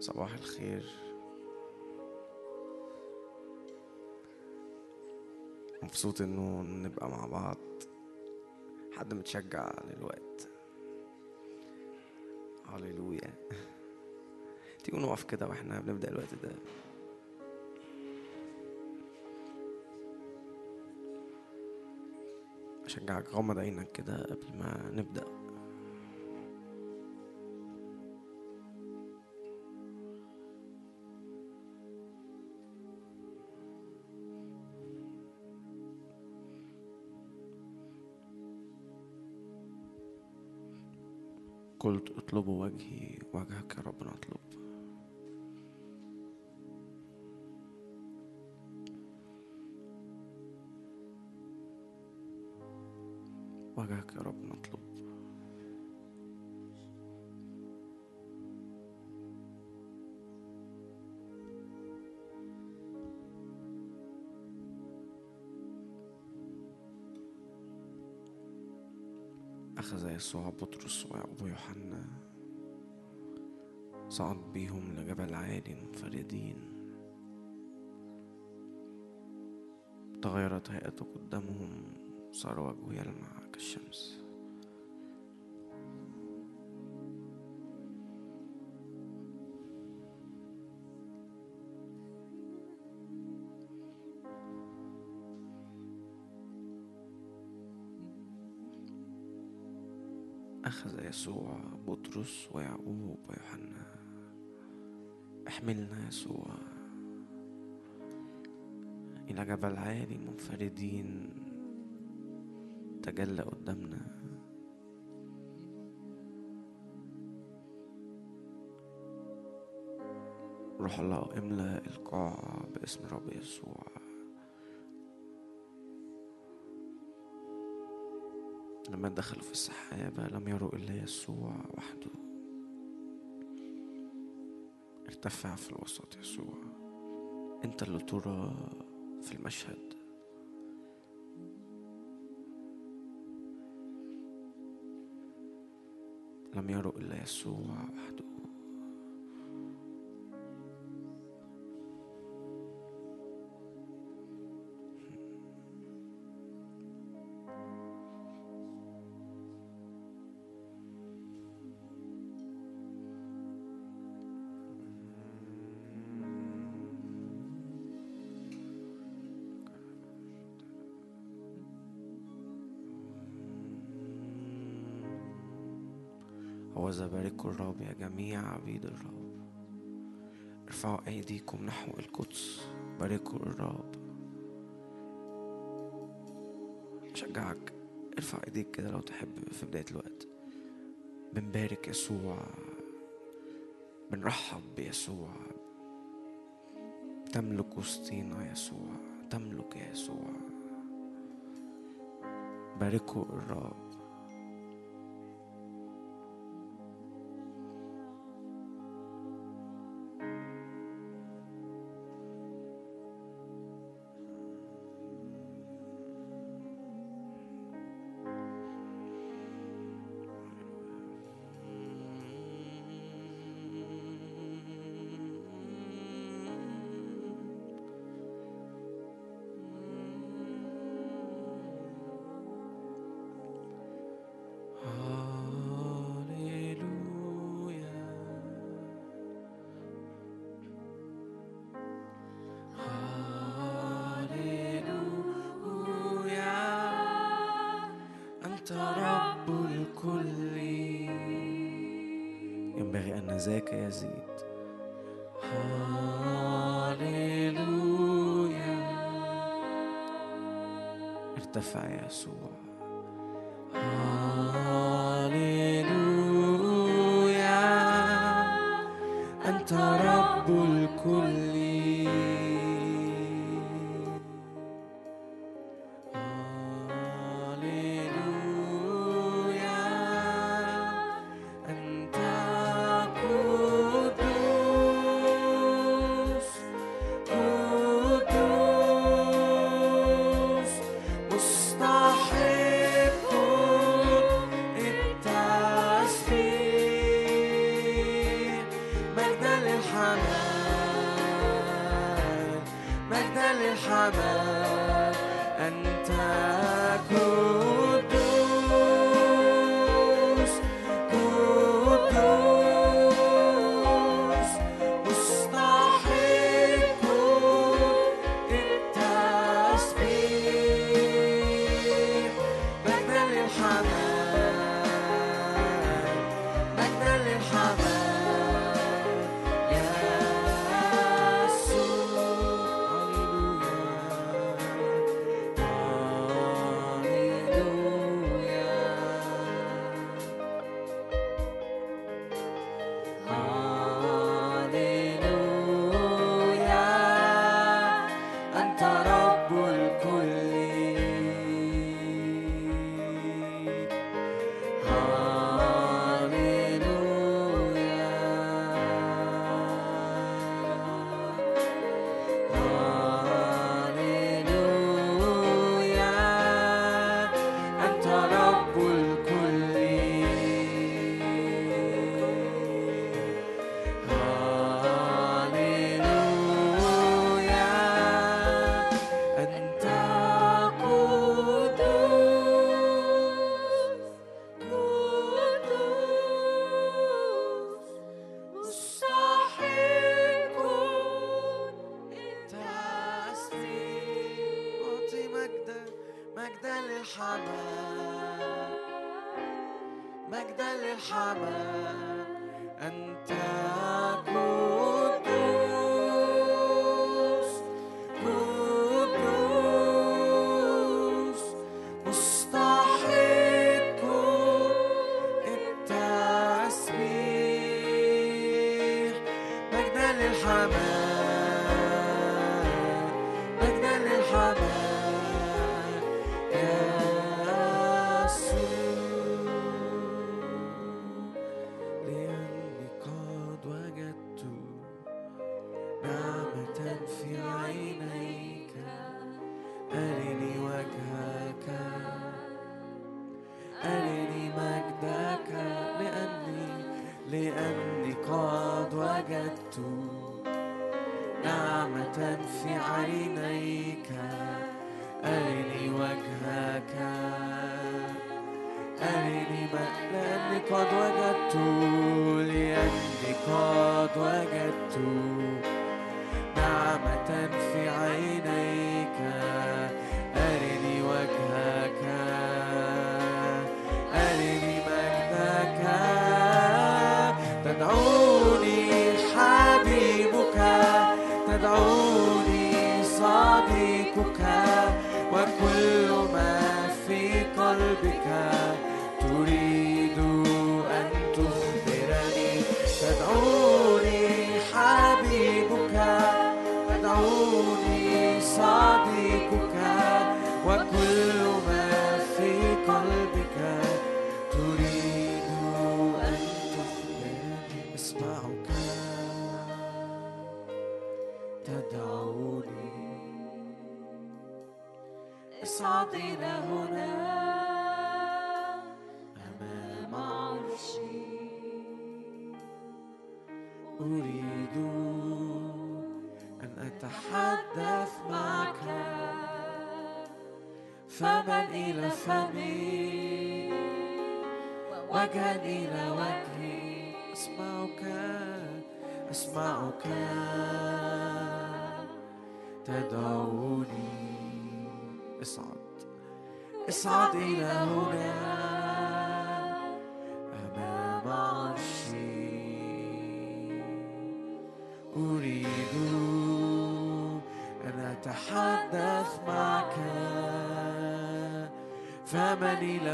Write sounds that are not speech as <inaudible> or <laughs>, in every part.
صباح الخير. مبسوط إنه نبقى مع بعض. حد متشجع للوقت. هللويا. <laughs> تيجوا نقف كده وإحنا بنبدأ الوقت ده. أشجعك غمض عينك كده قبل ما نبدأ. قلت اطلبوا وجهي وجهك يا رب نطلب. وجهك يا رب نطلب. بطرس ويعقوب ويوحنا صعد بيهم لجبل عالي منفردين تغيرت هيئته قدامهم صار وجهه يلمع كالشمس. يسوع بطرس ويعقوب ويوحنا. احملنا يسوع. إلى جبل عالي منفردين تجلى قدامنا. روح الله املأ القاعة باسم رب يسوع. لما دخلوا في السحابة لم يروا إلا يسوع وحده. ارتفع في الوسط يسوع. أنت اللي ترى في المشهد. لم يروا إلا يسوع وحده. باركوا الرب يا جميع عبيد الرب. ارفعوا أيديكم نحو القدس. باركوا الرب أشجعك. ارفع إيديك كده لو تحب في بداية الوقت. بنبارك يسوع. بنرحب بيسوع. تملك وسطينا يسوع. تملك يسوع. باركوا الرب ارتفع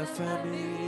فمن إلى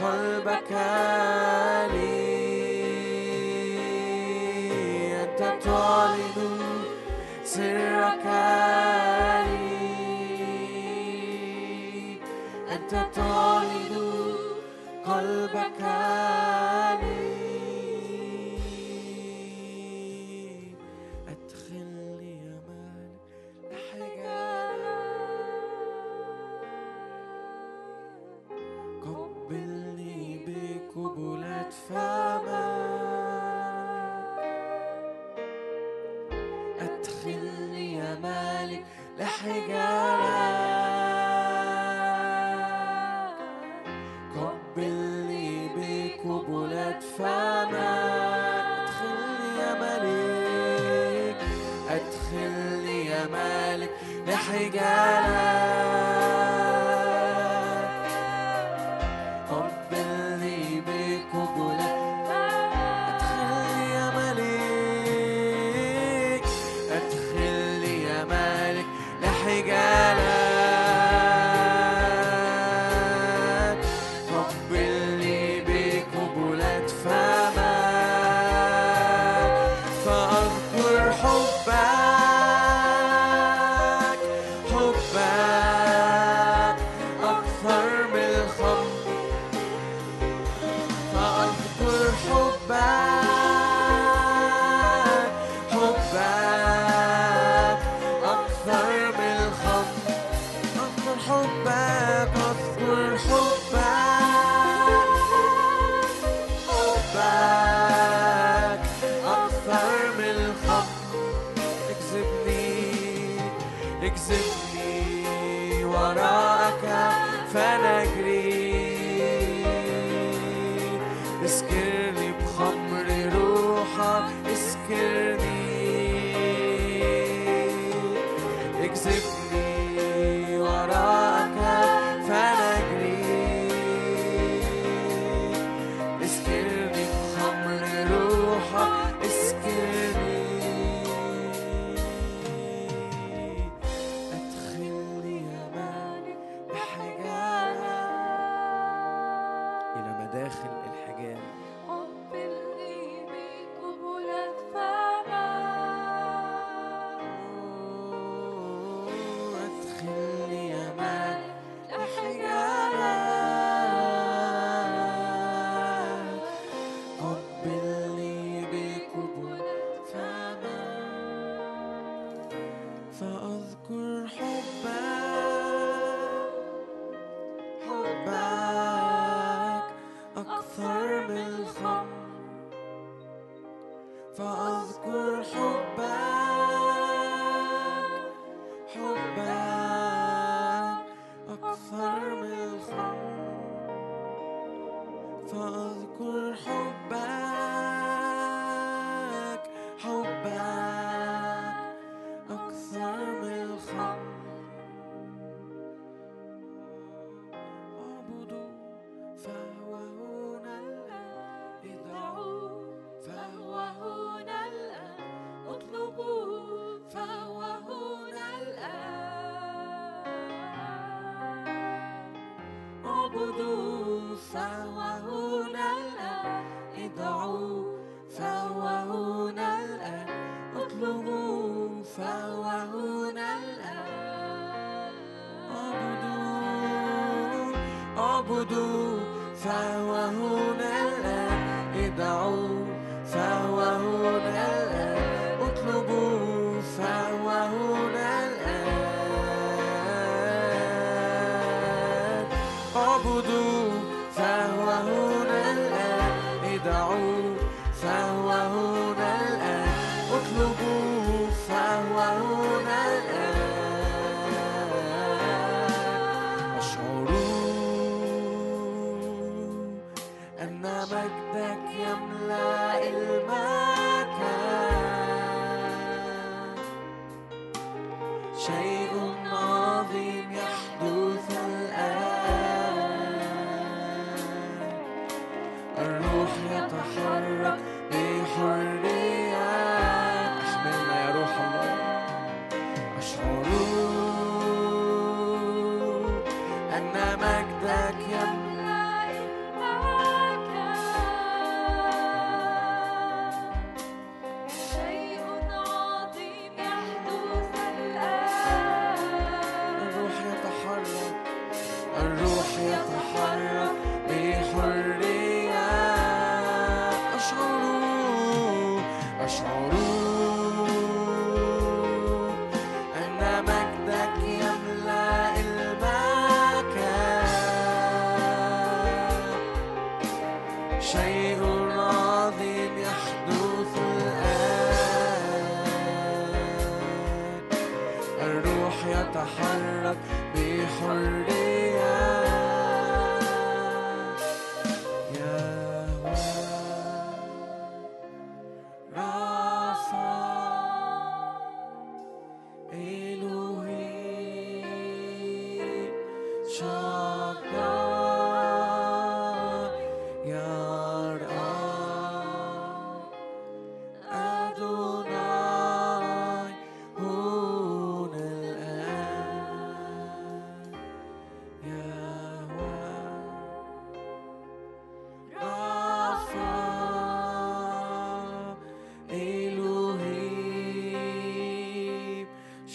قلبك لي أنت تعلن سرك لي أنت تعلن قلبك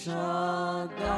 shall.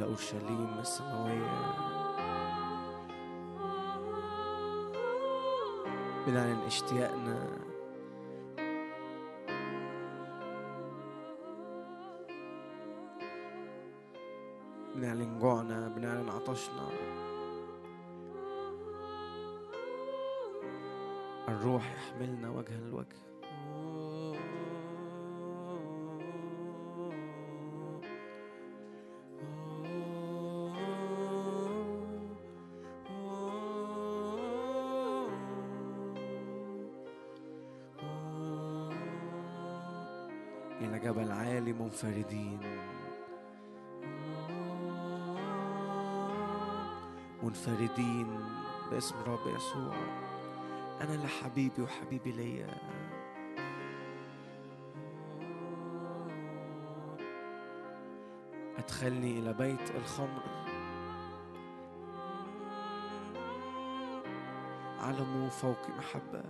إلى أورشليم السماوية. بنعلن اشتياقنا. جبل عالي منفردين. منفردين باسم رب يسوع. أنا اللي حبيبي وحبيبي ليا. أدخلني إلى بيت الخمر. علمه فوق محبة.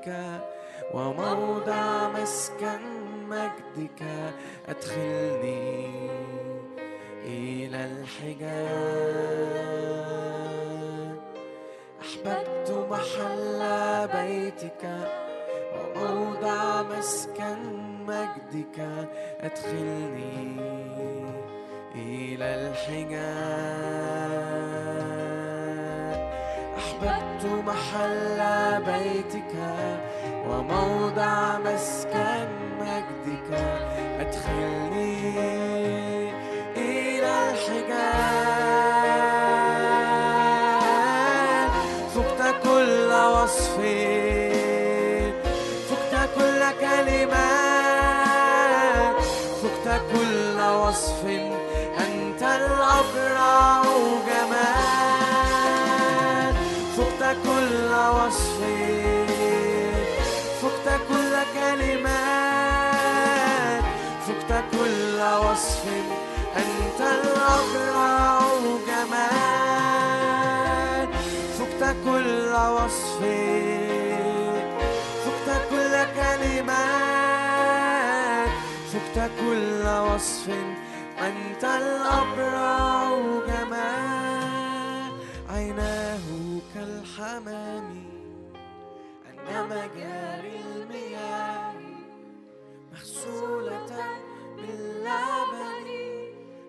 مجدك وموضع مسكن مجدك. أدخلني إلى الحجاب أحببت محل بيتك وموضع مسكن مجدك. أدخلني إلى الحجاب أحببت محل بيتك وموضع مسكن مجدك. وصف أنت الأبرع جمال فقت كل وصف فقت كل كلمات. فقت كل وصف أنت الأبرع جمال عيناه كالحمام عند مجاري المياه. مغسولة باللبن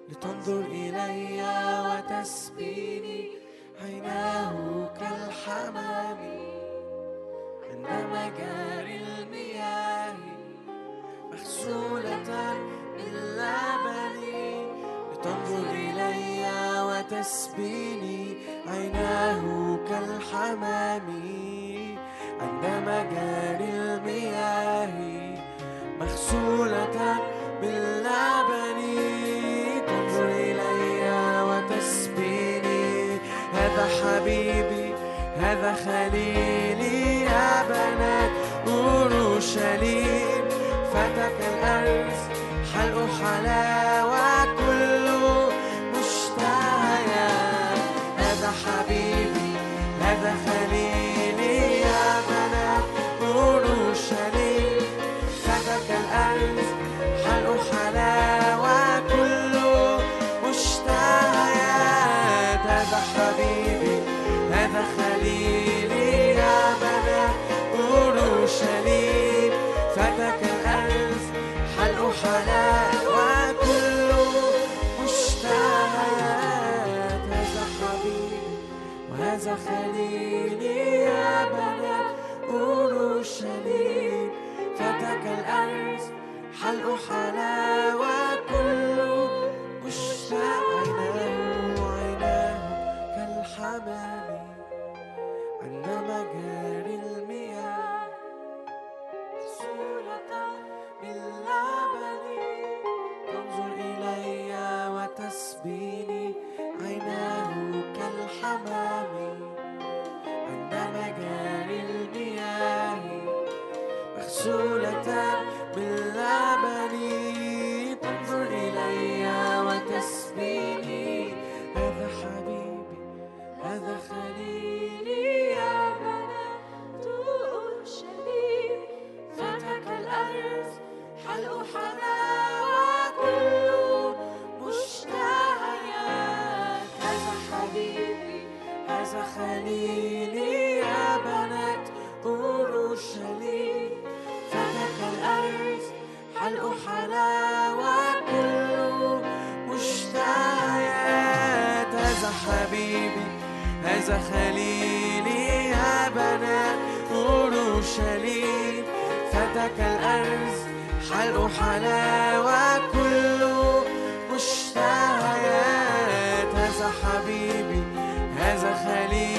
لتنظر إلي وتسبيني عيناه كالحمام عند مجاري المياه مغسولة باللبن لتنظر إلي وتسبيني عيناه كالحمام عند مجاري المياه مغسولة باللبن تنظر إلي وتسبيني. هذا حبيبي هذا خليلي يا بنات أورشليم فتك الأرز حلق حلاوة الأرز حلق حلاوة كله مشتاق مغسولة باللبن تنظر إلي هذا حبيبي هذا خليلي هذا خليلي يا بنات أورشليم فتك الأرز حلق حلاوة كله. مشتهيات هذا حبيبي هذا خليلي.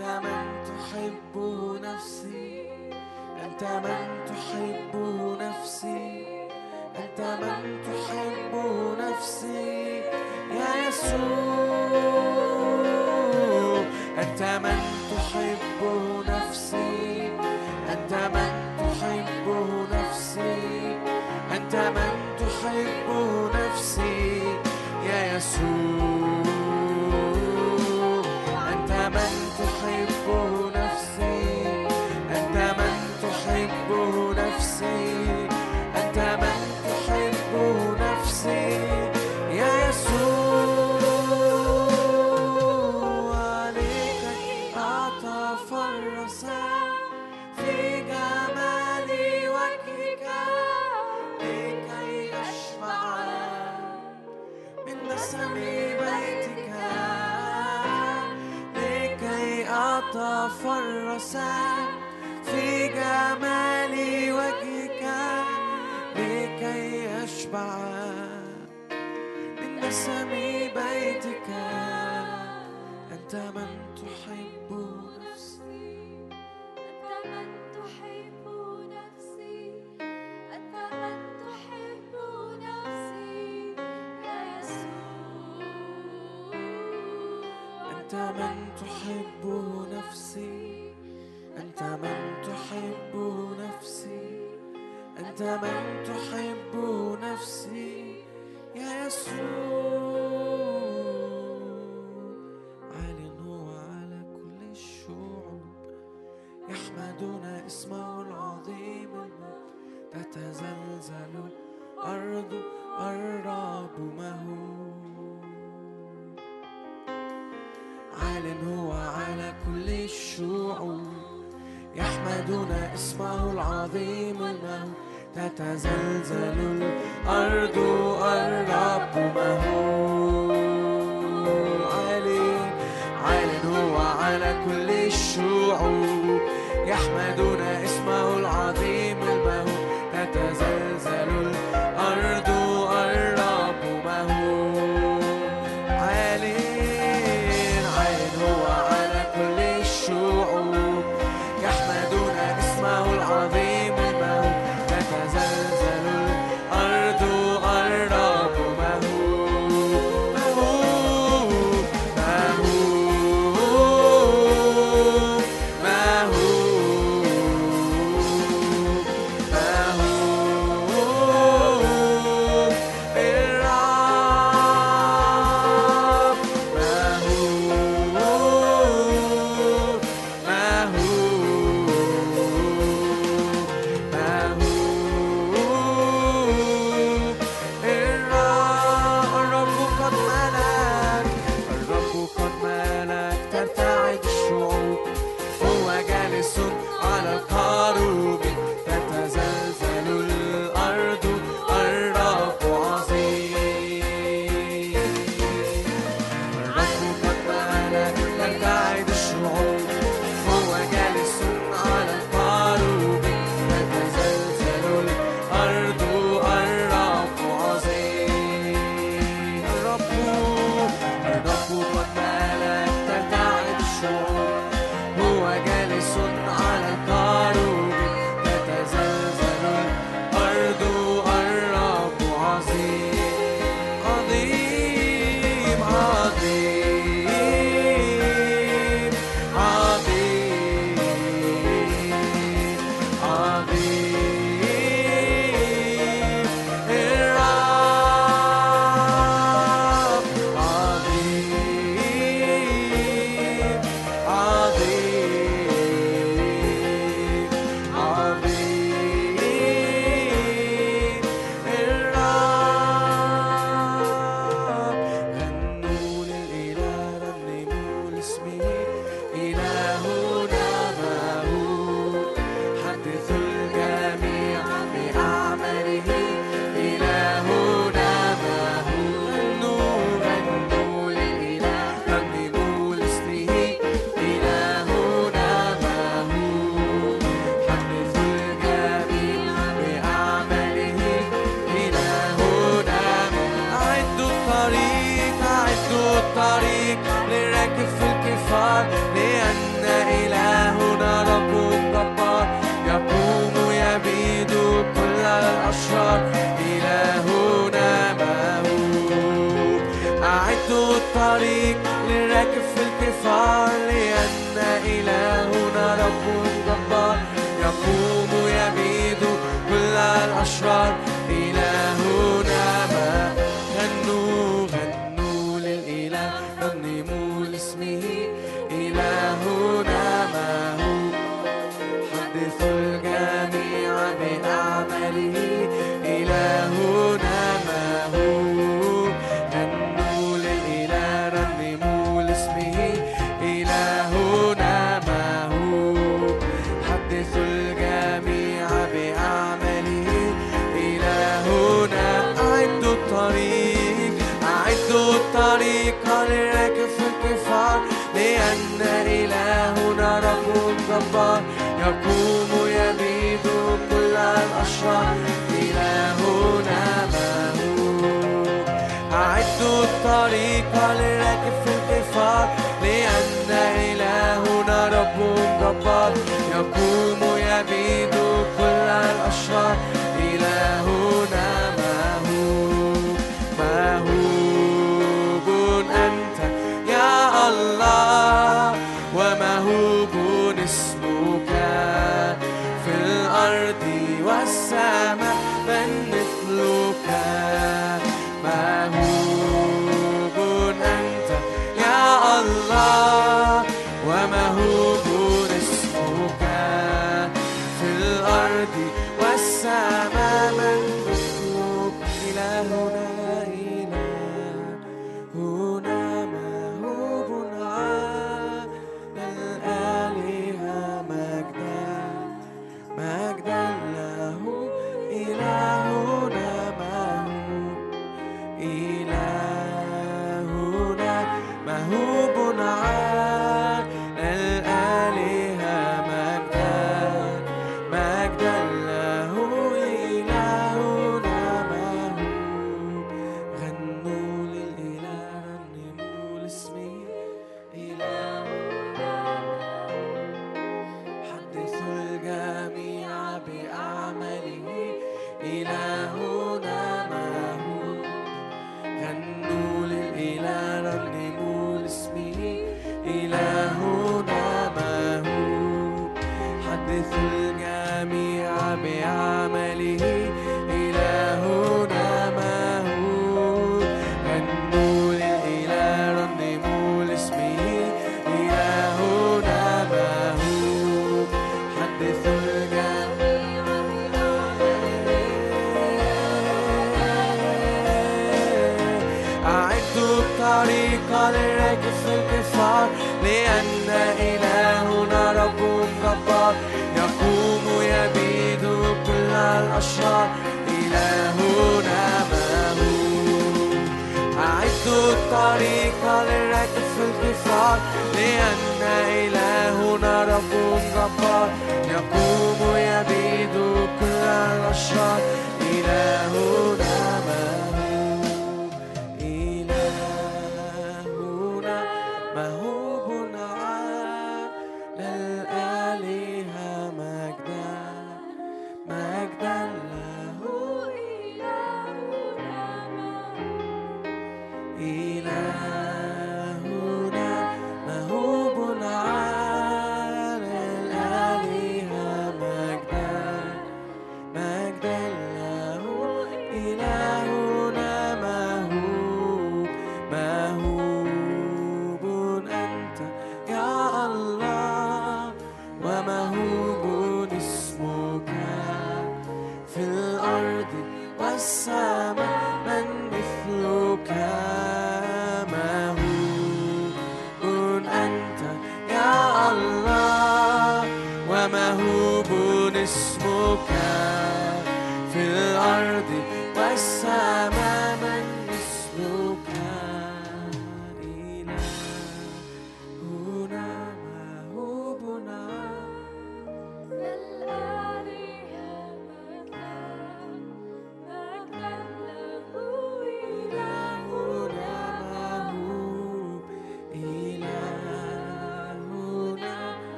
أنت من تحبه نفسي. أنت من تحبه نفسي. أنت من تحبه نفسي. يا يسوع.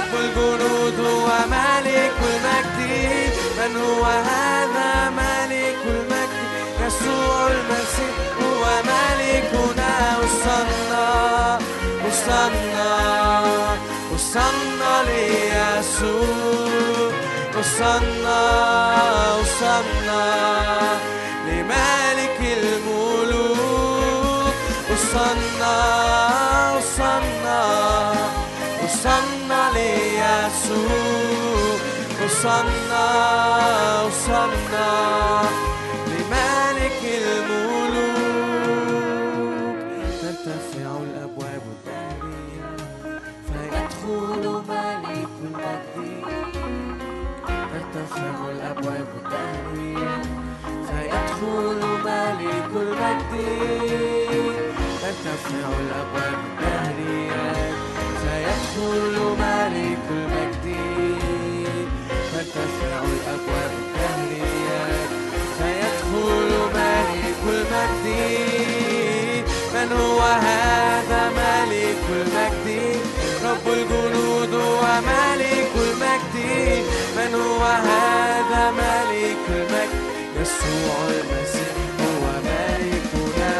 رب الجنود هو ملك المجد. من هو هذا ملك المجد؟ يسوع المسيح. هو ملكنا وصلنا وصلنا وصلنا ليسوع. وصلنا وصلنا لملك الملوك. وصلنا وصلنا وصلنا لملك الملوك. ترتفع الأبواب الدهرية فيدخل ملك المجد ترتفع الأبواب الدهرية فيدخل ملك المجد ترتفع الأبواب الدهرية فيدخل ملك المجد ترتفع الأبواب الدهرية فيدخل ملك المجد؟ من هو هذا ملك المجد؟ رب الجنود هو ملك المجد؟ من هو هذا ملك المجد؟ يسوع المسيح هو ملكنا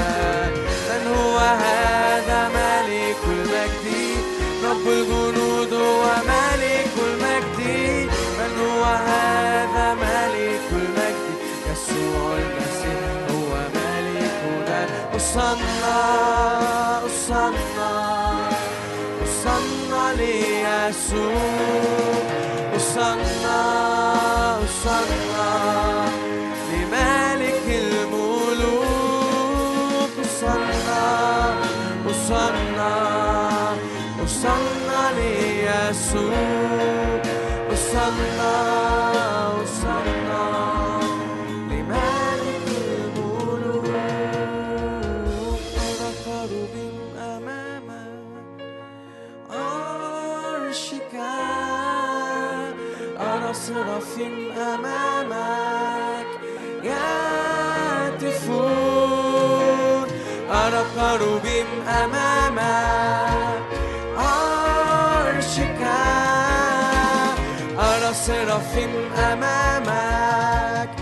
من هو هذا ملك المجد؟ رب الجنود ليسوع أمامك عرشك. أرى أمامك.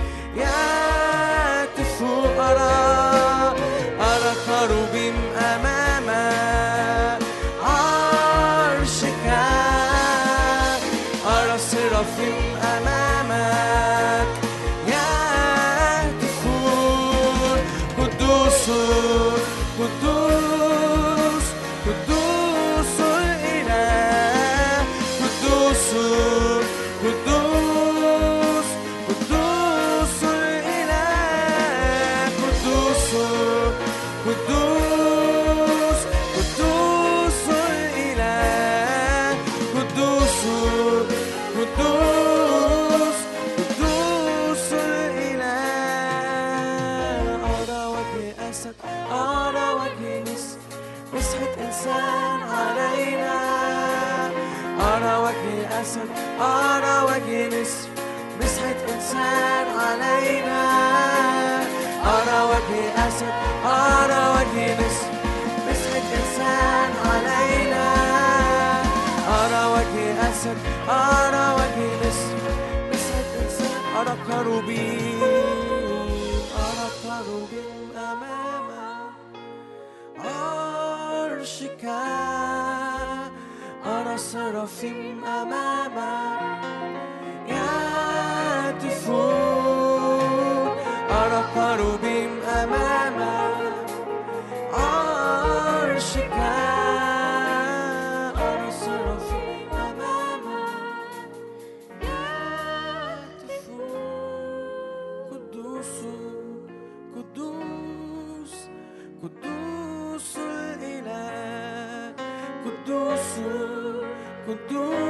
أرى وجه مصر أرى كروبي أرى كروبي أمام عرشك. أرى سرافيم أمامك. يهتفون do.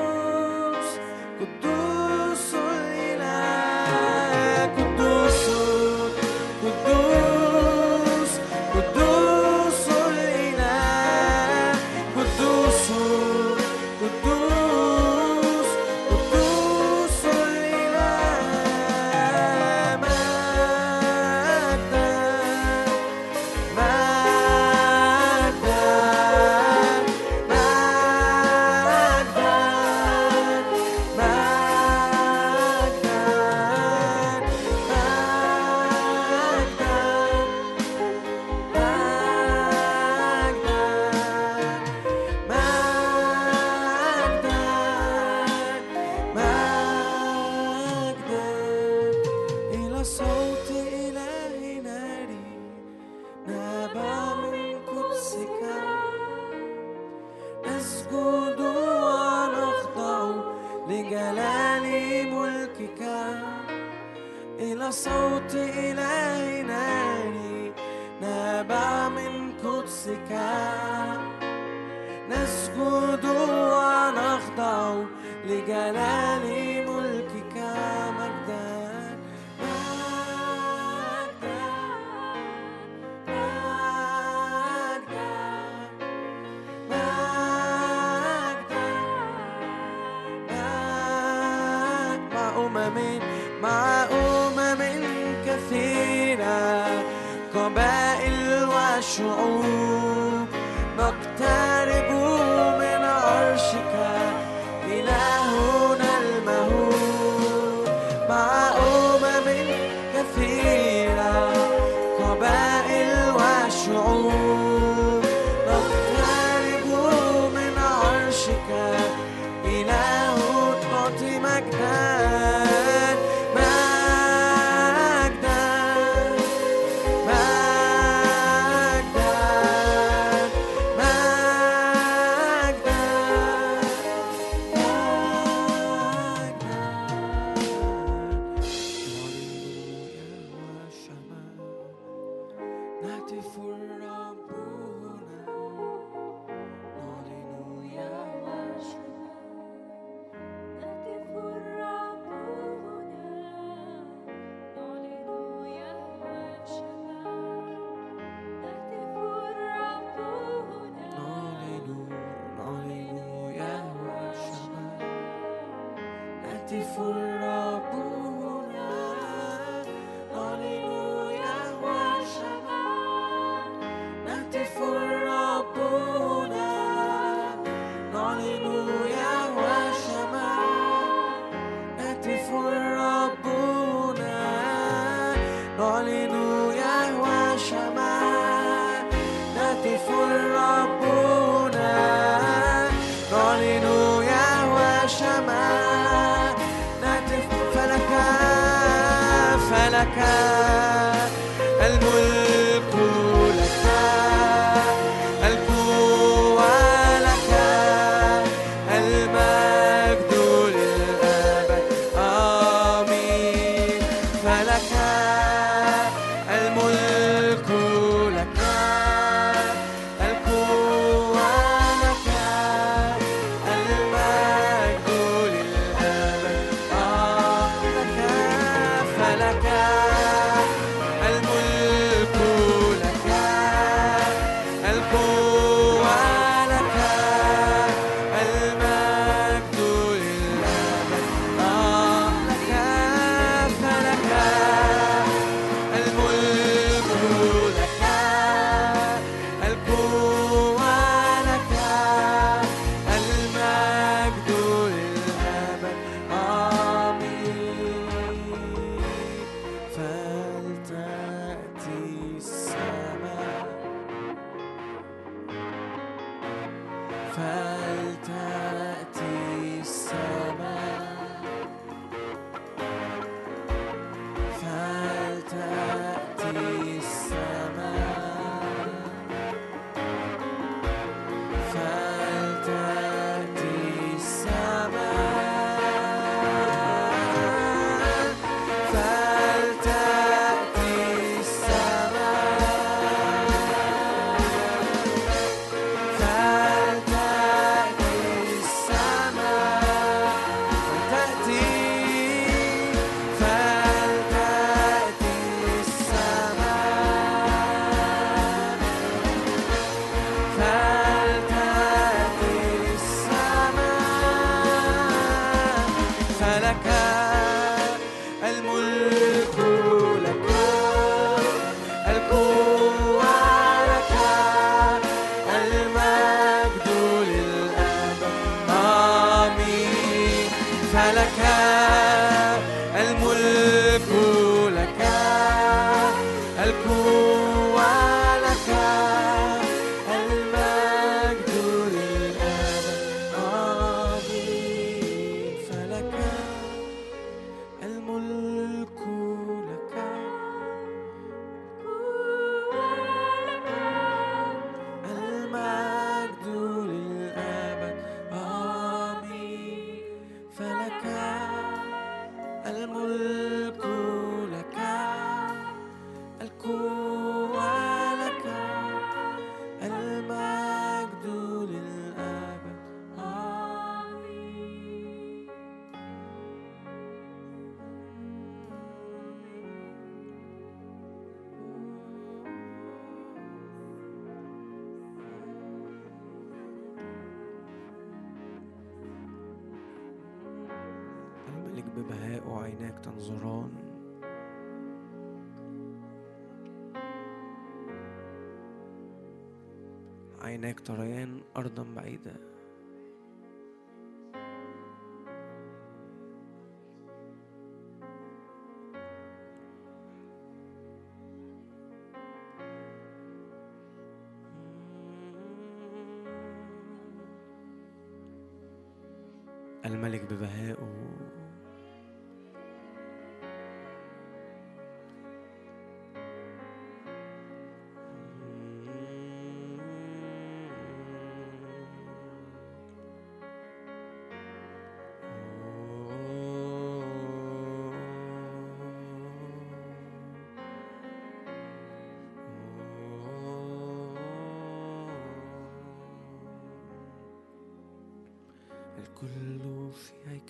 either.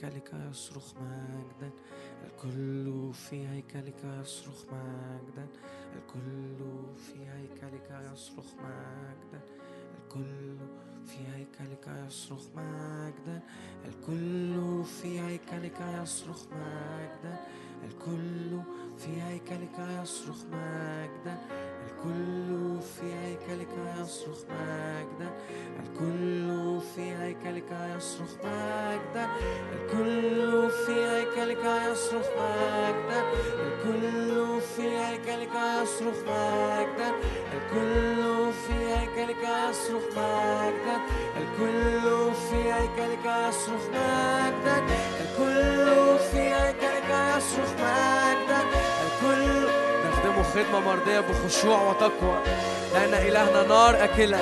هيكلك يصرخ مجدا. الكل في هيكلك يصرخ مجدا. الكل في هيكلك يصرخ مجدا. الكل في هيكلك يصرخ مجدا. الكل في هيكلك يصرخ مجدا. الكل في هيكلك يصرخ مجدا. الكل في هيكلك يصرخ مجدا. الكل في هيكلك يصرخ مجدا. الكل في هيكلك يصرخ مجدا. الكل في هيكلك يصرخ مجدا. الكل في هيكلك يصرخ مجدا. الكل في هيكلك يصرخ مجدا. الكل في هيكلك يصرخ مجدا. الكل خدمة مرضية بخشوع وتقوى. لأن إلهنا نار أكلة.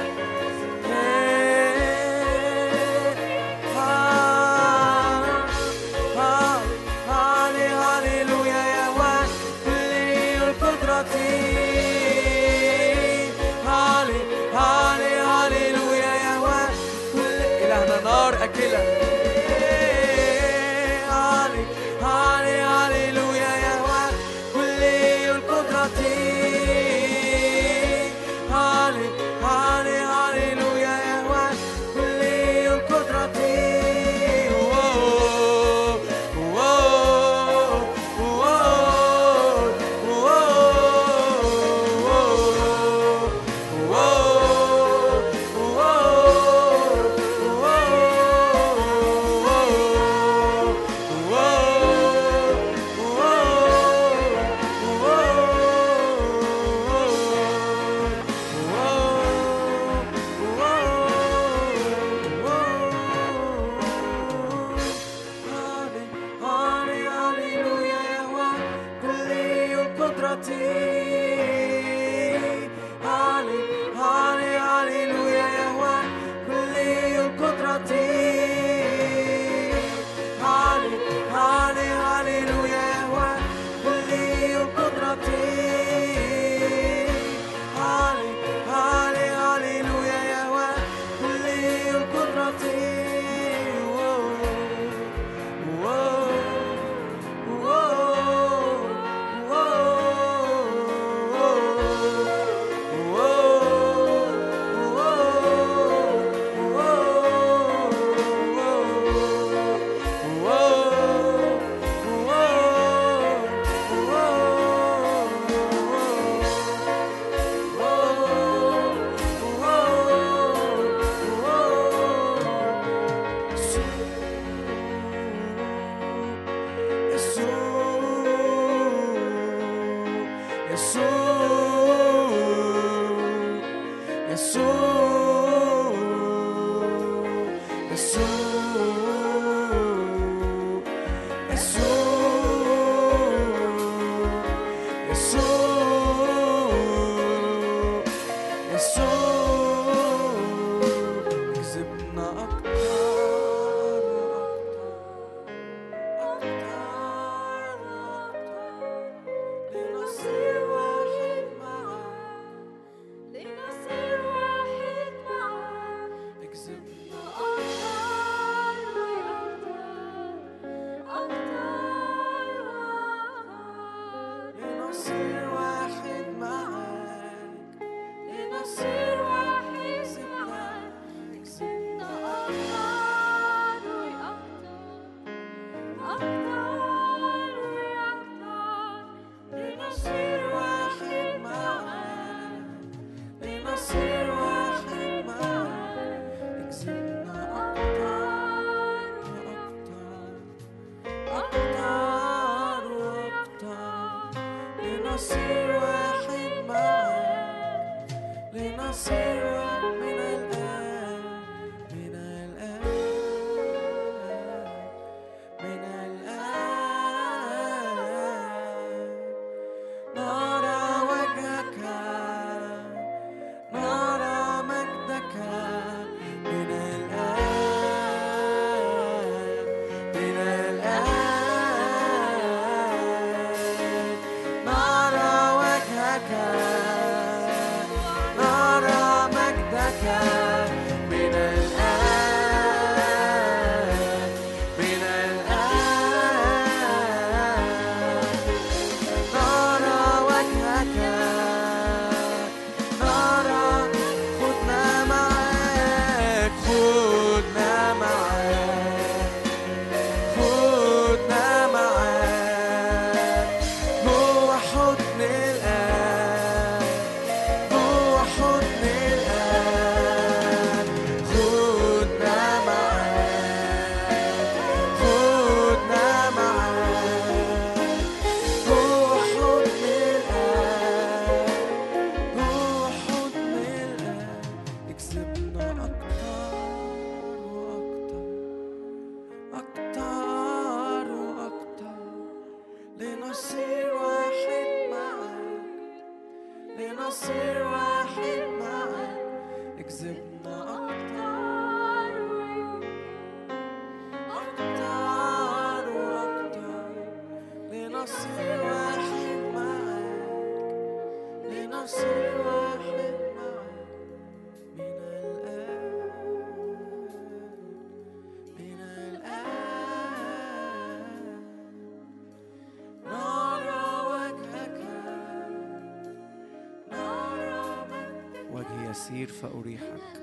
فأريحك.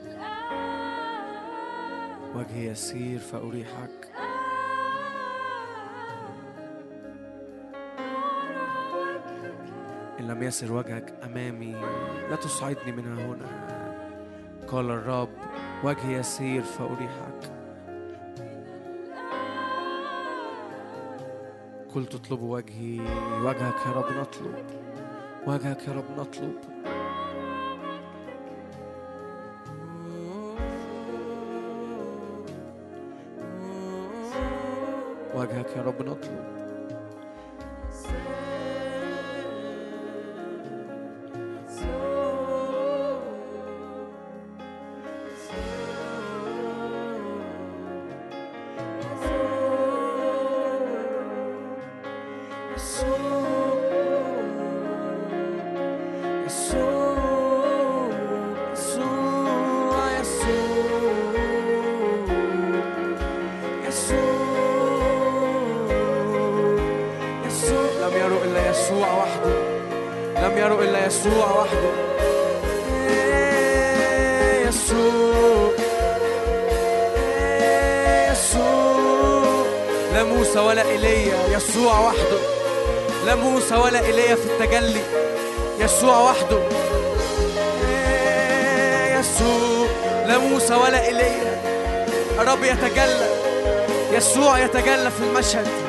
وجهي يسير فأريحك. إن لم يسر وجهك أمامي لا تصعدني من هنا. قال الرب وجهي يسير فأريحك. كل تطلب وجهي وجهك يا رب نطلب. وجهك يا رب نطلب. Thank you. يتجلى في المشهد.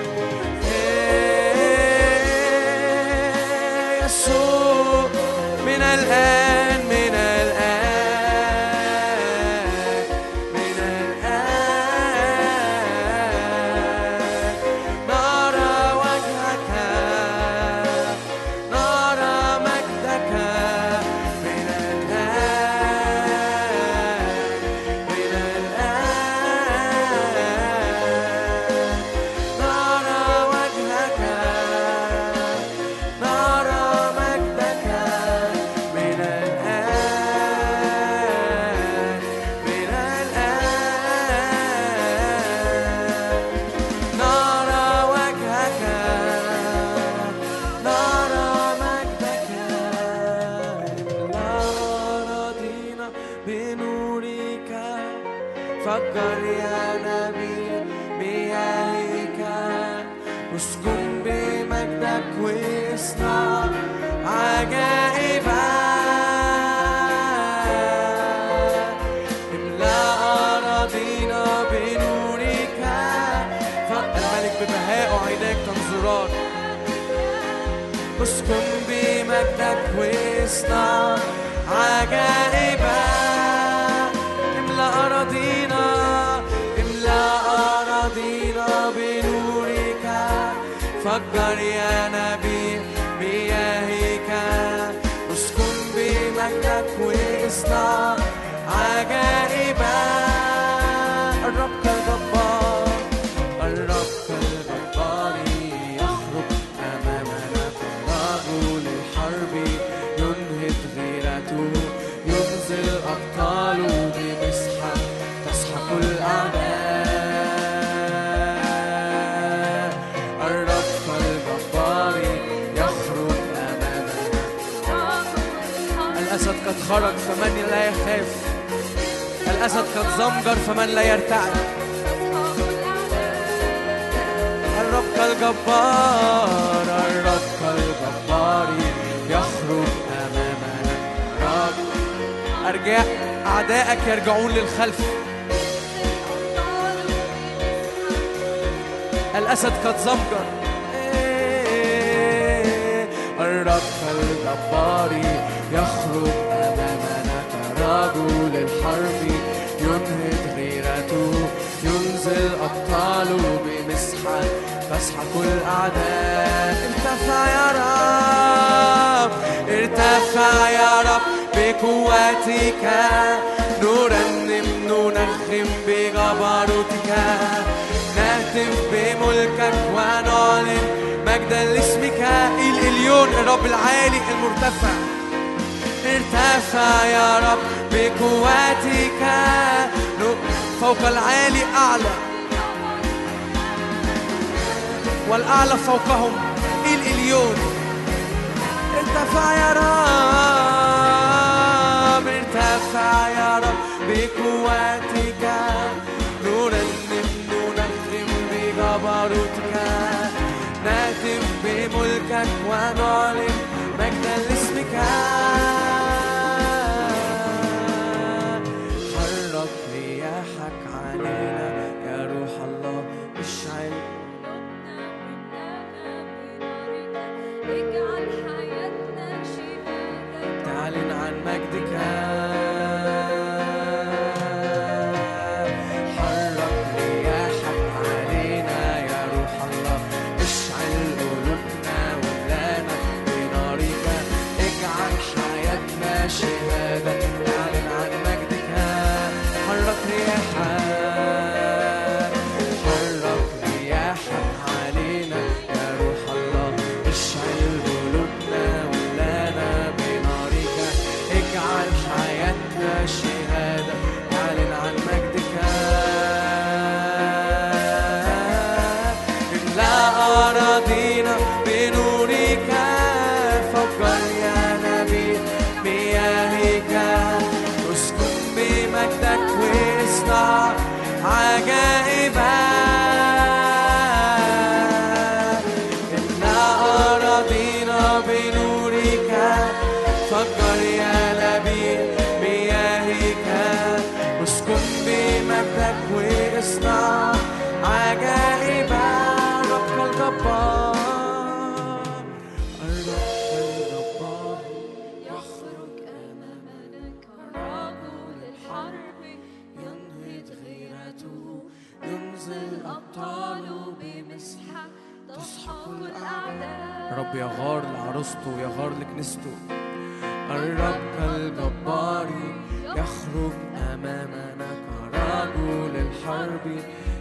يخرج أمامنا كرجل الحرب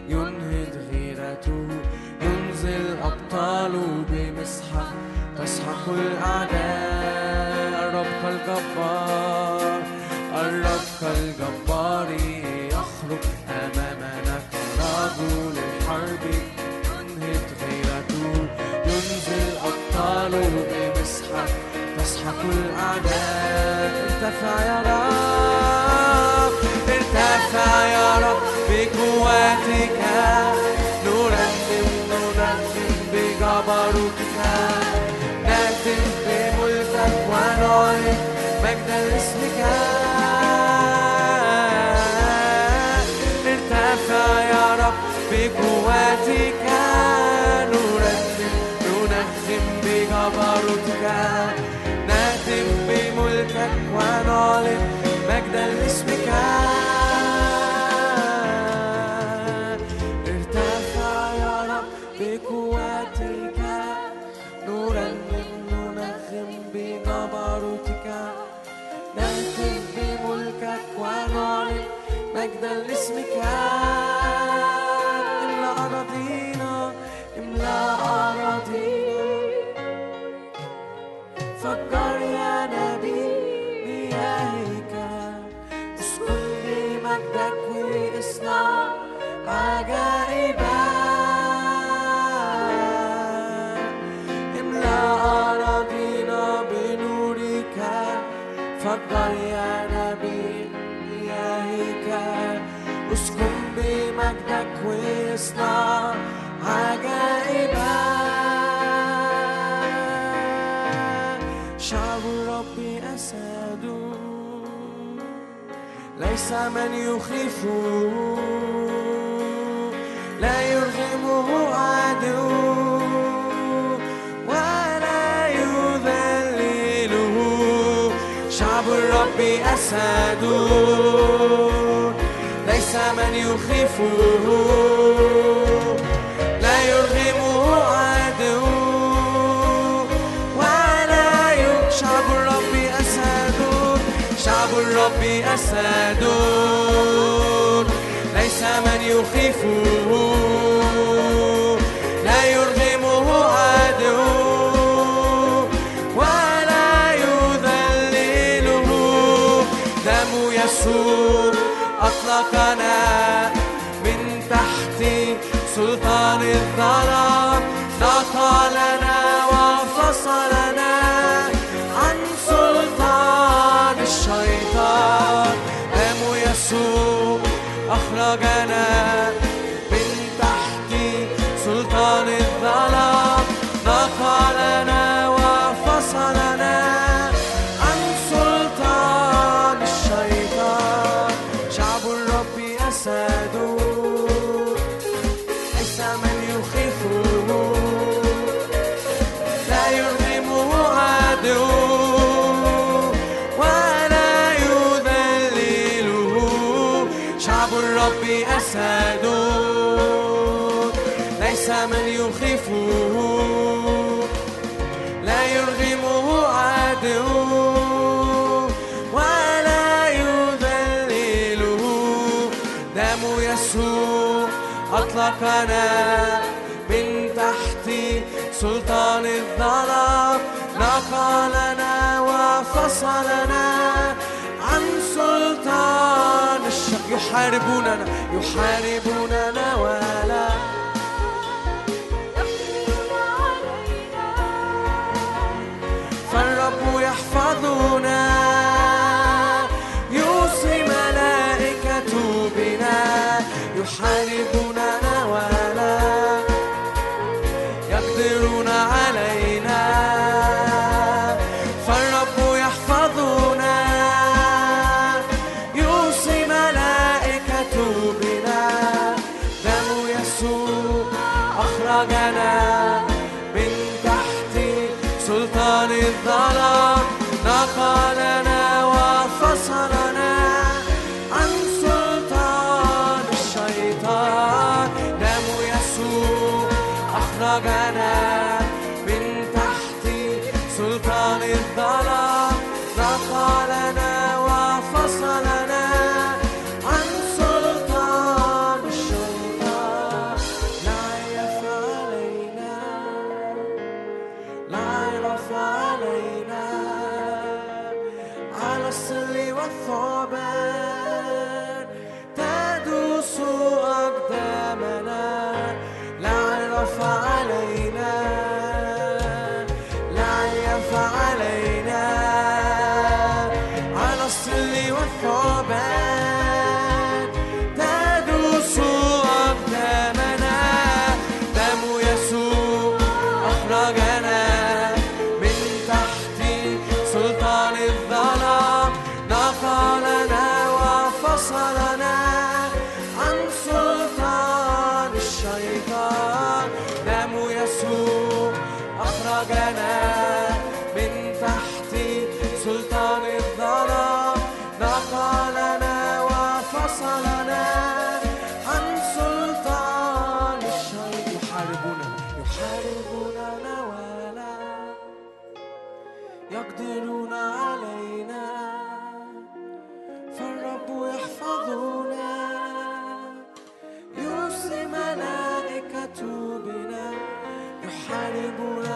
ينهض غيرته ينزل أبطاله بمسحة تسحق الأعداء الرب الجبار الرب الجبار يخرج أمامنا كرجل الحرب ينهض غيرته ينزل أبطاله بمسحة يسحق الأعداء. ارتفع يا رب ارتفع يا رب بقوتك. نرنم نرنم بجبروتك. نهتف بملكك ونعلن مجد الاسم. ليس من يخيف لا يرغمه عدو ولا يذلله. شعب الرب أسد ليس من يخيفه جسد ليس من يخيفه لا يرجمه عدو. ولا يذلله دم يسوع أطلقنا من تحت سلطان الظلام أخرجنا أنا من تحت سلطان الظلام. نقلنا وفصلنا عن سلطان الشر يحاربوننا يحاربوننا ولا alguna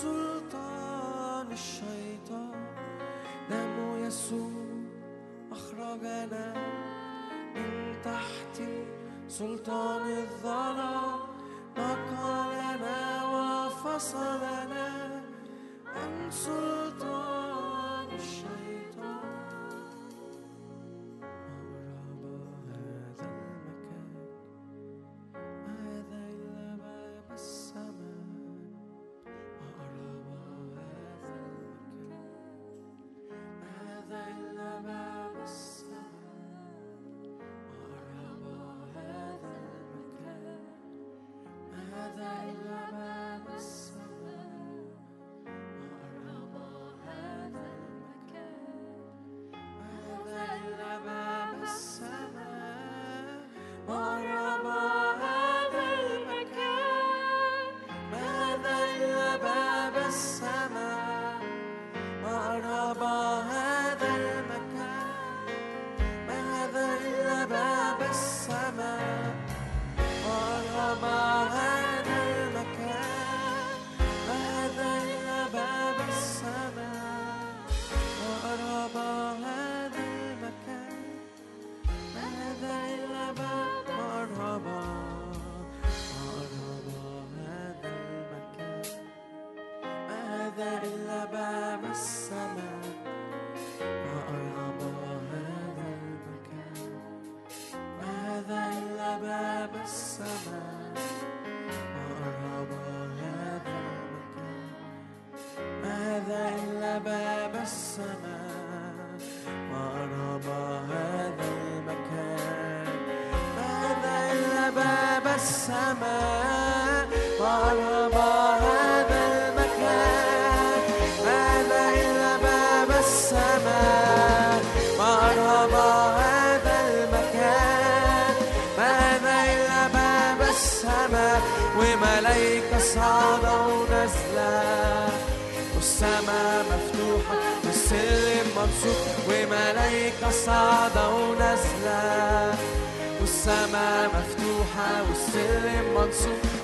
سلطان الشيطان. دم يسوع أخرجنا من تحت سلطان الظلام. نقلنا وفصلنا عن سلطان والسلم منصوب وملايكة صاعدة ونازلة والسماء مفتوحة والسلم منصوب.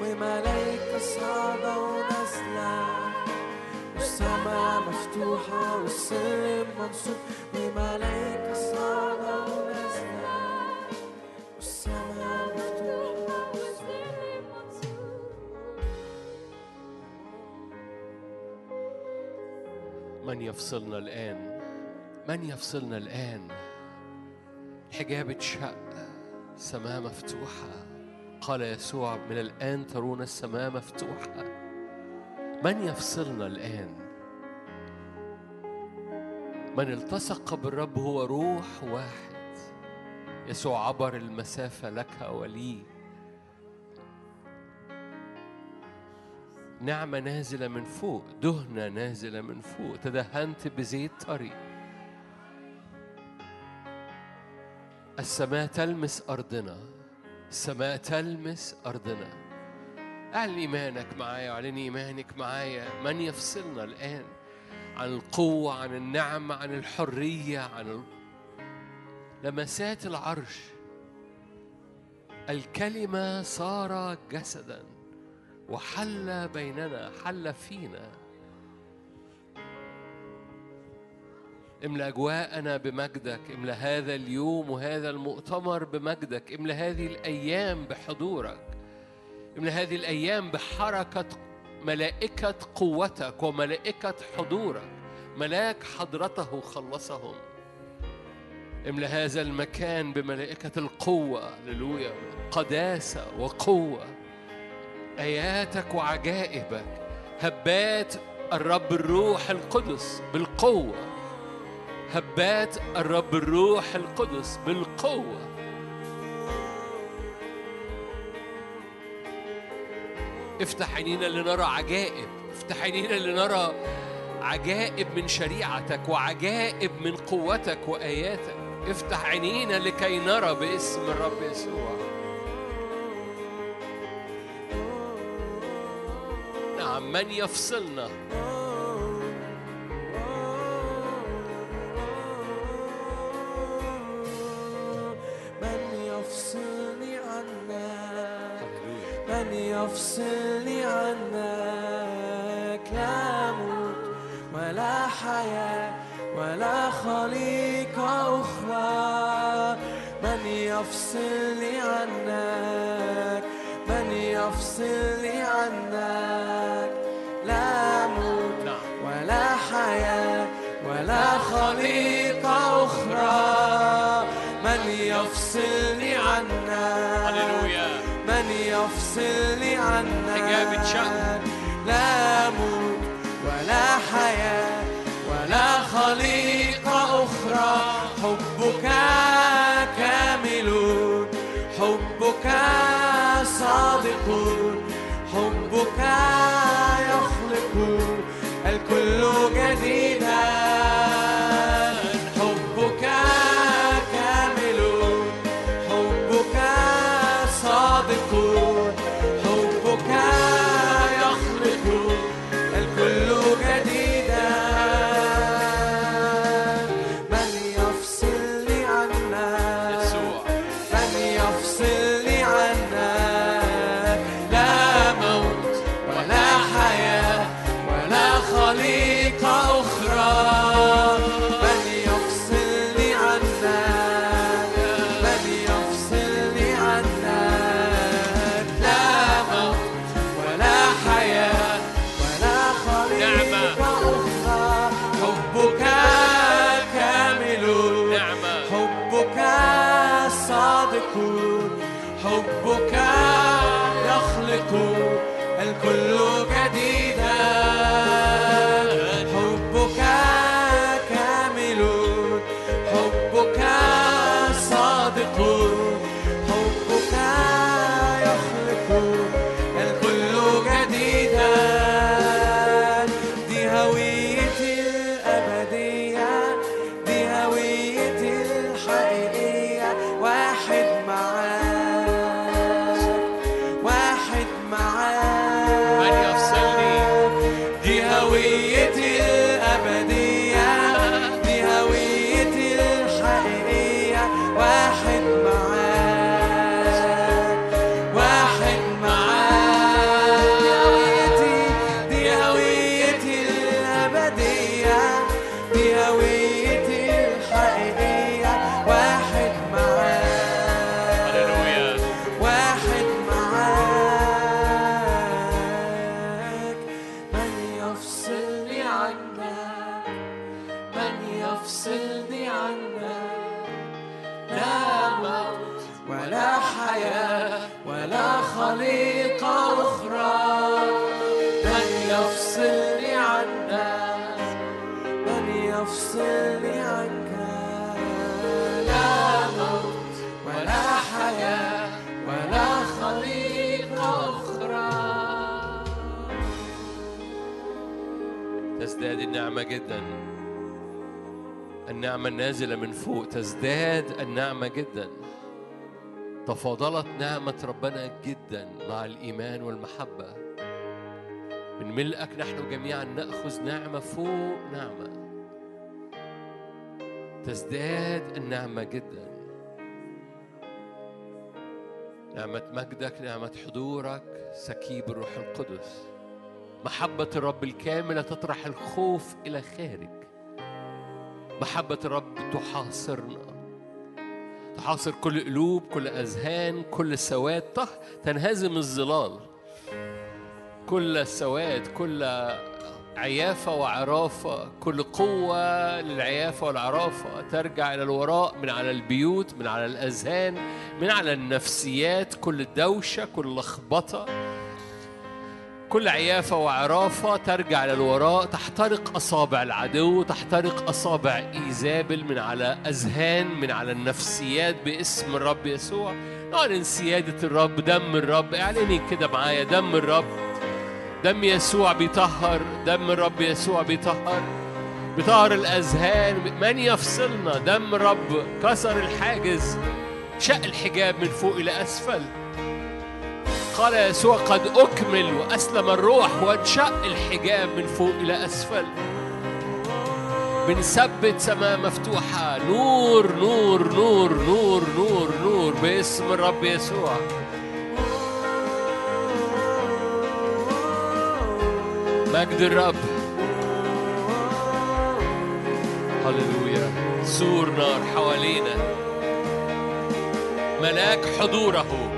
وملايكة صعبة ونازلة والسماء مفتوحة والسلم منصوب. وملايكة صعبة ونازلة والسماء مفتوحة والسلم منصوب. من يفصلنا الآن؟ من يفصلنا الآن؟ الحجاب اتشق السماء مفتوحة. قال يسوع من الآن ترون السماء مفتوحة. من يفصلنا الآن؟ من التصق بالرب هو روح واحد. يسوع عبر المسافة لك ولي. نعمة نازلة من فوق دهنة نازلة من فوق. تدهنت بزيت طري السماء تلمس أرضنا. السماء تلمس أرضنا. اعلن إيمانك معايا وأعلن إيمانك معايا. من يفصلنا الآن عن القوة عن النعمة عن الحرية عن ال- لمسات العرش. الكلمة صار جسدا وحل بيننا حل فينا. املأ أجواءنا بمجدك املأ هذا اليوم وهذا المؤتمر بمجدك املأ هذه الأيام بحضورك املأ هذه الأيام بحركة ملائكة قوتك وملائكة حضورك. ملاك حضرته خلصهم. املى هذا المكان بملائكة القوة. هللويا. قداسة وقوة. آياتك وعجائبك. هبات الرب الروح القدس بالقوة. هبات الرب الروح القدس بالقوة. افتح عينينا لنرى عجائب. افتح عينينا لنرى عجائب من شريعتك وعجائب من قوتك وآياتك. افتح عينينا لكي نرى باسم الرب يسوع. نعم من يفصلنا؟ يفصلني عنك لا موت ولا حياة ولا خليقة أخرى. من يفصلني عنك؟ من يفصلني يفصلني عنك. لا موت ولا حياة ولا خليقة أخرى. حبك كامل حبك صادق حبك يخلق الكل جديدا النعمة النازلة من فوق تزداد النعمة جدا. تفاضلت نعمة ربنا جدا مع الإيمان والمحبة. من ملئك نحن جميعا نأخذ نعمة فوق نعمة. تزداد النعمة جدا. نعمة مجدك نعمة حضورك سكيب الروح القدس. محبة الرب الكاملة تطرح الخوف إلى خارج. محبة الرب تحاصرنا تحاصر كل قلوب كل أذهان كل سواد. تنهزم الظلال. كل السواد كل عيافة وعرافة كل قوة للعيافة والعرافة. ترجع إلى الوراء من على البيوت من على الأذهان من على النفسيات. كل الدوشة كل لخبطة. كل عيافة وعرافة ترجع إلى الوراء تحترق أصابع العدو تحترق أصابع إيزابل من على أذهان من على النفسيات باسم الرب يسوع. نعلن سيادة الرب دم الرب. اعلني كده معايا دم الرب. دم يسوع بيطهر دم الرب يسوع بيطهر. بيطهر الأذهان من يفصلنا؟ دم الرب كسر الحاجز شق الحجاب من فوق إلى أسفل. قال يسوع قد أكمل وأسلم الروح وانشق الحجاب من فوق إلى أسفل. بنثبت سماء مفتوحة. نور نور نور نور نور نور. باسم الرب يسوع. مجد الرب. هللويا. سور نار حوالينا. ملاك حضوره.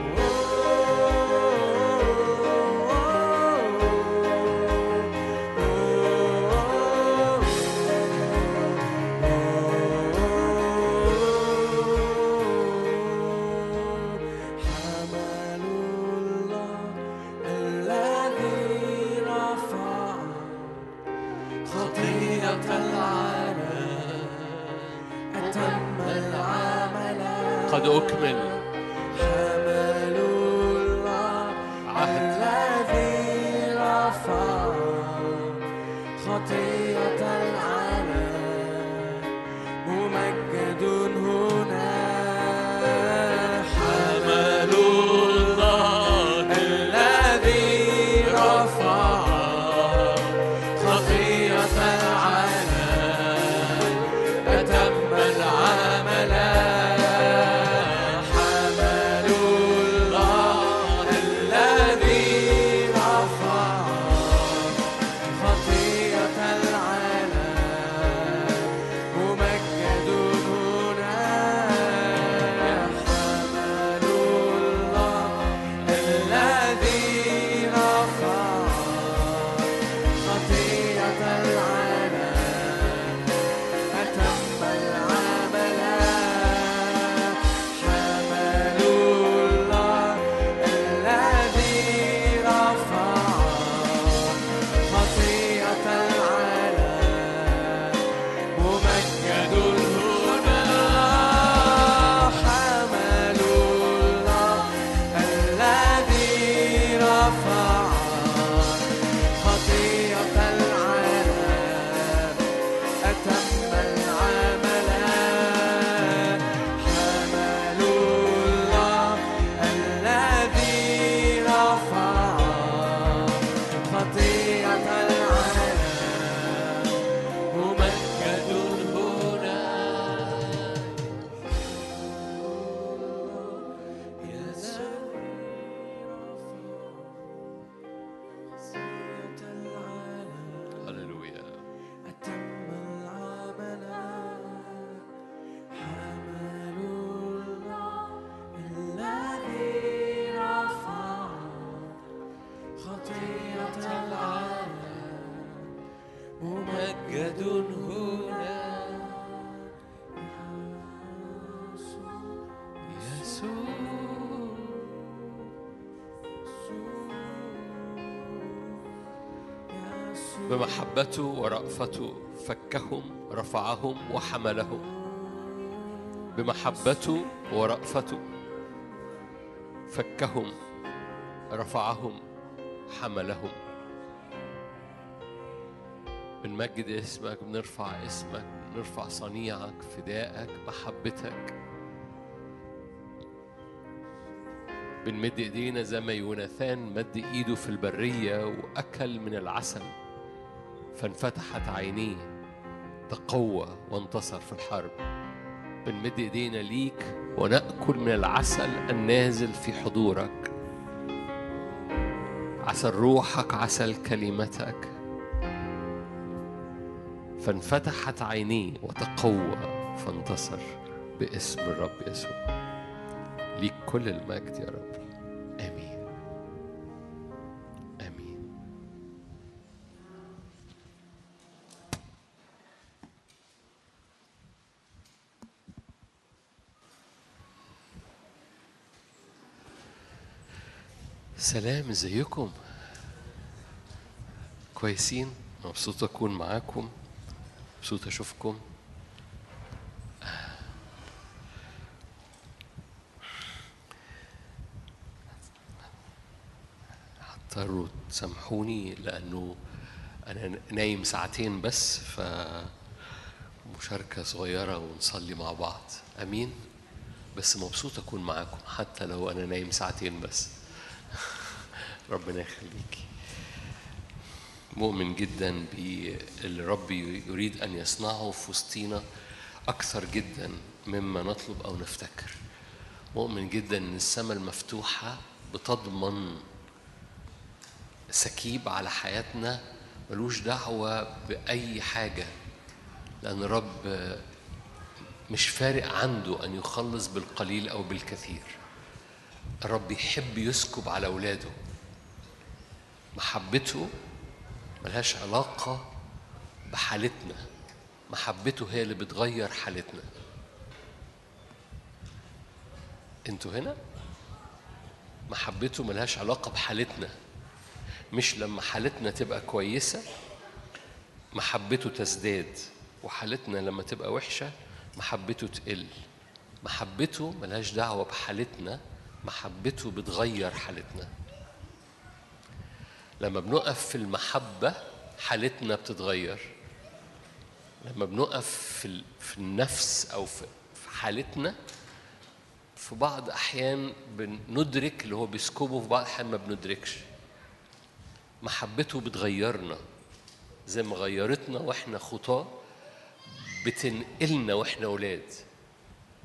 ورأفته فكهم رفعهم وحملهم. بمحبته ورأفته فكهم رفعهم حملهم. بنمجد اسمك بنرفع اسمك بنرفع صنيعك فدائك محبتك. بنمد ايدينا زي ما يوناثان مد ايده في البرية وأكل من العسل. فانفتحت عينيه تقوى وانتصر في الحرب. بنمد ايدينا ليك ونأكل من العسل النازل في حضورك. عسل روحك عسل كلمتك. فانفتحت عينيه وتقوى فانتصر باسم الرب يسوع. ليك كل المجد يا رب. سلام ازيكم؟ كويسين؟ مبسوط أكون معاكم مبسوط أشوفكم. هضطروا تسامحوني لأنه أنا نايم ساعتين بس ف مشاركة صغيرة ونصلي مع بعض. أمين؟ بس مبسوط أكون معاكم حتى لو أنا نايم ساعتين بس. ربنا يخليكي مؤمن جدا باللي ربي يريد أن يصنعه في وسطينا أكثر جدا مما نطلب أو نفتكر. مؤمن جدا أن السماء المفتوحة بتضمن سكيب على حياتنا ملوش دعوة بأي حاجة لأن الرب مش فارق عنده أن يخلص بالقليل أو بالكثير. الرب يحب يسكب على أولاده. محبته ملهاش علاقة بحالتنا. محبته هي اللي بتغير حالتنا. أنتوا هنا؟ محبته ملهاش علاقة بحالتنا. مش لما حالتنا تبقى كويسة محبته تزداد وحالتنا لما تبقى وحشة محبته تقل. محبته ملهاش دعوة بحالتنا محبته بتغير حالتنا. لما بنقف في المحبة حالتنا بتتغير. لما بنقف في في النفس أو في حالتنا في بعض أحيان بندرك اللي هو بيسكبه في بعض الأحيان ما بندركش. محبته بتغيرنا. زي ما غيرتنا وإحنا خطاة بتنقلنا وإحنا أولاد.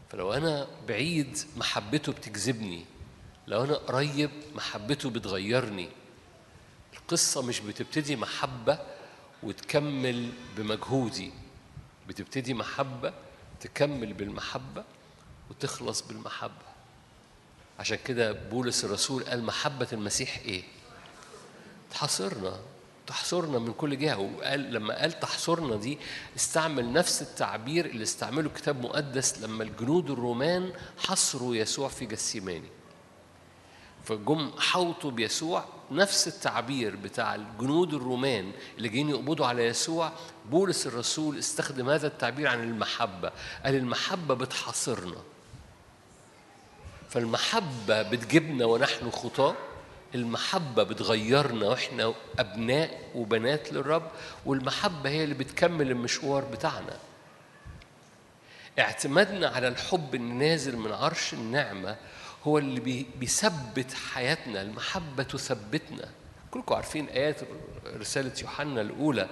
فلو أنا بعيد محبته بتجذبني. لو أنا قريب محبته بتغيرني. القصة مش بتبتدي محبة وتكمل بمجهودي. بتبتدي محبة تكمل بالمحبة وتخلص بالمحبة. عشان كده بولس الرسول قال محبة المسيح إيه؟ تحصرنا تحصرنا من كل جهة. وقال لما قال تحصرنا دي استعمل نفس التعبير اللي استعمله الكتاب المقدس لما الجنود الرومان حصروا يسوع في جسيماني. فجم حوطوا بيسوع. نفس التعبير بتاع الجنود الرومان اللي جايين يقبضوا على يسوع بولس الرسول استخدم هذا التعبير عن المحبة. قال المحبة بتحاصرنا. فالمحبة بتجيبنا ونحن خطاة المحبة بتغيرنا وإحنا أبناء وبنات للرب والمحبة هي اللي بتكمل المشوار بتاعنا. اعتمادنا على الحب النازل من عرش النعمة هو اللي بي- بيثبت حياتنا المحبة تثبتنا. كلكم عارفين آيات رسالة يوحنا الأولى.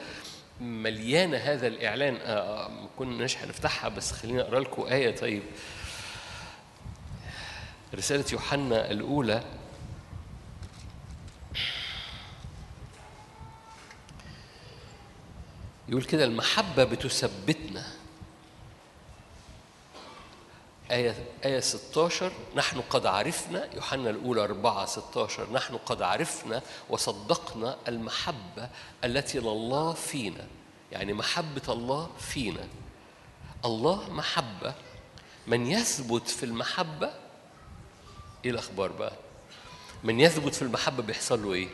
مليانة هذا الإعلان. آه، آه، ما كناش هنفتحها بس خليني أقرأ لكم آية. طيب. رسالة يوحنا الأولى. يقول كده المحبة بتثبتنا. آية آية 16 نحن قد عرفنا يوحنا الأولى 4 16 نحن قد عرفنا وصدقنا المحبة التي لله فينا. يعني محبة الله فينا. الله محبة. من يثبت في المحبة إيه الأخبار بقى؟ من يثبت في المحبة بيحصل له إيه؟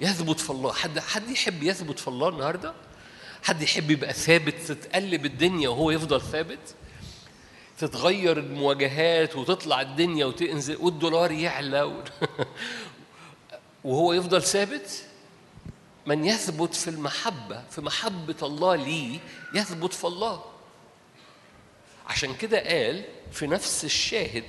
يثبت في الله. حد حد يحب يثبت في الله النهارده؟ حد يحب يبقى ثابت تتقلب الدنيا وهو يفضل ثابت؟ تتغير المواجهات وتطلع الدنيا وتنزل والدولار يعلى. <laughs> وهو يفضل ثابت؟ من يثبت في المحبة في محبة الله ليه يثبت في الله. عشان كده قال في نفس الشاهد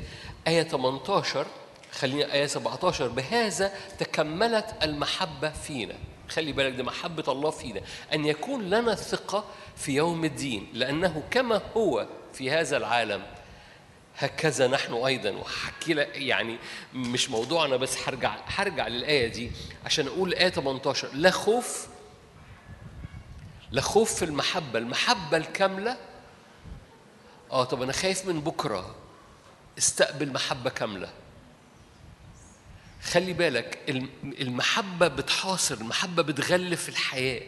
آية 18 خلينا آية 17 بهذا تكملت المحبة فينا. خلي بالك ده محبة الله فينا. أن يكون لنا ثقة في يوم الدين لأنه كما هو في هذا العالم هكذا نحن أيضا. وحكي لك يعني مش موضوعنا بس هرجع هرجع للآية دي عشان أقول الايه 18 لا خوف لا خوف في المحبة. المحبة الكاملة آه طب أنا خايف من بكرة. استقبل محبة كاملة. خلي بالك الم- المحبة بتحاصر المحبة بتغلف الحياة.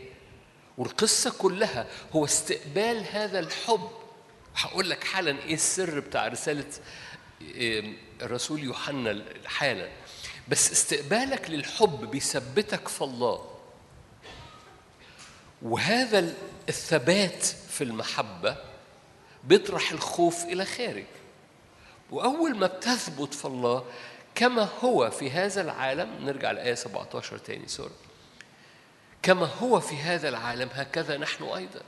والقصة كلها هو استقبال هذا الحب هقول لك حالا إيه السر بتاع رسالة الرسول يوحنا حالا. بس استقبالك للحب بيثبتك في الله. وهذا الثبات في المحبة بيطرح الخوف إلى خارج. وأول ما بتثبت في الله كما هو في هذا العالم نرجع لآية 17 تاني سوري كما هو في هذا العالم هكذا نحن أيضا.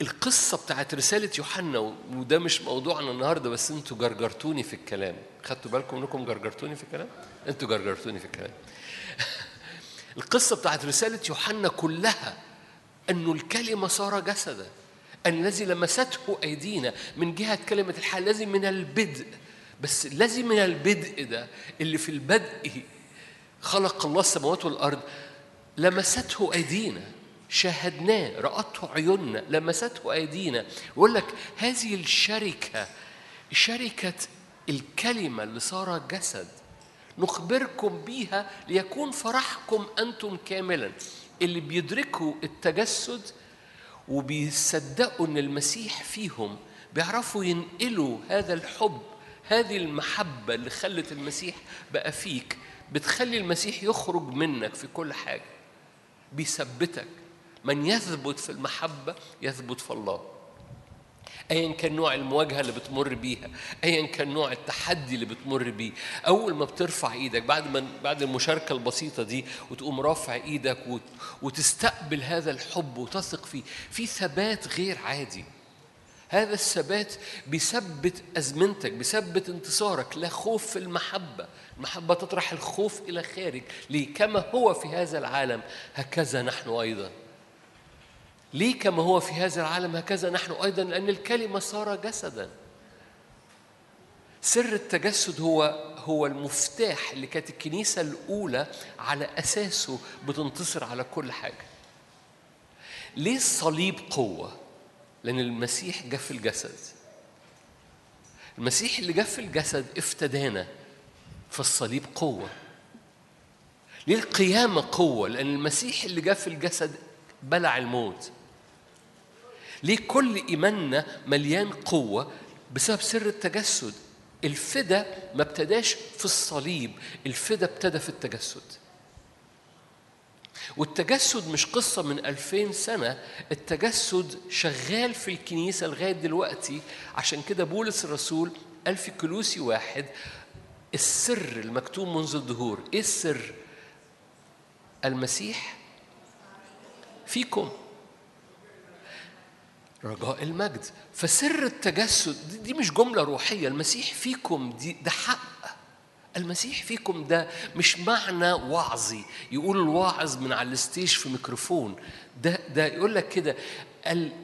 القصة بتاعت رسالة يوحنا وده مش موضوعنا النهاردة بس أنتوا جرجرتوني في الكلام. خدتوا بالكم انكم جرجرتوني في الكلام؟ أنتوا جرجرتوني في الكلام. <laughs> القصة بتاعت رسالة يوحنا كلها أنه الكلمة صار جسدا الذي لمسته أيدينا من جهة كلمة الحياة الذي من البدء. بس الذي من البدء ده اللي في البدء خلق الله السماوات والأرض لمسته أيدينا. شاهدناه رأته عيوننا لمسته أيدينا. يقول لك هذه الشركة شركة الكلمة اللي صار جسد نخبركم بيها ليكون فرحكم أنتم كاملا. اللي بيدركوا التجسد وبيصدقوا إن المسيح فيهم بيعرفوا ينقلوا هذا الحب هذه المحبة اللي خلت المسيح بقى فيك بتخلي المسيح يخرج منك في كل حاجة بيثبتك. من يثبت في المحبة يثبت في الله. ايا كان نوع المواجهة اللي بتمر بيها ايا كان نوع التحدي اللي بتمر بيه. أول ما بترفع إيدك بعد ما بعد المشاركة البسيطة دي وتقوم رافع إيدك وت- وتستقبل هذا الحب وتثق فيه في ثبات غير عادي. هذا الثبات بيثبت أزمنتك بيثبت انتصارك. لا خوف في المحبة. المحبة تطرح الخوف إلى خارج. ليه؟ كما هو في هذا العالم. هكذا نحن أيضا. ليه كما هو في هذا العالم هكذا نحن أيضا؟ لأن الكلمة صار جسدا. سر التجسد هو هو المفتاح اللي كانت الكنيسة الأولى على أساسه بتنتصر على كل حاجة. ليه الصليب قوة؟ لأن المسيح جه في الجسد. المسيح اللي جه في الجسد افتدانا فالصليب قوة. ليه القيامة قوة؟ لأن المسيح اللي جاء في الجسد بلع الموت. ليه كل إيماننا مليان قوة؟ بسبب سر التجسد. الفدا ما ابتداش في الصليب، الفدا ابتدى في التجسد. والتجسد مش قصة من ألفين سنة التجسد شغال في الكنيسة لغاية دلوقتي عشان كده بولس الرسول قال في كلوسي واحد السر المكتوب منذ الدهور إيه السر المسيح فيكم رجاء المجد. فسر التجسد دي- مش جملة روحية المسيح فيكم دي ده حق. المسيح فيكم ده مش معنى وعظي. يقول الواعظ من على الستيج في ميكروفون. ده ده يقول لك كده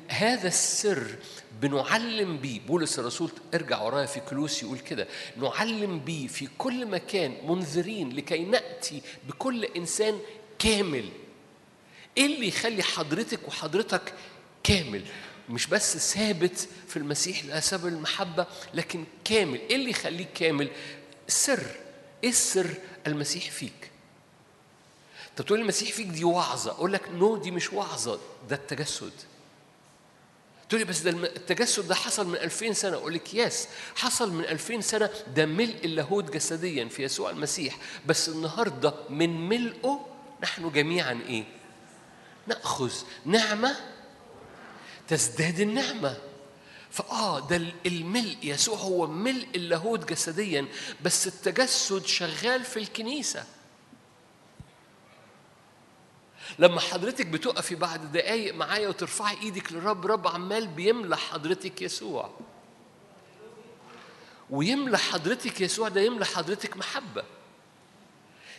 هذا السر بنعلم بيه. بولس الرسول ارجع ورايا في كلوس يقول كده نعلم بيه في كل مكان منذرين لكي نأتي بكل إنسان كامل. إيه اللي يخلي حضرتك وحضرتك كامل؟ مش بس ثابت في المسيح لسبب المحبة لكن كامل. إيه اللي يخليك كامل؟ السر. إيه السر المسيح فيك؟ طب تقول المسيح فيك دي وعظة. أقول لك no دي مش وعظة ده التجسد. تقول لي بس ده التجسد ده حصل من 2000 سنة. أقول لك yes حصل من 2000 سنة. ده ملء اللاهوت جسديا في يسوع المسيح. بس النهاردة من ملئه نحن جميعا إيه؟ نأخذ نعمة تزداد النعمة. فآه ده ال- الملء يسوع هو ملء اللاهوت جسديا بس التجسد شغال في الكنيسة. لما حضرتك بتقفي بعد دقايق معايا وترفعي إيدك للرب رب عمال بيملى حضرتك يسوع. ويملى حضرتك يسوع ده يملى حضرتك محبة.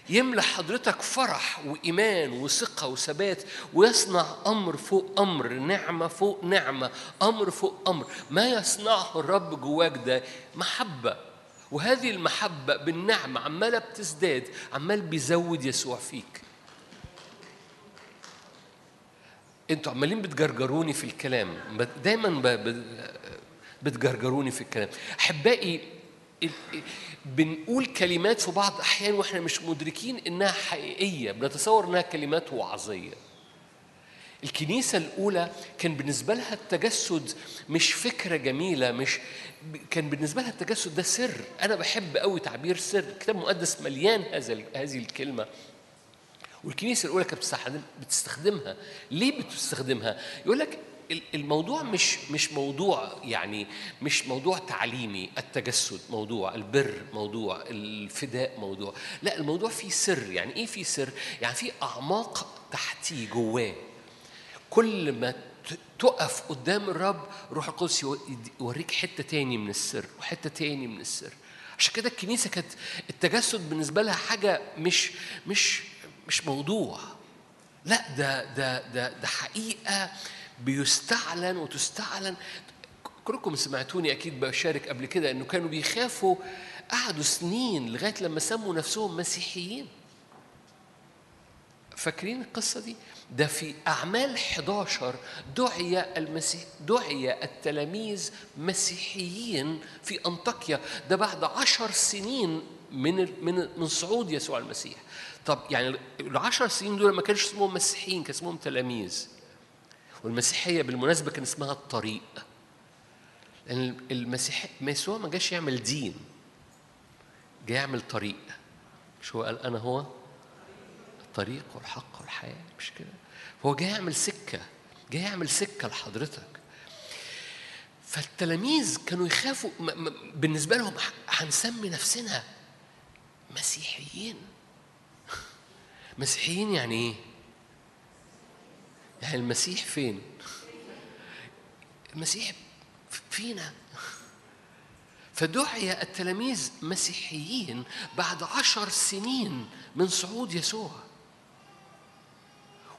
يملى حضرتك فرح وإيمان وثقة وثبات ويصنع أمر فوق أمر نعمة فوق نعمة أمر فوق أمر. ما يصنعه الرب جواك ده؟ محبة. وهذه المحبة بالنعمة عمالة بتزداد عمال بيزود يسوع فيك. أنتوا عمالين بتجرجروني في الكلام دايما. بتجرجروني في الكلام. أحبائي بنقول كلمات في بعض أحيان وإحنا مش مدركين إنها حقيقية بنتصور إنها كلمات وعظية. الكنيسة الأولى كان بالنسبة لها التجسد مش فكرة جميلة مش كان بالنسبة لها التجسد ده سر. أنا بحب قوي تعبير سر. الكتاب المقدس مليان هذا هذه الكلمة. والكنيسة الأولى كانت بتستخدم بتستخدمها. ليه بتستخدمها؟ يقول لك الموضوع مش مش موضوع يعني مش موضوع تعليمي التجسد موضوع البر موضوع الفداء موضوع. لا الموضوع فيه سر. يعني إيه فيه سر؟ يعني فيه أعماق تحتيه جواه. كل ما تقف قدام الرب روح القدس يو- يوريك حتة تاني من السر وحتة تاني من السر. عشان كده الكنيسة كانت التجسد بالنسبة لها حاجة مش مش مش موضوع. لا ده ده ده ده حقيقة بيستعلن وتستعلن كلكم سمعتوني أكيد بشارك قبل كده إنه كانوا بيخافوا قعدوا سنين لغاية لما سموا نفسهم مسيحيين فاكرين القصة دي؟ ده في أعمال 11 دعي المسيح دعي التلاميذ مسيحيين في أنطاكيا ده بعد عشر سنين من من من صعود يسوع المسيح. طب يعني العشر سنين دول ما كانش اسمهم مسيحيين كان اسمهم تلاميذ. والمسيحية بالمناسبة كان اسمها الطريق. لأن المسيح يسوع ما جاش يعمل دين. جاي يعمل طريق. مش هو قال أنا هو الطريق والحق والحياة مش كده هو جاي يعمل سكة جاي يعمل سكة لحضرتك فالتلاميذ كانوا يخافوا بالنسبة لهم هنسمي نفسنا مسيحيين <laughs> مسيحيين يعني إيه؟ يعني المسيح فين؟ المسيح فينا. فدعي التلاميذ مسيحيين بعد عشر سنين من صعود يسوع.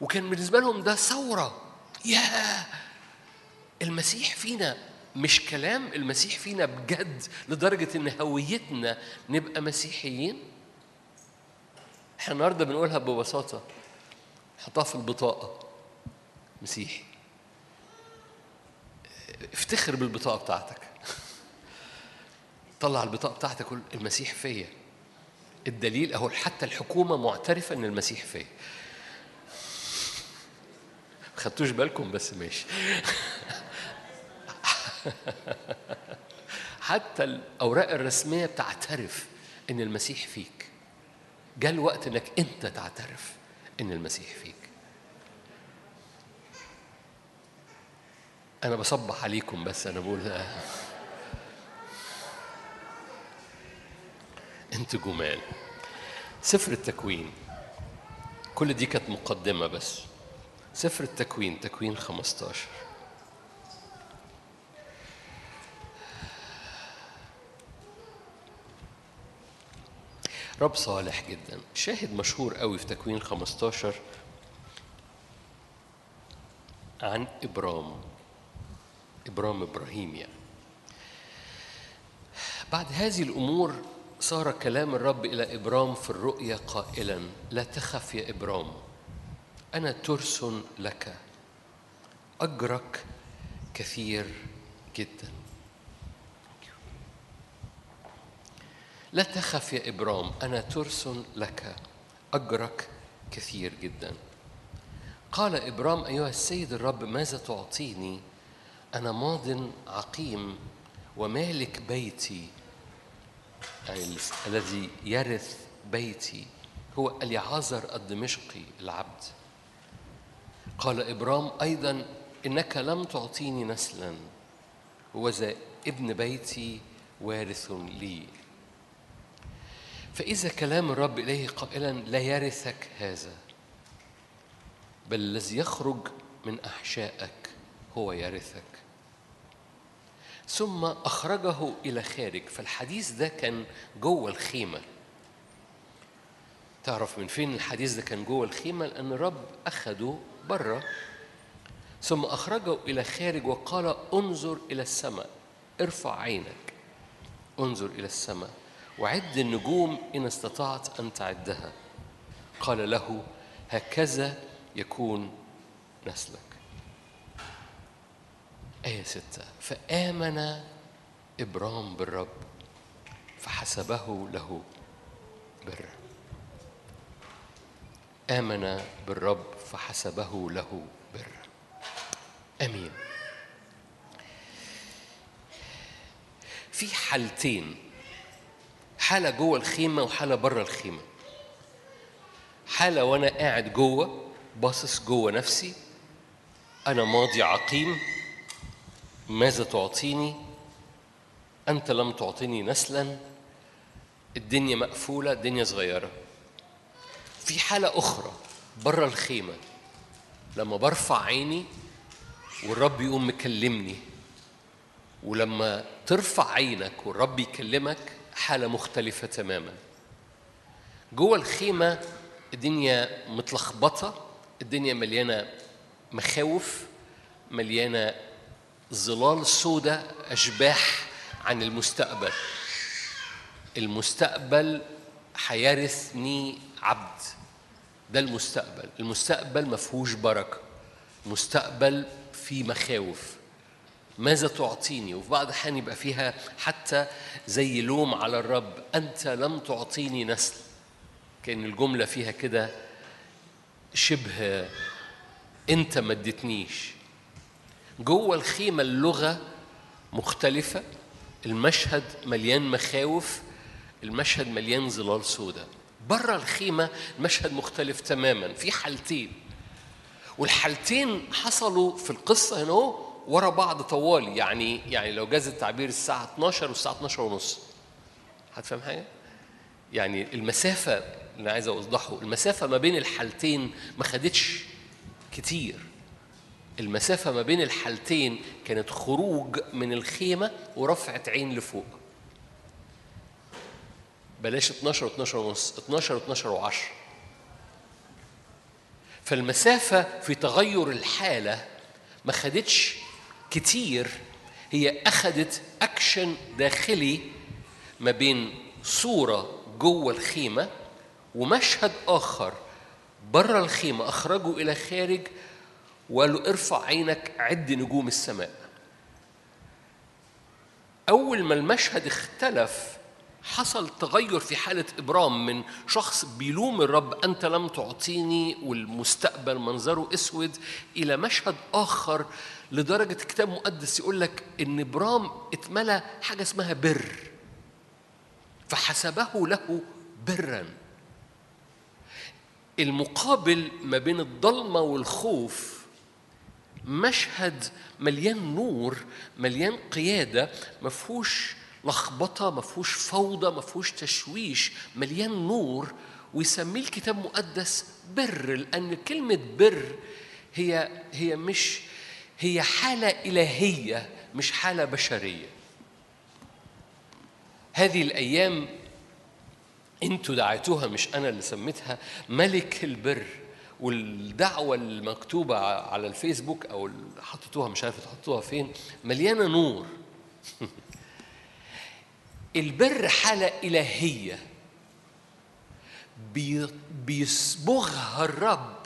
وكان بالنسبة لهم ده ثورة. يا! المسيح فينا مش كلام المسيح فينا بجد لدرجة إن هويتنا نبقى مسيحيين؟ إحنا النهارده بنقولها ببساطة حطها في البطاقة. مسيحي. افتخر بالبطاقة بتاعتك. طلع البطاقة بتاعتك قول المسيح فيا. الدليل أهو حتى الحكومة معترفة إن المسيح فيا. خدتوش بالكم بس ماشي. حتى الأوراق الرسمية بتعترف إن المسيح فيك. جاء الوقت إنك أنت تعترف إن المسيح فيك. أنا بصبح عليكم بس أنا بقول آه. أنت جمال. سفر التكوين كل دي كانت مقدمة بس. سفر التكوين تكوين 15 رب صالح جدا. شاهد مشهور قوي في تكوين 15 عن إبرام. إبرام إبراهيم يعني. بعد هذه الأمور صار كلام الرب إلى إبرام في الرؤيا قائلا لا تخف يا إبرام أنا ترس لك أجرك كثير جدا. لا تخف يا إبرام أنا ترس لك أجرك كثير جدا. قال إبرام أيها السيد الرب ماذا تعطيني أنا ماض عقيم ومالك بيتي ال- الذي يرث بيتي هو اليعازر الدمشقي العبد. قال إبرام أيضا إنك لم تعطيني نسلا وذا ابن بيتي وارث لي. فإذا كلام الرب إليه قائلا لا يرثك هذا بل الذي يخرج من أحشائك هو يرثك. ثم أخرجه إلى خارج. فالحديث ده كان جوه الخيمة. تعرف من فين الحديث ده كان جوه الخيمة؟ لأن الرب أخده بره ثم أخرجه إلى خارج وقال انظر إلى السماء ارفع عينك. انظر إلى السماء. وعد النجوم إن استطعت أن تعدها. قال له هكذا يكون نسلك. آية ستة. فآمن إبرام بالرب فحسبه له برا آمن بالرب فحسبه له بر. آمين. في حالتين حالة جوه الخيمة وحالة بره الخيمة. حالة وأنا قاعد جوه باصص جوه نفسي أنا ماضي عقيم ماذا تعطيني؟ أنت لم تعطيني نسلا. الدنيا مقفولة الدنيا صغيرة. في حالة أخرى بره الخيمة. لما برفع عيني والرب يقوم مكلمني. ولما ترفع عينك والرب يكلمك حالة مختلفة تماما. جوه الخيمة الدنيا متلخبطة الدنيا مليانة مخاوف مليانة ظلال سودة أشباح عن المستقبل. المستقبل هيرثني عبد. ده المستقبل. المستقبل ما فيهوش بركة. المستقبل فيه مخاوف. ماذا تعطيني؟ وفي بعض الأحيان يبقى فيها حتى زي لوم على الرب. أنت لم تعطيني نسل. كأن الجملة فيها كده شبه أنت ما اديتنيش. جوه الخيمة اللغة مختلفة. المشهد مليان مخاوف المشهد مليان ظلال سوداء بره الخيمة المشهد مختلف تماما في حالتين. والحالتين حصلوا في القصة هنا ورا بعض طوالي. يعني يعني لو جاز التعبير الساعة 12 والساعة 12 ونص. هتفهم حاجة؟ يعني المسافة اللي عايز أوضحه المسافة ما بين الحالتين ما خدتش كتير. المسافة ما بين الحالتين كانت خروج من الخيمة ورفعة عين لفوق. بلاش 12 و 12 ونص 12 و 12 و10 فالمسافة في تغير الحالة ما خدتش كتير هي أخدت أكشن داخلي ما بين صورة جوه الخيمة ومشهد آخر. بره الخيمة أخرجوا إلى خارج وقالوا ارفع عينك عد نجوم السماء. أول ما المشهد اختلف حصل تغير في حالة إبرام من شخص بيلوم الرب أنت لم تعطيني والمستقبل منظره أسود إلى مشهد آخر لدرجة كتاب مقدس يقول لك إن إبرام اتملى حاجة اسمها بر فحسبه له برا. المقابل ما بين الضلمة والخوف مشهد مليان نور مليان قيادة مفهوش لخبطة مفهوش فوضى مفهوش تشويش مليان نور. ويسميه الكتاب المقدس بر لأن كلمة بر هي هي مش هي حالة إلهية مش حالة بشرية. هذه الأيام أنتوا دعيتوها مش أنا اللي سميتها ملك البر. والدعوة المكتوبة على الفيسبوك اللي حطيتوها مش عارف تحطوها فين مليانة نور. <laughs> البر حالة إلهية. بي- بيصبغها الرب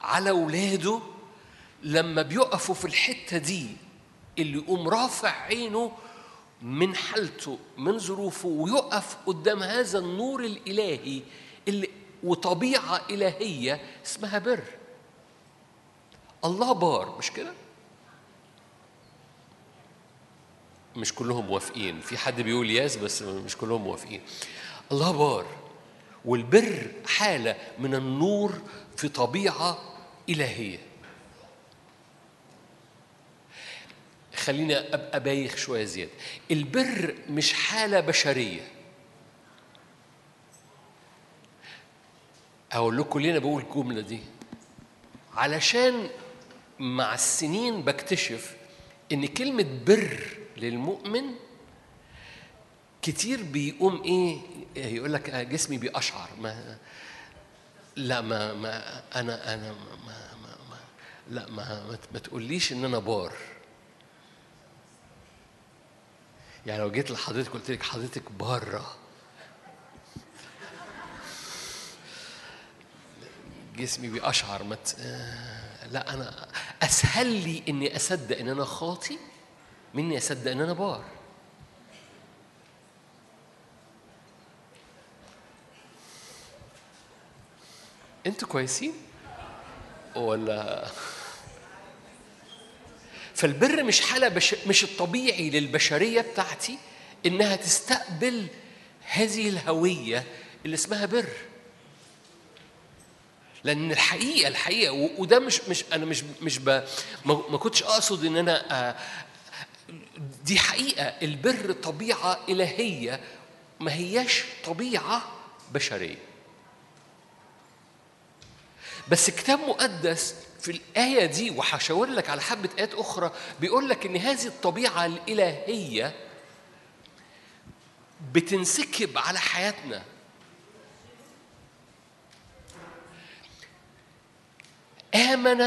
على اولاده لما بيقفوا في الحتة دي اللي يقوم رافع عينه من حالته من ظروفه ويقف قدام هذا النور الإلهي اللي وطبيعة إلهية اسمها بر. الله بار مش كده؟ مش كلهم موافقين. في حد بيقول ياس بس مش كلهم موافقين. الله بار. والبر حالة من النور في طبيعة إلهية. خليني أبقى بايخ شوية زيادة. البر مش حالة بشرية. أقول لكم ليه أنا بقول الجملة دي. علشان مع السنين بكتشف إن كلمة بر للمؤمن كتير بيقوم إيه يقول لك جسمي بيقشعر. ما لا ما ما أنا أنا ما ما ما لا ما ما, تقوليش إن أنا بار. يعني لو جيت لحضرتك قلت لك حضرتك بره جسمي بيقشعر مت... آه، لا أنا أسهل لي إني أصدق إن أنا خاطي مني أصدق إن أنا بار. أنتوا كويسين؟ ولا؟ فالبر مش حالة بش... مش الطبيعي للبشرية بتاعتي إنها تستقبل هذه الهوية اللي اسمها بر. لأن الحقيقة الحقيقة و... وده مش مش أنا مش مش ب... ما... كنتش أقصد إن أنا آه، دي حقيقة. البر طبيعة إلهية ما هياش طبيعة بشرية. بس كتاب مقدس في الآية دي وهشاور لك على حبة آيات أخرى بيقول لك إن هذه الطبيعة الإلهية بتنسكب على حياتنا. آمن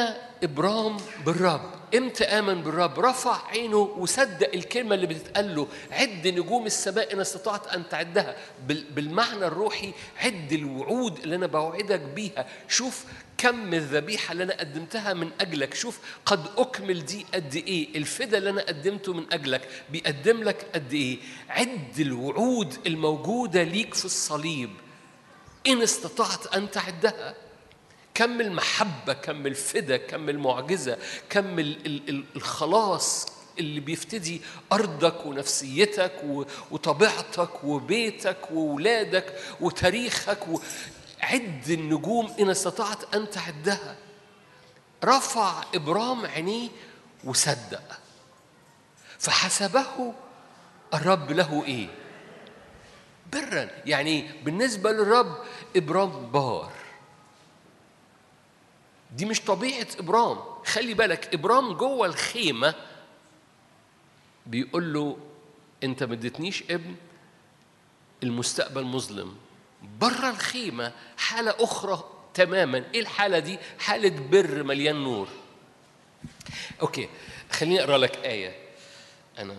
إبرام بالرب. إمتى آمن بالرب؟ رفع عينه وصدق الكلمة اللي بتتقال له. عد نجوم السماء إن استطعت أن تعدها. بال- بالمعنى الروحي عد الوعود اللي أنا بوعدك بيها. شوف كم الذبيحة اللي أنا قدمتها من أجلك. شوف قد أكمل دي قد إيه. الفدا اللي أنا قدمته من أجلك بيقدم لك قد إيه. عد الوعود الموجودة ليك في الصليب. إن استطعت أن تعدها. كم المحبة كم الفدا كم المعجزة كم ال- ال- ال- الخلاص اللي بيفتدي أرضك ونفسيتك وطبيعتك وبيتك وولادك وتاريخك. عد النجوم إن استطعت أن تعدها رفع إبرام عينيه وصدق فحسبه الرب له إيه؟ برا يعني بالنسبة للرب إبرام بار دي مش طبيعة إبرام. خلي بالك إبرام جوه الخيمة بيقول له أنت ما اديتنيش ابن المستقبل مظلم. بره الخيمة حالة أخرى تماما. إيه الحالة دي؟ حالة بر مليان نور. okay خليني أقرأ لك آية. أنا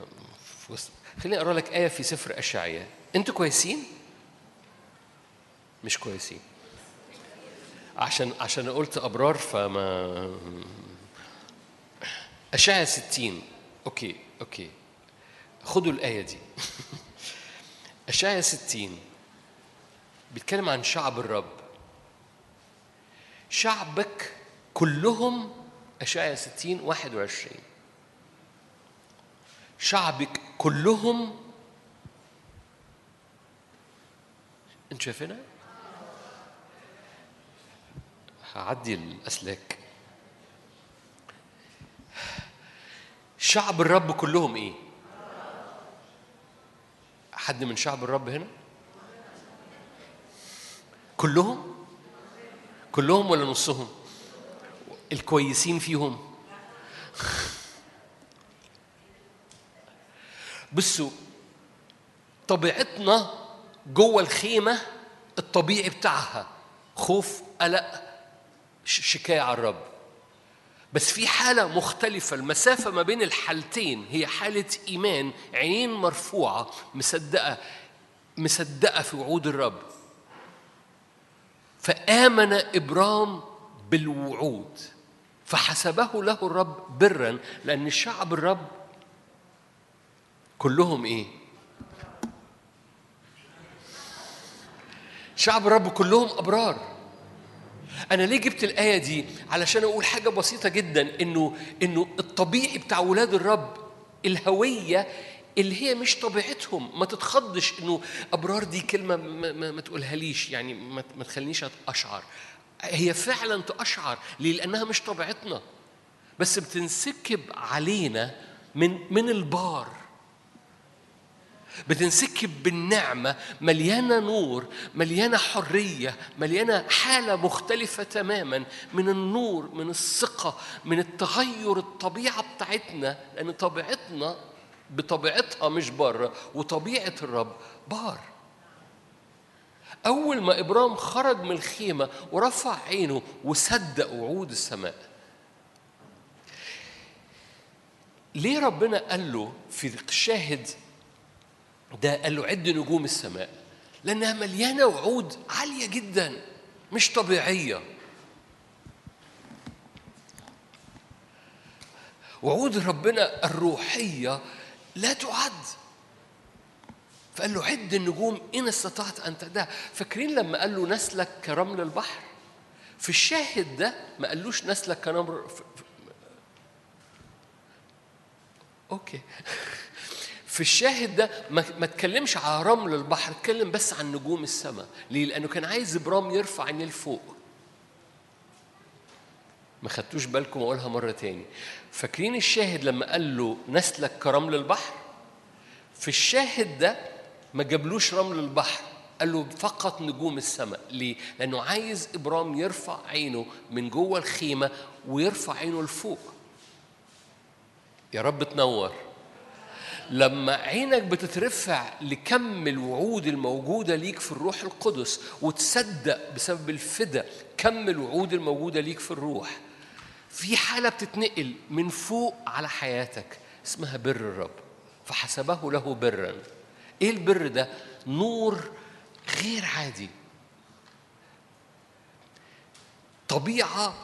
في وسط خليني أقرأ لك آية في سفر أشعياء أنتوا كويسين؟ مش كويسين. عشان عشان قلت أبرار فما اشعيا 60 okay okay. خدوا الآية دي. <laughs> اشعيا 60 بيتكلم عن شعب الرب. شعبك كلهم اشعيا 60 21 شعبك كلهم انت شايفينها؟ هعدي الأسلاك شعب الرب كلهم إيه؟ حد من شعب الرب هنا؟ كلهم؟ كلهم ولا نصهم؟ الكويسين فيهم؟ بصوا طبيعتنا جوه الخيمة الطبيعي بتاعها خوف قلق شكاية على الرب. بس في حالة مختلفة المسافة ما بين الحالتين هي حالة إيمان عينين مرفوعة مصدقة مصدقة في وعود الرب. فآمن إبرام بالوعود فحسبه له الرب برا لأن شعب الرب كلهم إيه؟ شعب الرب كلهم أبرار. أنا ليه جبت الآية دي؟ علشان أقول حاجة بسيطة جدا إنه إنه الطبيعي بتاع ولاد الرب الهوية اللي هي مش طبيعتهم. ما تتخضش إنه أبرار دي كلمة ما, ما, ما تقولها ليش يعني ما, ما تخلينيش أشعر. هي فعلا تأشعر. ليه؟ لأنها مش طبيعتنا. بس بتنسكب علينا من من البار. بتنسكب بالنعمة مليانة نور مليانة حرية مليانة حالة مختلفة تماما من النور من الثقة من التغير الطبيعة بتاعتنا لأن طبيعتنا بطبيعتها مش بره وطبيعة الرب بار. أول ما إبرام خرج من الخيمة ورفع عينه وصدق وعود السماء ليه ربنا قال له في الشاهد ده قال له عد نجوم السماء لأنها مليانة وعود عالية جدا مش طبيعية. وعود ربنا الروحية لا تعد. فقال له عد النجوم إن استطعت أن تعدها فاكرين لما قال له نسلك كرمل البحر؟ في الشاهد ده ما قالوش نسلك كنمر أوكي. <laughs> في الشاهد ده ما ما اتكلمش على رمل البحر اتكلم بس عن نجوم السماء. ليه؟ لأنه كان عايز إبرام يرفع عينيه لفوق. ما خدتوش بالكم اقولها مرة تاني. فاكرين الشاهد لما قال له نسلك كرمل البحر؟ في الشاهد ده ما جابلوش رمل البحر قال له فقط نجوم السماء. ليه؟ لأنه عايز إبرام يرفع عينه من جوه الخيمة ويرفع عينه لفوق. يا رب تنور. لما عينك بتترفع لكم الوعود الموجودة ليك في الروح القدس وتصدق بسبب الفدا كم الوعود الموجودة ليك في الروح في حالة بتتنقل من فوق على حياتك اسمها بر الرب فحسبه له برا. إيه البر ده؟ نور غير عادي. طبيعة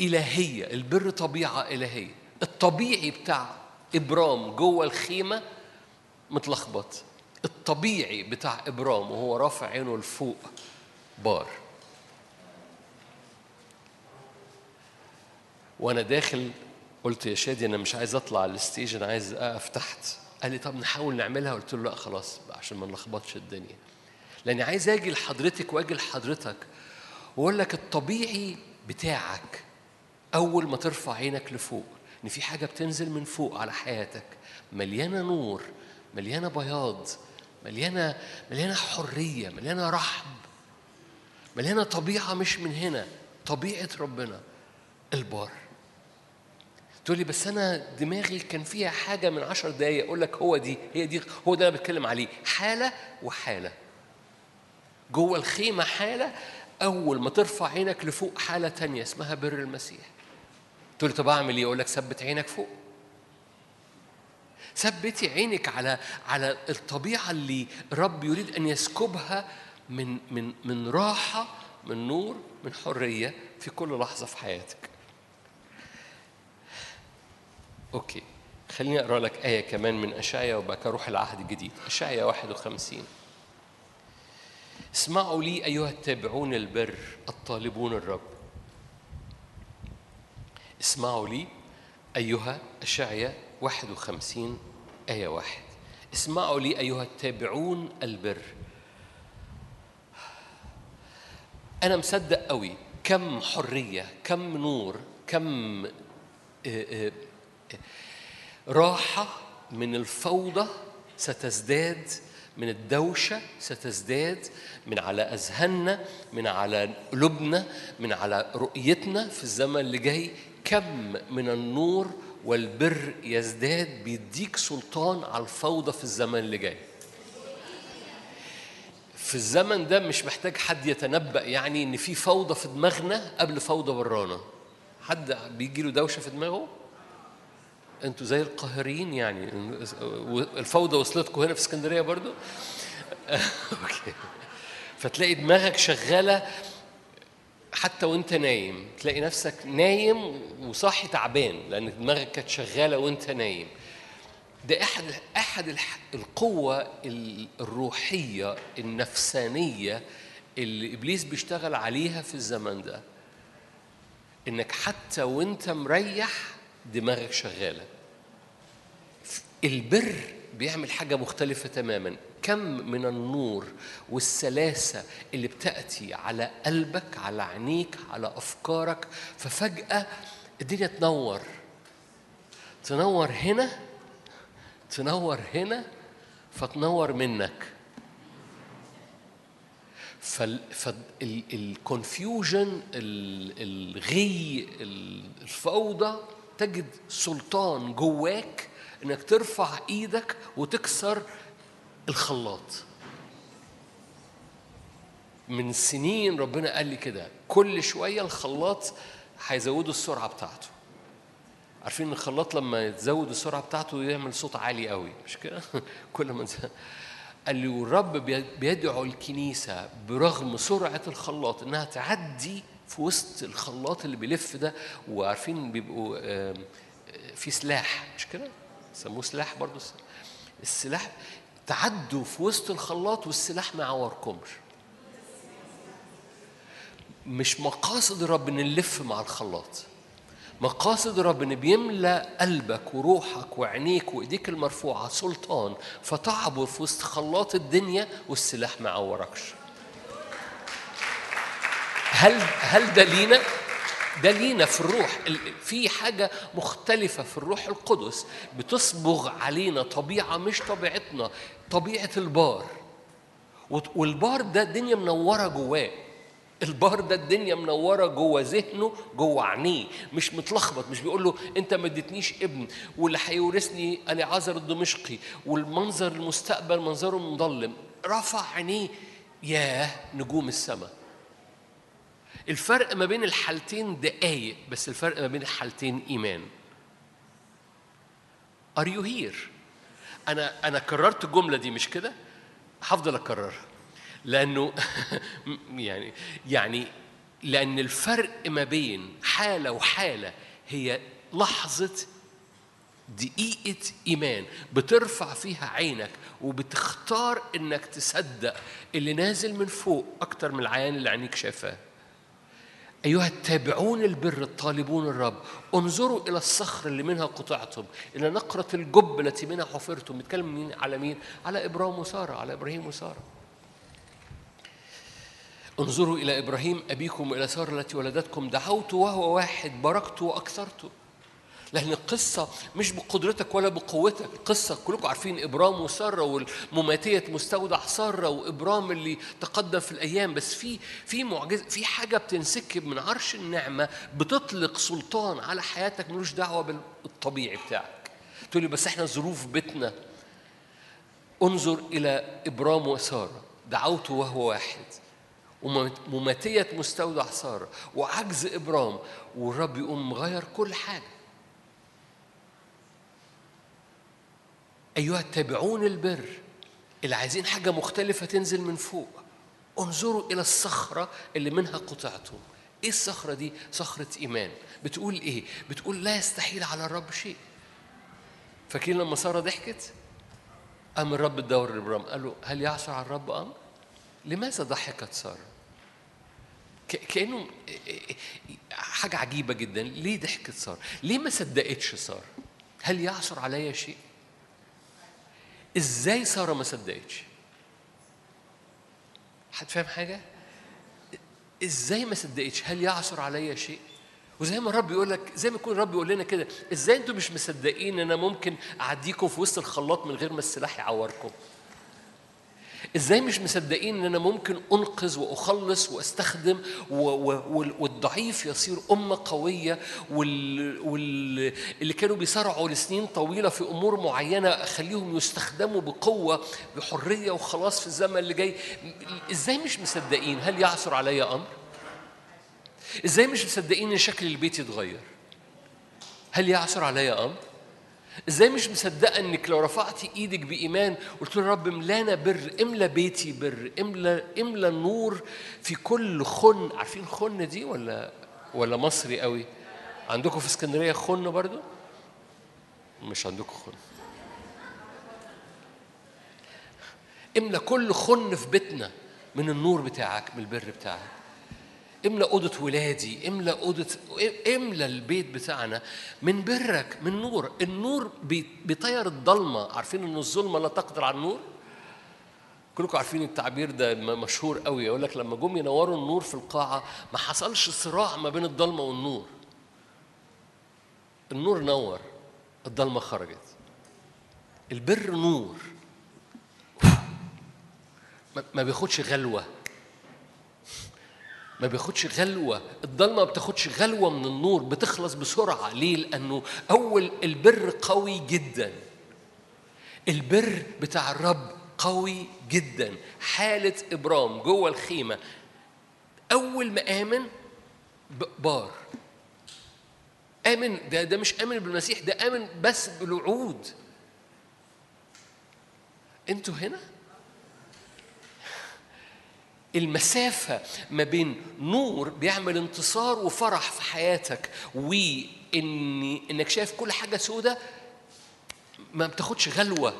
إلهية البر طبيعة إلهية. الطبيعي بتاع إبرام جوه الخيمة متلخبط. الطبيعي بتاع إبرام وهو رافع عينه لفوق بار. وأنا داخل قلت يا شادي أنا مش عايز أطلع على ال stage أنا عايز أقف تحت. قال لي طب نحاول نعملها. قلت له لا خلاص عشان ما نلخبطش الدنيا. لأني عايز أجي لحضرتك وأجي لحضرتك وأقول لك الطبيعي بتاعك أول ما ترفع عينك لفوق إن في حاجة بتنزل من فوق على حياتك مليانة نور مليانة بياض مليانة مليانة حرية مليانة رحب مليانة طبيعة مش من هنا طبيعة ربنا البار. تقول لي بس أنا دماغي كان فيها حاجة من عشر دقايق أقول لك هو دي هي دي هو ده أنا بتكلم عليه. حالة وحالة. جوه الخيمة حالة أول ما ترفع عينك لفوق حالة تانية اسمها بر المسيح. تقول طب أعمل إيه؟ أقول لك ثبت عينك فوق. ثبتي عينك على على الطبيعة اللي رب يريد أن يسكبها من من من راحة من نور من حرية في كل لحظة في حياتك. أوكي. خليني أقرأ لك آية كمان من أشعيا وبعد كده أروح العهد الجديد أشعيا 51 اسمعوا لي أيها التابعون البر الطالبون الرب. اسمعوا لي أيها أشعيا 51 آية واحد. اسمعوا لي أيها التابعون البر. أنا مصدق قوي كم حرية كم نور كم آه، آه، راحة من الفوضى ستزداد من الدوشة ستزداد من على أذهاننا من على قلوبنا من على رؤيتنا في الزمن اللي جاي كم من النور والبر يزداد بيديك سلطان على الفوضى في الزمن اللي جاي. في الزمن ده مش محتاج حد يتنبأ يعني إن في فوضى في دماغنا قبل فوضى برانا. حد بيجي له دوشة في دماغه؟ أنتوا زي القاهرين يعني. الفوضى وصلتكم هنا في اسكندرية برضو؟ <laughs> أوكي. فتلاقي دماغك شغالة حتى وانت نايم تلاقي نفسك نايم وصاحي تعبان لأن دماغك كانت شغالة وانت نايم. ده أحد أحد القوة ال- الروحية النفسانية اللي إبليس بيشتغل عليها في الزمن ده. إنك حتى وانت مريح دماغك شغالة. البر بيعمل حاجة مختلفة تماما. كم من النور والسلاسة اللي بتأتي على قلبك على عينيك على أفكارك ففجأة الدنيا تنور. تنور هنا تنور هنا فتنور منك. فالكونفيوجن الغي ال- الفوضى تجد سلطان جواك إنك ترفع إيدك وتكسر الخلاط. من سنين ربنا قال لي كده كل شوية الخلاط هيزودوا السرعة بتاعته. عارفين الخلاط لما تزود السرعة بتاعته يعمل صوت عالي قوي مش كده؟ <laughs> كل ما قال لي والرب بي- بيدعو الكنيسة برغم سرعة الخلاط إنها تعدي في وسط الخلاط اللي بيلف ده وعارفين بيبقوا آم، في سلاح مش كده؟ سموه سلاح برضه السلاح تعدوا في وسط الخلاط والسلاح ما يعوركمش مش مقاصد إن نلف مع الخلاط. مقاصد إن بيملى قلبك وروحك وعينيك وإيديك المرفوعة سلطان فتعبر في وسط خلاط الدنيا والسلاح ما عوركش هل هل ده لينا؟ ده لينا في الروح ال- في حاجة مختلفة في الروح القدس بتصبغ علينا طبيعة مش طبيعتنا طبيعة البار. والبار ده الدنيا منورة جواه. البار ده الدنيا منورة جوه ذهنه جوه عينيه مش متلخبط مش بيقول له انت ما اديتنيش ابن واللي هيورثني اليعازر الدمشقي والمنظر المستقبل منظره مظلم. رفع عينيه ياه نجوم السماء. الفرق ما بين الحالتين دقايق بس الفرق ما بين الحالتين إيمان. are you here أنا أنا كررت الجملة دي مش كده؟ هفضل أكررها. لأنه <laughs> يعني يعني لأن الفرق ما بين حالة وحالة هي لحظة دقيقة إيمان. بترفع فيها عينك وبتختار إنك تصدق اللي نازل من فوق أكتر من العيان اللي عينيك شايفاه. أيها التابعون البر الطالبون الرب انظروا إلى الصخر اللي منها قطعتم إلى نقرة الجب التي منها حفرتم بيتكلم مين؟ على مين؟ على إبراهيم وسارة على إبراهيم وسارة. انظروا إلى إبراهيم أبيكم وإلى سارة التي ولدتكم دعوت وهو واحد باركت وأكثرت. لأن القصة مش بقدرتك ولا بقوتك. القصة كلكم عارفين إبرام وسارة والمماتية مستودع سارة وإبرام اللي تقدم في الأيام. بس في في معجزة في حاجة بتنسكب من عرش النعمة بتطلق سلطان على حياتك ملوش دعوة بالطبيعي بتاعك. تقول لي بس إحنا ظروف بيتنا. انظر إلى إبرام وسارة. دعوته وهو واحد. ومماتية مستودع سارة. وعجز إبرام. والرب يقوم مغير كل حاجة. أيها التابعون البر اللي عايزين حاجة مختلفة تنزل من فوق انظروا إلى الصخرة اللي منها قطعتم إيه الصخرة دي؟ صخرة إيمان بتقول إيه؟ بتقول لا يستحيل على الرب شيء فاكرين لما سارة ضحكت؟ قام الرب الدور لإبرام قال له هل يعثر على الرب أمر؟ لماذا ضحكت سارة؟ كأنه حاجة عجيبة جدا ليه ضحكت سارة؟ ليه ما صدقتش سارة؟ هل يعثر عليا شيء؟ إزاي سارة ما صدقتش؟ حد فاهم حاجة؟ إزاي ما صدقتش؟ هل يعثر عليا شيء؟ وزي ما الرب يقول لك زي ما يكون الرب يقول لنا كده إزاي أنتوا مش مصدقين إن أنا ممكن أعديكم في وسط الخلاط من غير ما السلاح يعوركم؟ إزاي مش مصدقين ان أنا ممكن انقذ واخلص واستخدم والضعيف يصير أمة قوية وال وال اللي كانوا بيصارعوا لسنين طويلة في أمور معينة أخليهم يستخدموا بقوة بحرية وخلاص في الزمن اللي جاي. إزاي مش مصدقين؟ هل يعثر علي أمر؟ إزاي مش مصدقين إن شكل البيت يتغير؟ هل يعثر علي أمر؟ إزاي مش مصدقة إنك لو رفعتي إيدك بإيمان قلت له رب املانا بر املا بيتي بر املا املا النور في كل خن. عارفين خن دي ولا ولا مصري قوي؟ عندكم في اسكندرية خن برضو؟ مش عندكم خن. املا كل خن في بيتنا من النور بتاعك من البر بتاعك. املأ أوضة ولادي املأ أوضة املأ البيت بتاعنا من برك من نور. النور بي- بيطير الضلمة. عارفين ان الظلمة لا تقدر على النور؟ كلكم عارفين التعبير ده مشهور قوي يقول لك لما جم ينوروا النور في القاعة ما حصلش صراع ما بين الضلمة والنور. النور نور الضلمة خرجت. البر نور. ما بياخدش غلوة. ما بياخدش غلوة. الضلمة ما بتاخدش غلوة من النور بتخلص بسرعة. ليه؟ لأنه أول البر قوي جدا. البر بتاع الرب قوي جدا. حالة إبرام جوه الخيمة. أول ما آمن بار. آمن ده ده مش آمن بالمسيح ده آمن بس بالوعود أنتوا هنا؟ المسافة ما بين نور بيعمل انتصار وفرح في حياتك وإن إنك شايف كل حاجة سودة ما بتاخدش غلوة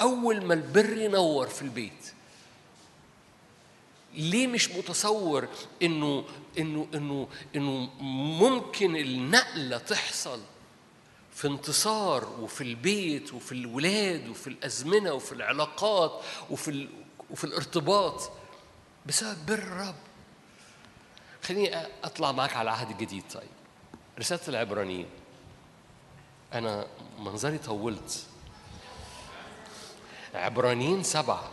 أول ما البر ينور في البيت ليه مش متصور انه انه انه إنه ممكن النقلة تحصل في انتصار وفي البيت وفي الولاد وفي الأزمنة وفي العلاقات وفي. وفي الارتباط بسبب بر الرب. خليني أطلع معاك على العهد الجديد طيب رسالة العبرانيين. أنا منظري طولت. عبرانيين سبعة.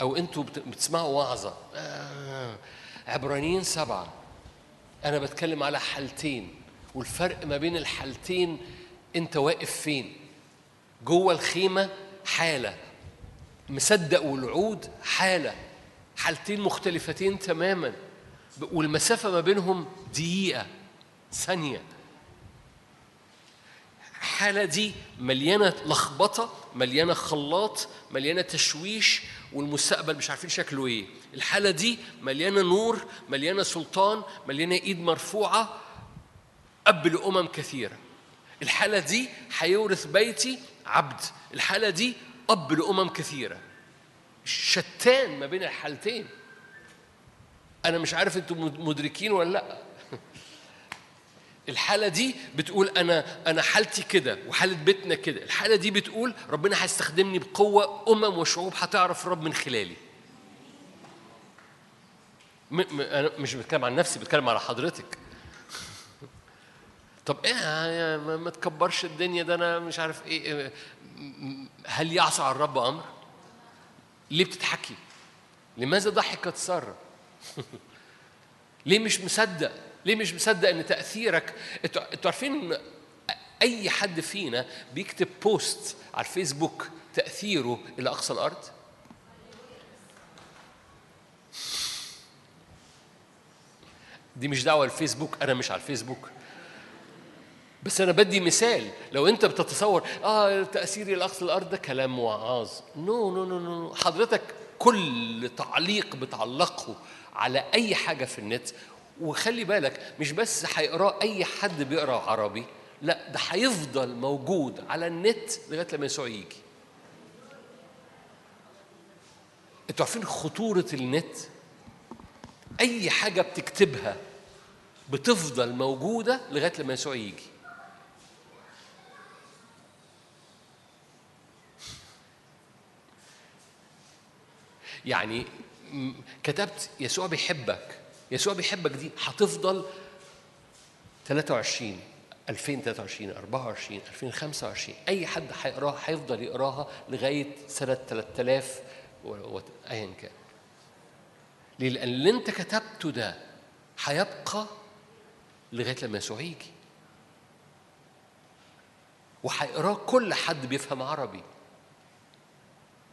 أو أنتوا بت- بتسمعوا وعظة. آه. عبرانيين سبعة. أنا بتكلم على حالتين والفرق ما بين الحالتين أنت واقف فين. جوه الخيمة حالة مصدق والعود حالة. حالتين مختلفتين تماما. والمسافة ما بينهم دقيقة ثانية. الحالة دي مليانة لخبطة مليانة خلاط مليانة تشويش والمستقبل مش عارفين شكله إيه. الحالة دي مليانة نور مليانة سلطان مليانة إيد مرفوعة أب لأمم كثيرة. الحالة دي هيورث بيتي عبد. الحالة دي أب لأمم كثيرة. شتان ما بين الحالتين أنا مش عارف أنتم مدركين ولا لأ <laughs> الحالة دي بتقول أنا أنا حالتي كده وحالة بيتنا كده، الحالة دي بتقول ربنا هيستخدمني بقوة أمم وشعوب هتعرف الرب من خلالي. م- م- أنا مش بتكلم عن نفسي بتكلم على حضرتك. <laughs> طب إيه ما تكبرش الدنيا ده أنا مش عارف إيه إيه، هل يعصى على الرب أمر؟ ليه بتضحكي؟ لماذا ضحكت سارة؟ <laughs> ليه مش مصدق؟ ليه مش مصدق إن تأثيرك أنتوا عارفين أي حد فينا بيكتب بوست على الفيسبوك تأثيره إلى أقصى الأرض؟ دي مش دعوة الفيسبوك أنا مش على الفيسبوك بس أنا بدي مثال. لو أنت بتتصور آه تأثيري لأقصى الأرض ده كلام وعاظ. no no no no حضرتك كل تعليق بتعلقه على أي حاجة في النت وخلي بالك مش بس هيقراه أي حد بيقرأ عربي لا ده هيفضل موجود على النت لغاية لما يسوع يجي. أنتوا عارفين خطورة النت؟ أي حاجة بتكتبها بتفضل موجودة لغاية لما يسوع يجي. يعني كتبت يسوع بيحبك يسوع بيحبك دي هتفضل 23 2023 24 2025 أي حد هيقراها هيفضل يقراها لغاية سنة 3000 و- و- ايا كان ليه؟ لأن اللي أنت كتبته ده هيبقى لغاية لما يسوع يجي وهيقراه كل حد بيفهم عربي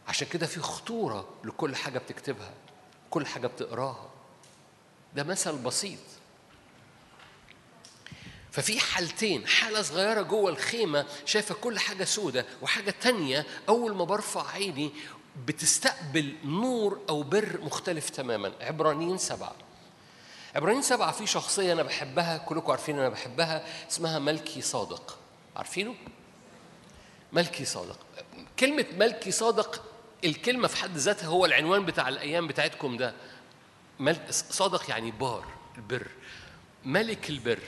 عشان كده في خطورة لكل حاجة بتكتبها كل حاجة بتقراها. ده مثل بسيط. ففي حالتين حالة صغيرة جوه الخيمة شايفة كل حاجة سودة وحاجة تانية أول ما برفع عيني بتستقبل نور أو بر مختلف تماما. عبرانيين سبعة. عبرانيين سبعة في شخصية أنا بحبها كلكم عارفين أنا بحبها اسمها ملكي صادق. عارفينه؟ ملكي صادق. كلمة ملكي صادق الكلمة في حد ذاتها هو العنوان بتاع الأيام بتاعتكم ده. صادق يعني بار البر. ملك البر.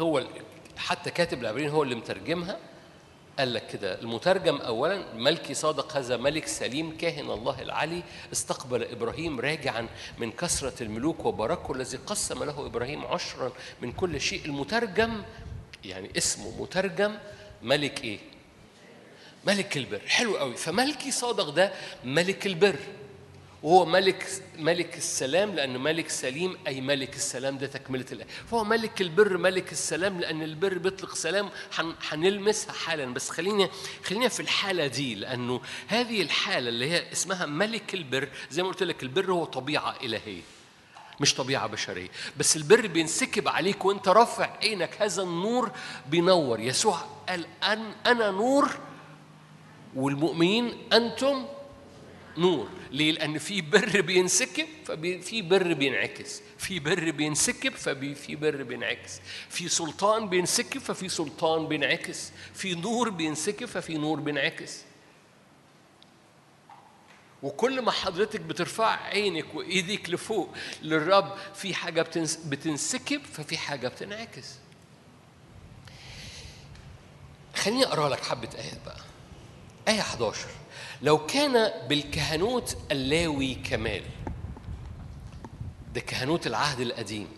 هو حتى كاتب العبرين هو اللي مترجمها. قال لك كده المترجم اولا ملكي صادق هذا ملك سليم كاهن الله العلي استقبل إبراهيم راجعا من كثرة الملوك وباركه الذي قسم له إبراهيم عشرا من كل شيء. المترجم يعني اسمه مترجم ملك إيه؟ ملك البر. حلو قوي. فملكي صادق ده ملك البر. وهو ملك ملك السلام لأن ملك سليم أي ملك السلام ده تكملة الآية فهو ملك البر ملك السلام لأن البر بيطلق سلام. هن- هنلمسها حالا. بس خلينا خلينا في الحالة دي لأنه هذه الحالة اللي هي اسمها ملك البر زي ما قلت لك البر هو طبيعة إلهية مش طبيعة بشرية. بس البر بينسكب عليك وأنت رافع عينك. هذا النور بينور. يسوع قال أن أنا نور والمؤمنين أنتم نور. ليه؟ لأن في بر بينسكب ففي بر بينعكس. في بر بينسكب ففي بر بينعكس. في سلطان بينسكب ففي سلطان بينعكس. في نور بينسكب ففي نور بينعكس. وكل ما حضرتك بترفع عينك وايديك لفوق للرب في بتنس بتنسكب ففي حاجة بتنعكس. خليني أقرأ لك حبة آيات بقى. آية 11 لو كان بالكهنوت اللاوي كمال ده كهنوت العهد القديم.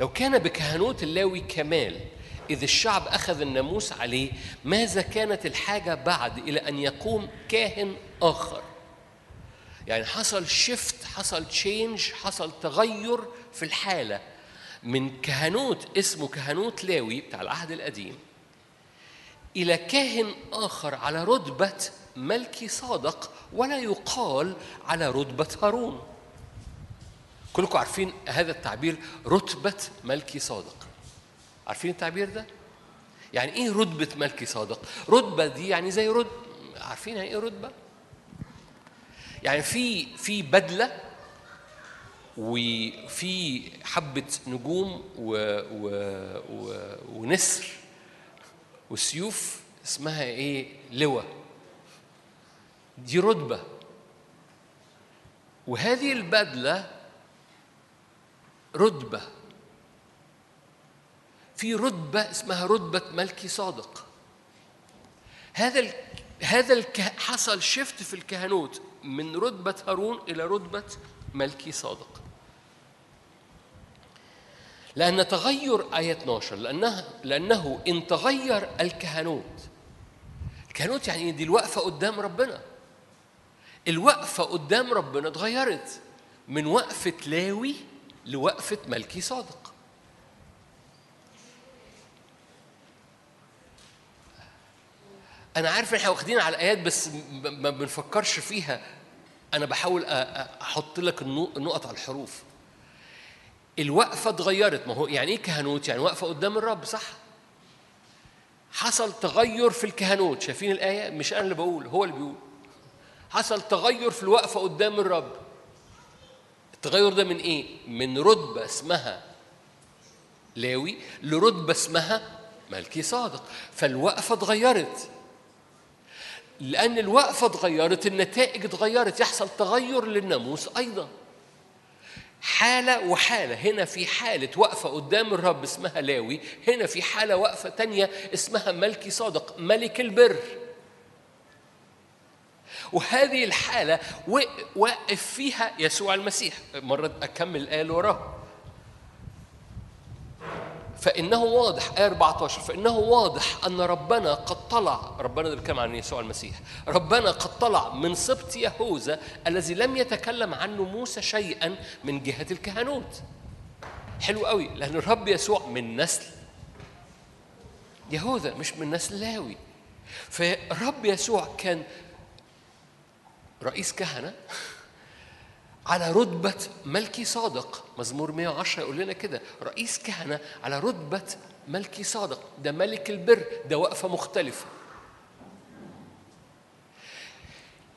لو كان بكهنوت اللاوي كمال إذ الشعب أخذ الناموس عليه ماذا كانت الحاجة بعد إلى أن يقوم كاهن آخر؟ يعني حصل shift حصل change حصل تغير في الحالة من كهنوت اسمه كهنوت لاوي بتاع العهد القديم إلى كاهن آخر على رتبة ملكي صادق ولا يقال على رتبة هارون كلكم عارفين هذا التعبير رتبة ملكي صادق عارفين التعبير ده؟ يعني إيه رتبة ملكي صادق؟ رتبة دي يعني زي رد عارفين يعني إيه رتبة؟ يعني في في بدلة وفي حبة نجوم و و و ونسر وسيوف اسمها إيه؟ لواء دي رتبة وهذه البدلة رتبة في رتبة اسمها رتبة ملكي صادق هذا. هذا. حصل شفت في الكهنوت من رتبة هارون إلى رتبة ملكي صادق لأن تغير آية 12 لأنها لأنه إن تغير الكهنوت. الكهنوت يعني دي الوقفة قدام ربنا. الوقفة قدام ربنا اتغيرت من وقفة لاوي لوقفة ملكي صادق. أنا عارف إحنا واخدين على الآيات بس ما بنفكرش فيها. أنا بحاول أحط لك النقط على الحروف. الوقفة اتغيرت ما هو يعني إيه كهنوت؟ يعني واقفة قدام الرب صح؟ حصل تغير في الكهنوت شايفين الآية؟ مش أنا اللي بقول هو اللي بيقول حصل تغير في الوقفة قدام الرب التغير ده من إيه؟ من رتبة اسمها لاوي لرتبة اسمها ملكي صادق فالوقفة اتغيرت لأن الوقفة اتغيرت النتائج اتغيرت يحصل تغير للناموس أيضا حالة وحالة. هنا في حالة وقفة قدام الرب اسمها لاوي هنا في حالة وقفة تانية اسمها ملكي صادق ملك البر. وهذه الحالة وقف فيها يسوع المسيح. مرة أكمل الآية اللي وراها. فإنه واضح آية 14 فإنه واضح أن ربنا قد طلع ربنا ده بيتكلم عن يسوع المسيح. ربنا قد طلع من سبط يهوذا الذي لم يتكلم عنه موسى شيئا من جهة الكهنوت. حلو قوي لأن الرب يسوع من نسل يهوذا مش من نسل لاوي. فالرب يسوع كان رئيس كهنة. على رتبة ملكي صادق. مزمور 110 يقول لنا كده رئيس كهنة على رتبة ملكي صادق. ده ملك البر ده وقفة مختلفة.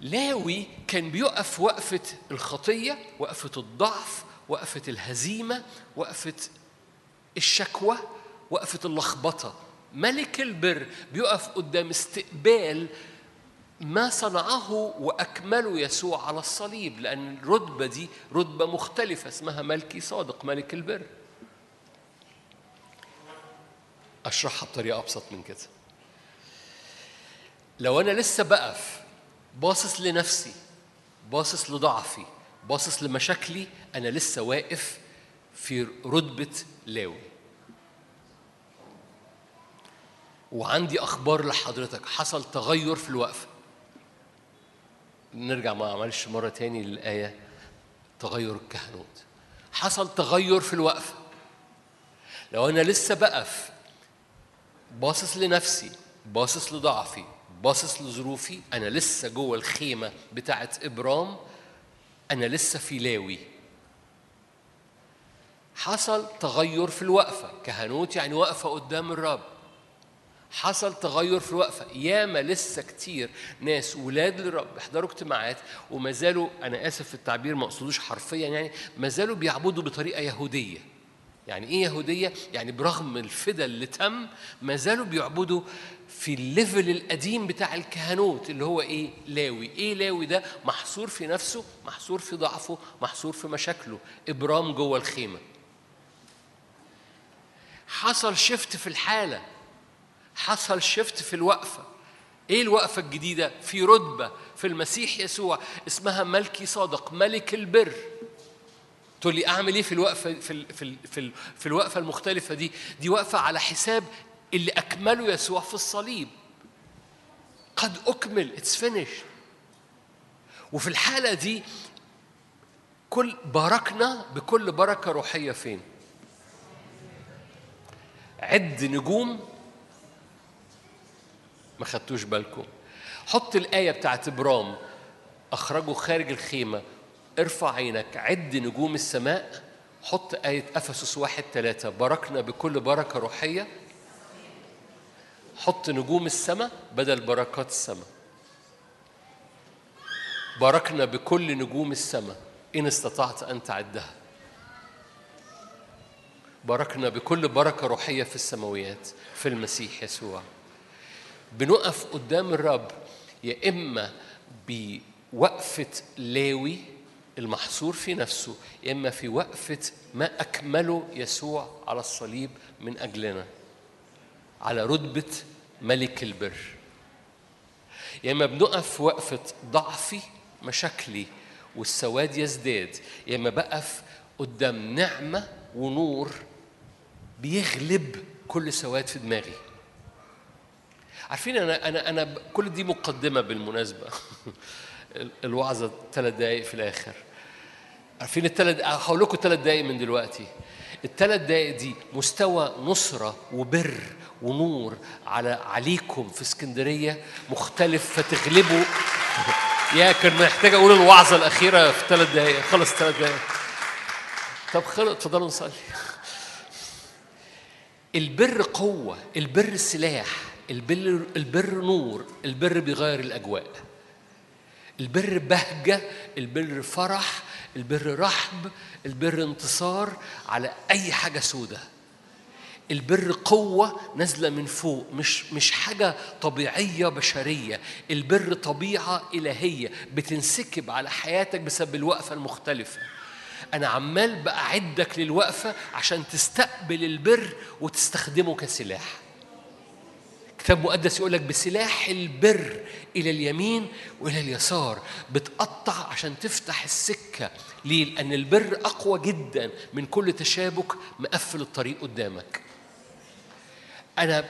لاوي كان بيقف وقفة الخطية وقفة الضعف وقفة الهزيمة وقفة الشكوى وقفة اللخبطة. ملك البر بيقف قدام استقبال ما صنعه واكمله يسوع على الصليب لأن الرتبة دي رتبة مختلفة اسمها ملكي صادق ملك البر. أشرحها بطريقة أبسط من كده. لو أنا لسه بقف باصص لنفسي باصص لضعفي باصص لمشاكلي أنا لسه واقف في رتبة لاوي. وعندي أخبار لحضرتك حصل تغير في الوقفة. نرجع ما معلش مرة تاني للآية. تغير الكهنوت. حصل تغير في الوقفة. لو أنا لسه بقف باصص لنفسي باصص لضعفي باصص لظروفي أنا لسه جوه الخيمة بتاعت إبرام أنا لسه في لاوي. حصل تغير في الوقفة. كهنوت يعني وقفة قدام الرب. حصل تغير في الوقفة. ياما لسه كتير ناس ولاد للرب بيحضروا اجتماعات وما زالوا أنا آسف في التعبير ما أقصدوش حرفيا يعني ما زالوا بيعبدوا بطريقة يهودية. يعني إيه يهودية؟ يعني برغم الفدا اللي تم ما زالوا بيعبدوا في الليفل القديم بتاع الكهنوت اللي هو إيه؟ لاوي. إيه لاوي ده؟ محصور في نفسه محصور في ضعفه محصور في مشاكله. إبرام جوه الخيمة. حصل شفت في الحالة. حصل شفت في الوقفة. إيه الوقفة الجديدة؟ في رتبة في المسيح يسوع اسمها ملكي صادق ملك البر. تقول لي أعمل إيه في الوقفة في في في, في الوقفة المختلفة دي؟ دي وقفة على حساب اللي أكمله يسوع في الصليب. قد أكمل it's finished وفي الحالة دي كل باركنا بكل بركة روحية فين؟ عد نجوم ما خدتوش بالكم. حط الآية بتاعت إبرام أخرجوا خارج الخيمة. ارفع عينك عد نجوم السماء. حط آية أفسس واحد ثلاثة باركنا بكل بركة روحية. حط نجوم السماء بدل بركات السماء. باركنا بكل نجوم السماء. إن استطعت أن تعدها. باركنا بكل بركة روحية في السماويات. في المسيح يسوع. بنقف قدام الرب يا إما بوقفة لاوي المحصور في نفسه يا إما في وقفة ما أكمله يسوع على الصليب من أجلنا على رتبة ملك البر. يا إما بنقف وقفة ضعفي مشاكلي والسواد يزداد يا إما بقف قدام نعمة ونور بيغلب كل سواد في دماغي. عارفين أنا أنا أنا كل دي مقدمة بالمناسبة. <laughs> ال- الوعظة ثلاث دقائق في الآخر. عارفين الثلاث هقول لكم ثلاث دقائق من دلوقتي. الثلاث دقائق دي مستوى نصرة وبر ونور على عليكم في اسكندرية مختلف فتغلبوا. <laughs> يا كان محتاج أقول الوعظة الأخيرة في ثلاث دقائق خلص ثلاث دقائق طب خلص اتفضلوا نصلي. <laughs> البر قوة البر سلاح. البر البر نور البر بيغير الأجواء. البر بهجة البر فرح البر رحب البر انتصار على أي حاجة سودة. البر قوة نازلة من فوق مش مش حاجة طبيعية بشرية. البر طبيعة إلهية بتنسكب على حياتك بسبب الوقفة المختلفة. أنا عمال بأعدك للوقفة عشان تستقبل البر وتستخدمه كسلاح. كتاب مقدس يقول لك بسلاح البر إلى اليمين وإلى اليسار. بتقطع عشان تفتح السكة. ليه؟ لأن البر أقوى جدا من كل تشابك مقفل الطريق قدامك. أنا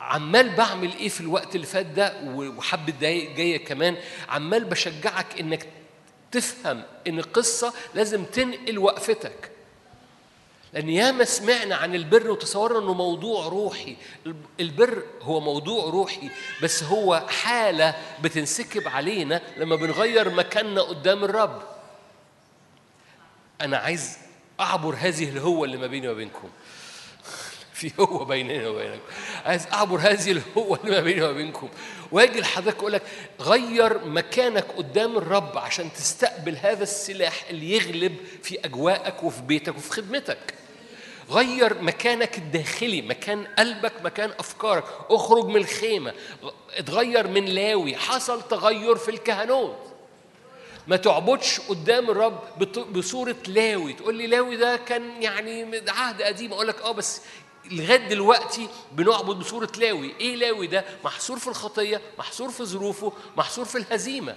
عمال بعمل إيه في الوقت اللي فات ده؟ وحبة دقايق جاية كمان. عمال بشجعك إنك تفهم إن القصة لازم تنقل وقفتك. لأن ياما سمعنا عن البر وتصورنا إنه موضوع روحي، البر هو موضوع روحي بس هو حالة بتنسكب علينا لما بنغير مكاننا قدام الرب. أنا عايز أعبر هذه الهوة اللي ما بيني وبينكم. <laughs> في هو بيننا وبينكم. عايز أعبر هذه الهوة اللي ما بيني وبينكم. واجي لحضرتك أقول لك غير مكانك قدام الرب عشان تستقبل هذا السلاح اللي يغلب في أجواءك وفي بيتك وفي خدمتك. غير مكانك الداخلي مكان قلبك مكان أفكارك. اخرج من الخيمة. اتغير من لاوي. حصل تغير في الكهنوت. ما تعبدش قدام الرب بصورة لاوي. تقول لي لاوي ده كان يعني عهد قديم. أقول لك آه بس لغاية دلوقتي بنعبد بصورة لاوي. إيه لاوي ده؟ محصور في الخطية محصور في ظروفه محصور في الهزيمة.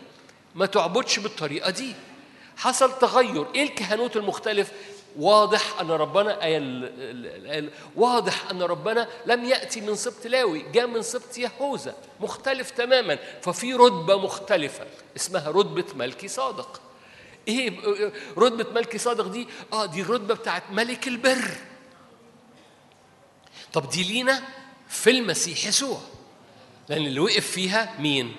ما تعبدش بالطريقة دي. حصل تغير. إيه الكهنوت المختلف؟ واضح أن ربنا آية ال- ال- ال- واضح أن ربنا لم يأتي من سبط لاوي جاء من سبط يهوذا مختلف تماما ففي رتبة مختلفة اسمها رتبة ملكي صادق. إيه رتبة ملكي صادق دي؟ آه دي الرتبة بتاعت ملك البر. طب دي لينا في المسيح يسوع. لأن اللي وقف فيها مين؟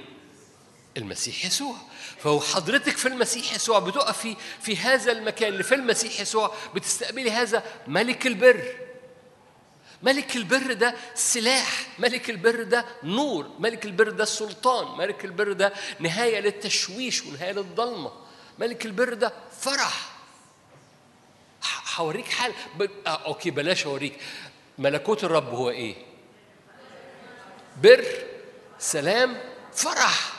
المسيح يسوع. فهو حضرتك في المسيح يسوع بتقفي في هذا المكان اللي في المسيح يسوع بتستقبلي هذا ملك البر. ملك البر ده سلاح ملك البر ده نور ملك البر ده سلطان ملك البر ده نهاية للتشويش ونهاية للضلمة. ملك البر ده فرح. هوريك حال. ب... آه أوكي بلاش أوريك. ملكوت الرب هو إيه؟ بر سلام فرح.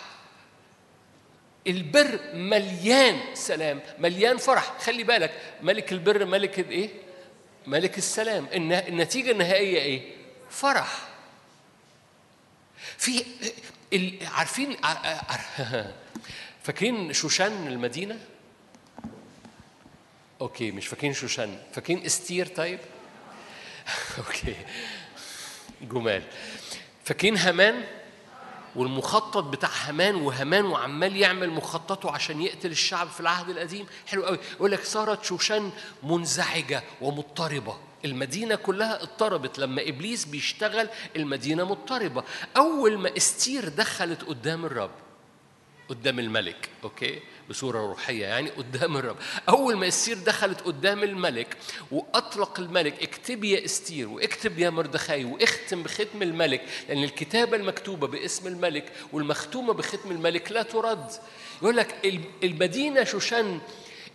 البر مليان سلام مليان فرح. خلي بالك ملك البر ملك الايه ملك السلام. الن- النتيجة النهائية إيه؟ فرح. في عارفين <laughs> فاكرين شوشان المدينة؟ okay مش فاكرين شوشان. فاكرين استير؟ طيب. <laughs> okay. جمال. فاكرين هامان؟ والمخطط بتاع هامان وهامان وعمال يعمل مخططه عشان يقتل الشعب في العهد القديم؟ حلو قوي. يقول لك صارت شوشان منزعجة ومضطربة. المدينة كلها اضطربت لما إبليس بيشتغل المدينة مضطربة. أول ما إستير دخلت قدام الرب قدام الملك okay؟ بصورة روحية يعني قدام الرب. أول ما استير دخلت قدام الملك وأطلق الملك اكتبي يا إستير واكتب يا مردخاي واختم بختم الملك لأن الكتابة المكتوبة باسم الملك والمختومة بختم الملك لا ترد. يقول لك المدينة شوشان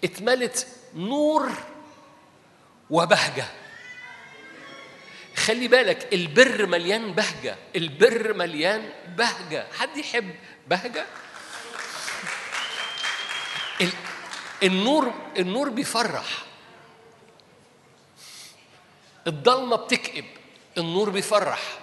اتملت نور وبهجة. خلي بالك البر مليان بهجة البر مليان بهجة. حد يحب بهجة؟ النور النور بيفرح. الضلمة بتكئب النور بيفرح.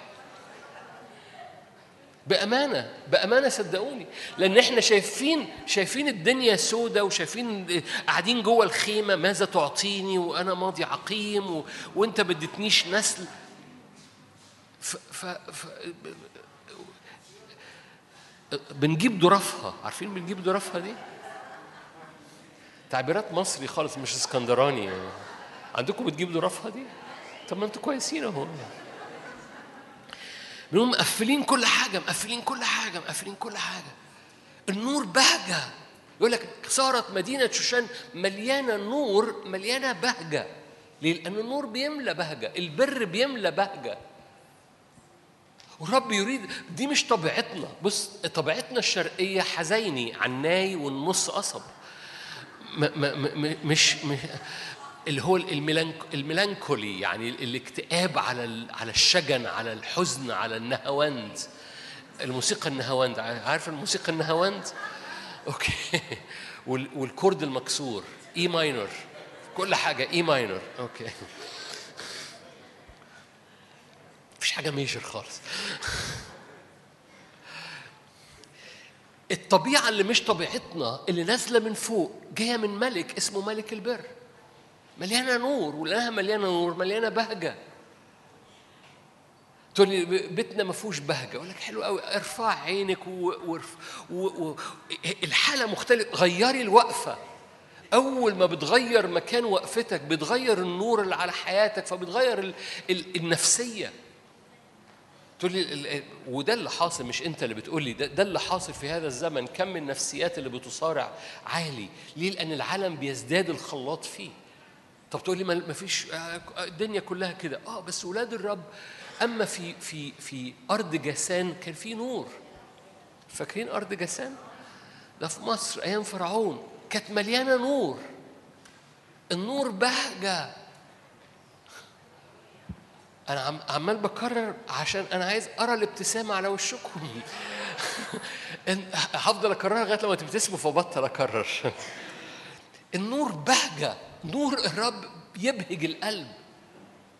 بأمانة بأمانة صدقوني. لأن إحنا شايفين شايفين الدنيا سودة وشايفين قاعدين جوه الخيمة ماذا تعطيني؟ وأنا ماضي عقيم و... وأنت ما اديتنيش نسل. ف... ف... ف... بنجيب ظرافها عارفين بنجيب ظرافها دي؟ تعبيرات مصري خالص مش اسكندراني عندكم بتجيب ظرافها دي؟ طب ما أنتوا كويسين اهو. بنقوم مقفلين كل حاجة مقفلين كل حاجة مقفلين كل حاجة. النور بهجة. يقول لك صارت مدينة شوشان مليانة نور مليانة بهجة. ليه؟ لأن النور بيملى بهجة البر بيملى بهجة. والرب يريد دي مش طبيعتنا. بص طبيعتنا الشرقية حزيني عناي والنص قصب. مش اللي هو الميلانك الميلانكولي يعني الاكتئاب على على الشجن على الحزن على النهواند الموسيقى النهواند عارف الموسيقى النهواند okay. <laughs> وال- وال chord المكسور A minor كل حاجة A minor okay. مفيش حاجة major خالص. <laughs> الطبيعة اللي مش طبيعتنا اللي نازلة من فوق جاية من ملك اسمه ملك البر. مليانة نور ولانها مليانة نور مليانة بهجة. تقول لي بيتنا ما فيهوش بهجة. أقول لك حلو قوي ارفع عينك و... و... و... الحالة مختلفة. غيري الوقفة. أول ما بتغير مكان وقفتك بتغير النور اللي على حياتك فبتغير ال... ال... النفسية. تقول لي وده اللي حاصل مش انت اللي بتقول لي ده, ده اللي حاصل في هذا الزمن. كم من النفسيات اللي بتصارع عالي. ليه؟ لأن العالم بيزداد الخلاط فيه. طب تقول لي ما ما فيش آه، الدنيا كلها كده. آه بس ولاد الرب أما في في في أرض جسان كان في نور. فاكرين أرض جسان؟ ده في مصر أيام فرعون كانت مليانة نور. النور بهجة. أنا عم عمال بكرر عشان أنا عايز أرى الابتسامة على وشكم. <laughs> هفضل أكررها لغاية لما تبتسموا فبطل أكرر. <laughs> النور بهجة. نور الرب يبهج القلب.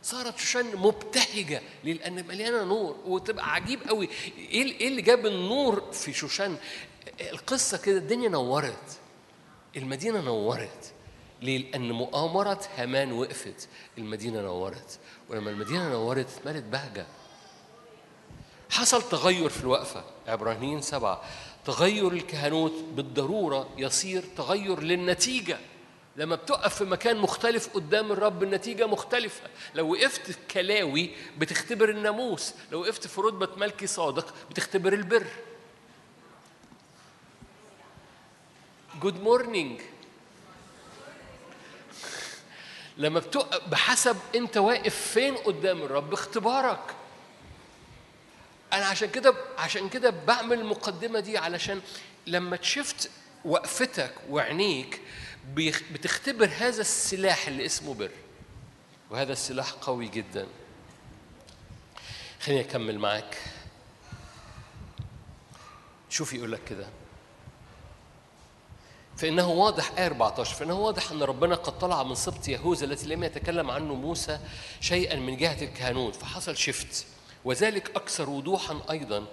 صارت شوشان مبتهجة؟ لأن مليانة نور. وتبقى عجيب قوي. إيه إيه اللي جاب النور في شوشان؟ القصة كده. الدنيا نورت. المدينة نورت. ليه؟ لأن مؤامرة هامان وقفت. المدينة نورت. ولما المدينة نورت اتملت بهجة. حصل تغير في الوقفة. عبرانيين سبعة. تغير الكهنوت بالضرورة يصير تغير للنتيجة. لما بتقف في مكان مختلف قدام الرب النتيجة مختلفة. لو وقفت في كلاوي بتختبر الناموس. لو وقفت في رتبة ملكي صادق بتختبر البر. good morning لما بتقف بحسب انت واقف فين قدام الرب اختبارك أنا عشان كده عشان كده بعمل المقدمة دي علشان لما تشفت وقفتك وعينيك بتختبر هذا السلاح اللي اسمه بر. وهذا السلاح قوي جدا. خليني أكمل معاك. شوف يقول لك كده. فإنه واضح آية 14 فإنه واضح أن ربنا قد طلع من سبط يهوذا التي لم يتكلم عنه موسى شيئا من جهة الكهنوت فحصل شفت وذلك أكثر وضوحا أيضا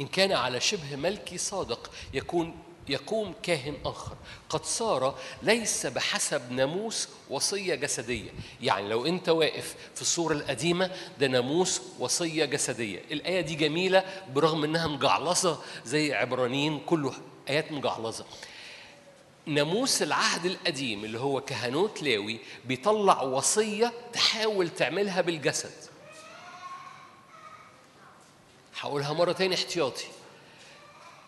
إن كان على شبه ملكي صادق يكون يقوم كاهن آخر. قد صار ليس بحسب ناموس وصية جسدية. يعني لو أنت واقف في الصورة القديمة ده ناموس وصية جسدية. الآية دي جميلة برغم أنها مجعلصة زي عبرانيين كله آيات مجعلصة. ناموس العهد القديم اللي هو كهنوت لاوي بيطلع وصية تحاول تعملها بالجسد. هقولها مرة تاني احتياطي.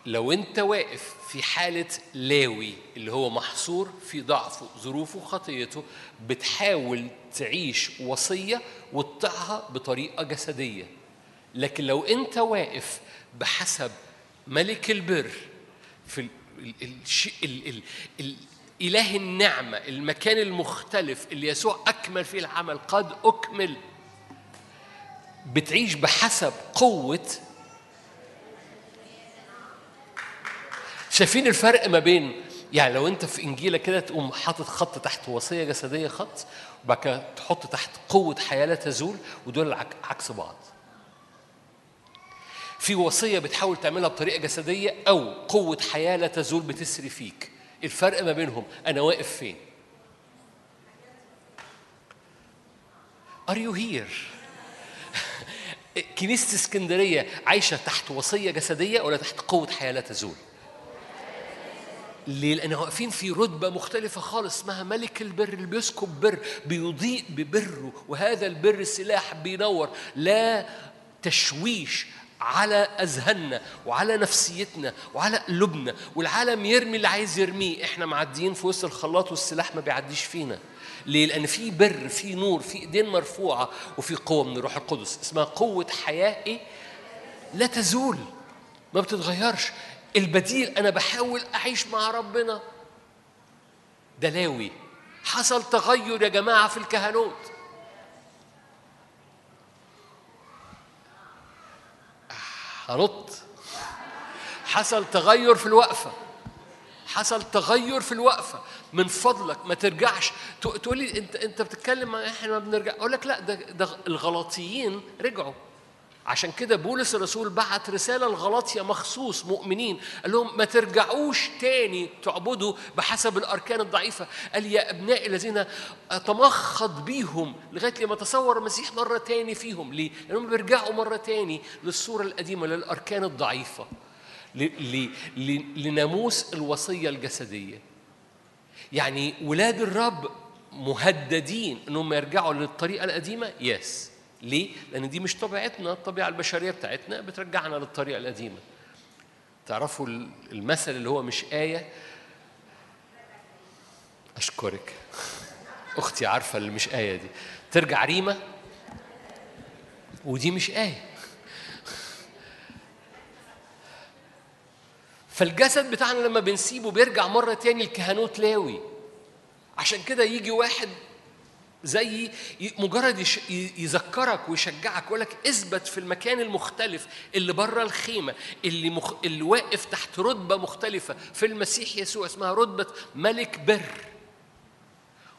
لو انت واقف في حالة لاوي اللي هو محصور في ضعفه ظروفه خطيته بتحاول تعيش وصية وتطيعها بطريقة جسدية. لكن لو انت واقف بحسب ملك البر في إله النعمة المكان المختلف اللي يسوع أكمل فيه العمل قد أكمل بتعيش بحسب قوة شايفين الفرق ما بين يعني لو أنت في انجيلك كده تقوم حاطط خط تحت وصية جسدية خط وبعد كده تحط تحت قوة حياة لا تزول ودول عك- عكس بعض. في وصية بتحاول تعملها بطريقة جسدية أو قوة حياة لا تزول بتسري فيك. الفرق ما بينهم أنا واقف فين؟ Are you here؟ <laughs> كنيسة اسكندرية عايشة تحت وصية جسدية ولا تحت قوة حياة لا تزول؟ ليه؟ لأن واقفين في رتبة مختلفة خالص اسمها ملك البر اللي بيسكب بر بيضيء ببره وهذا البر سلاح بينور لا تشويش على أذهاننا وعلى نفسيتنا وعلى قلوبنا والعالم يرمي اللي عايز يرميه. إحنا معديين في وسط الخلاط والسلاح ما بيعديش فينا. ليه؟ لأن في بر في نور في إيدين مرفوعة وفي قوة من الروح القدس. اسمها قوة حياة إيه؟ لا تزول. ما بتتغيرش. البديل أنا بحاول أعيش مع ربنا. ده لاوي حصل تغير يا جماعة في الكهنوت. هنط. حصل تغير في الوقفة. حصل تغير في الوقفة. من فضلك ما ترجعش. تق- تقول لي انت انت بتتكلم إحنا ما بنرجع. أقول لك لا ده ده الغلاطيين رجعوا. عشان كده بولس الرسول بعت رسالة لغلاطيا مخصوص مؤمنين. قال لهم ما ترجعوش تاني تعبدوا بحسب الأركان الضعيفة. قال يا ابنائي الذين أتمخض بيهم لغاية لما تصور المسيح مرة تاني فيهم. ليه؟ لأنهم بيرجعوا مرة تاني للصورة القديمة للأركان الضعيفة. ل- ل- ل- لناموس الوصية الجسدية. يعني ولاد الرب مهددين إنهم يرجعوا للطريقة القديمة؟ يس ليه؟ لأن دي مش طبيعتنا الطبيعة البشرية بتاعتنا بترجعنا للطريقة القديمة. تعرفوا ال- المثل اللي هو مش آية؟ أشكرك. أختي عارفة اللي مش آية دي. ترجع ريمة؟ ودي مش آية. فالجسد بتاعنا لما بنسيبه بيرجع مرة تاني الكهنوت لاوي. عشان كده يجي واحد زي مجرد يذكرك ويشجعك ويقول لك اثبت في المكان المختلف اللي بره الخيمة اللي مخ... اللي واقف تحت رتبة مختلفة. في المسيح يسوع اسمها رتبة ملك بر.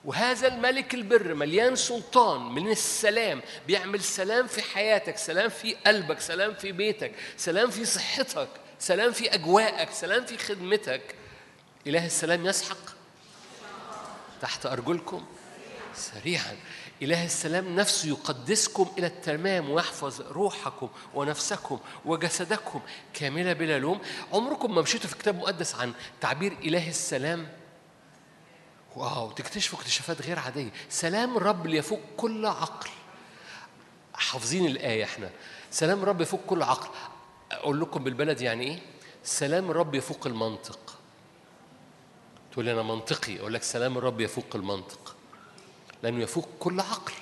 وهذا الملك البر مليان سلطان من السلام. بيعمل سلام في حياتك سلام في قلبك سلام في بيتك سلام في صحتك سلام في أجواءك سلام في خدمتك. إله السلام يسحق تحت أرجلكم. سريعا. إله السلام نفسه يقدسكم إلى التمام ويحفظ روحكم ونفسكم وجسدكم كاملة بلا لوم. عمركم ما مشيتوا في كتاب مقدس عن تعبير إله السلام؟ واو تكتشفوا اكتشافات غير عادية. سلام الرب اللي يفوق كل عقل. حافظين الآية إحنا. سلام الرب يفوق كل عقل. أقول لكم بالبلد يعني إيه؟ سلام الرب يفوق المنطق. تقول لي أنا منطقي أقول لك سلام الرب يفوق المنطق. لأنه يفوق كل عقل.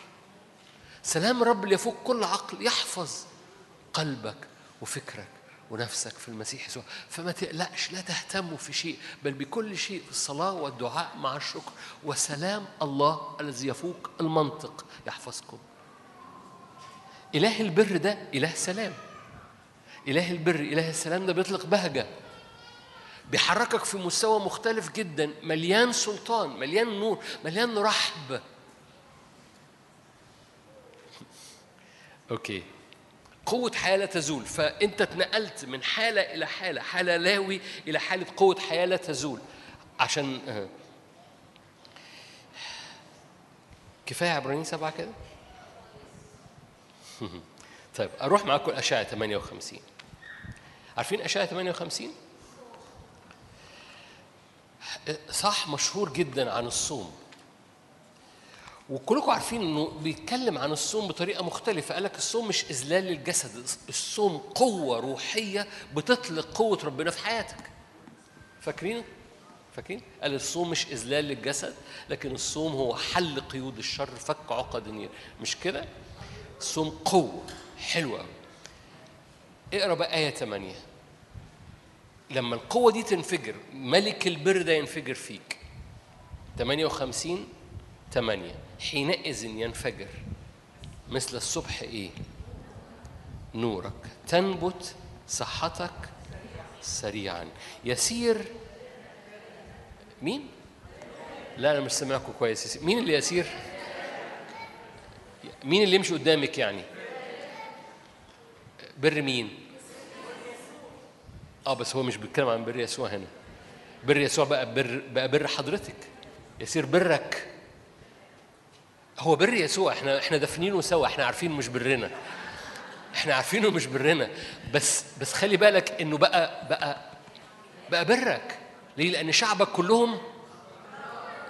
سلام الرب اللي يفوق كل عقل يحفظ قلبك وفكرك ونفسك في المسيح يسوع. فما تقلقش لا تهتموا في شيء بل بكل شيء في الصلاة والدعاء مع الشكر. وسلام الله الذي يفوق المنطق يحفظكم. إله البر ده إله سلام. إله البر إله السلام ده بيطلق بهجة. بيحركك في مستوى مختلف جدا. مليان سلطان مليان نور مليان رحب. أوكي. قوة حياة لا تزول. فأنت اتنقلت من حالة إلى حالة حالة لاوي إلى حالة قوة حياة لا تزول. عشان آه. كفاية عبرانيين سبعة كده؟ <laughs> طيب أروح معاكم أشعة 58 عارفين أشعة 58 صح مشهور جدا عن الصوم. وكلكم عارفين إنه بيتكلم عن الصوم بطريقة مختلفة. قال لك الصوم مش إذلال للجسد الصوم قوة روحية بتطلق قوة ربنا في حياتك. فاكرين؟ فاكرين؟ قال الصوم مش إذلال للجسد لكن الصوم هو حل قيود الشر فك عقد النير مش كده؟ الصوم قوة حلوة اقرأ بقى آية 8 لما القوة دي تنفجر ملك البر ده ينفجر فيك. 58 8 حينئذ ينفجر. مثل الصبح إيه؟ نورك. تنبت صحتك سريعا. يسير مين؟ لا أنا مش سامعكم كويس. يسير. مين اللي يسير؟ مين اللي يمشي قدامك يعني؟ بر مين؟ آه بس هو مش بيتكلم عن بر يسوع هنا. بر يسوع بقى بر بقى بر حضرتك. يصير برك. هو بر يسوع إحنا إحنا دافنينه سوا إحنا عارفين مش برنا. إحنا عارفينه مش برنا. بس بس خلي بالك انه بقى بقى بقى برك. ليه؟ لأن شعبك كلهم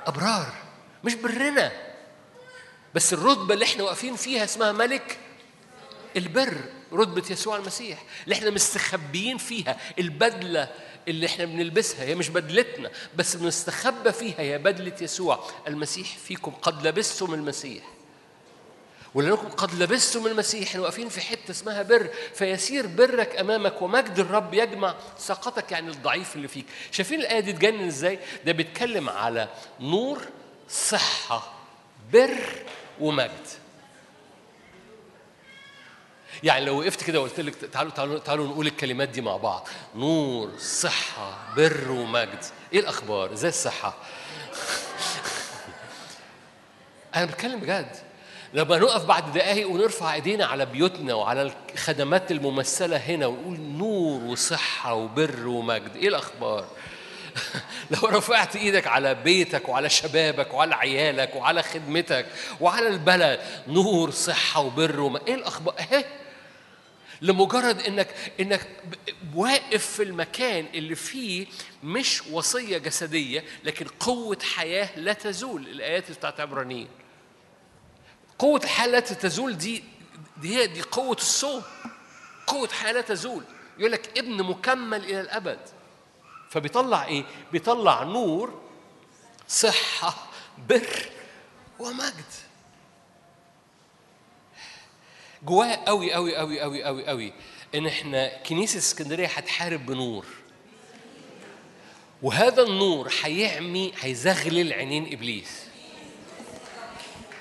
أبرار مش برنا. بس الرتبة اللي إحنا واقفين فيها اسمها ملك البر رتبة يسوع المسيح. اللي إحنا مستخبيين فيها البدلة اللي إحنا بنلبسها هي مش بدلتنا بس بنستخبى فيها هي بدلة يسوع. المسيح فيكم قد لبستم المسيح. ولأنكم قد لبستم المسيح إحنا واقفين في حتة اسمها بر فيسير برك أمامك ومجد الرب يجمع ساقطك يعني الضعيف اللي فيك. شايفين الآية دي تجنن إزاي؟ ده بيتكلم على نور صحة بر ومجد. يعني لو وقفت كده وقلت لك تعالوا تعالوا تعالوا نقول الكلمات دي مع بعض. نور صحة بر ومجد. إيه الأخبار؟ إزاي الصحة؟ <laughs> أنا بتكلم بجد. لما نقف بعد دقايق ونرفع إيدينا على بيوتنا وعلى الخدمات الممثلة هنا ونقول نور وصحة وبر ومجد إيه الأخبار؟ <laughs> لو رفعت إيدك على بيتك وعلى شبابك وعلى عيالك وعلى خدمتك وعلى البلد نور صحة وبر ومجد. إيه الأخبار؟ اهي لمجرد إنك إنك واقف في المكان اللي فيه مش وصية جسدية لكن قوة حياة لا تزول. الآيات بتاعت عبرانيين. قوة الحياة لا تزول دي دي هي دي قوة الصوم. قوة حياة لا تزول. يقول لك ابن مكمل إلى الأبد. فبيطلع إيه؟ بيطلع نور صحة بر ومجد. جواه قوي قوي قوي قوي قوي قوي إن إحنا كنيسة اسكندرية هتحارب بنور وهذا النور هيعمي هيزغلل عينين إبليس.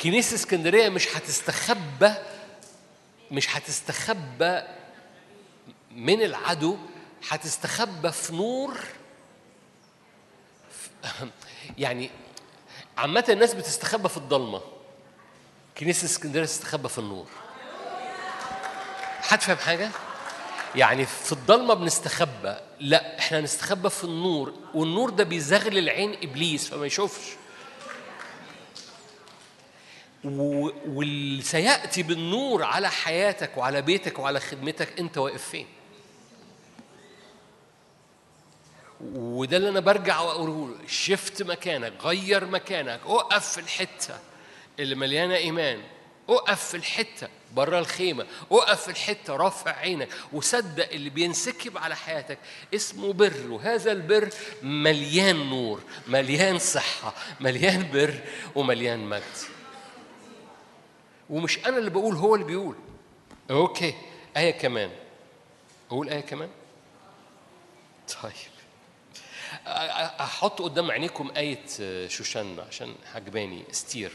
كنيسة اسكندرية مش هتستخبى مش هتستخبى من العدو هتستخبى في نور. يعني عامة الناس بتستخبى في الضلمة. كنيسة اسكندرية تستخبى في النور. حد فاهم حاجة؟ يعني في الضلمة بنستخبى لا إحنا هنستخبى في النور والنور ده بيزغلل عين إبليس فما يشوفش و- واللي سيأتي بالنور على حياتك وعلى بيتك وعلى خدمتك أنت واقف فين وده اللي أنا برجع وأقوله له شفت مكانك غير مكانك اقف في الحتة اللي مليانة إيمان اقف في الحتة بره الخيمة. اقف في الحتة رافع عينك وصدق اللي بينسكب على حياتك اسمه بر. وهذا البر مليان نور مليان صحة مليان بر ومليان مجد. ومش أنا اللي بقول هو اللي بيقول. okay آية كمان. أقول آية كمان؟ طيب. أ- أ- أحط قدام عينيكم آية شوشنة عشان عجباني. استير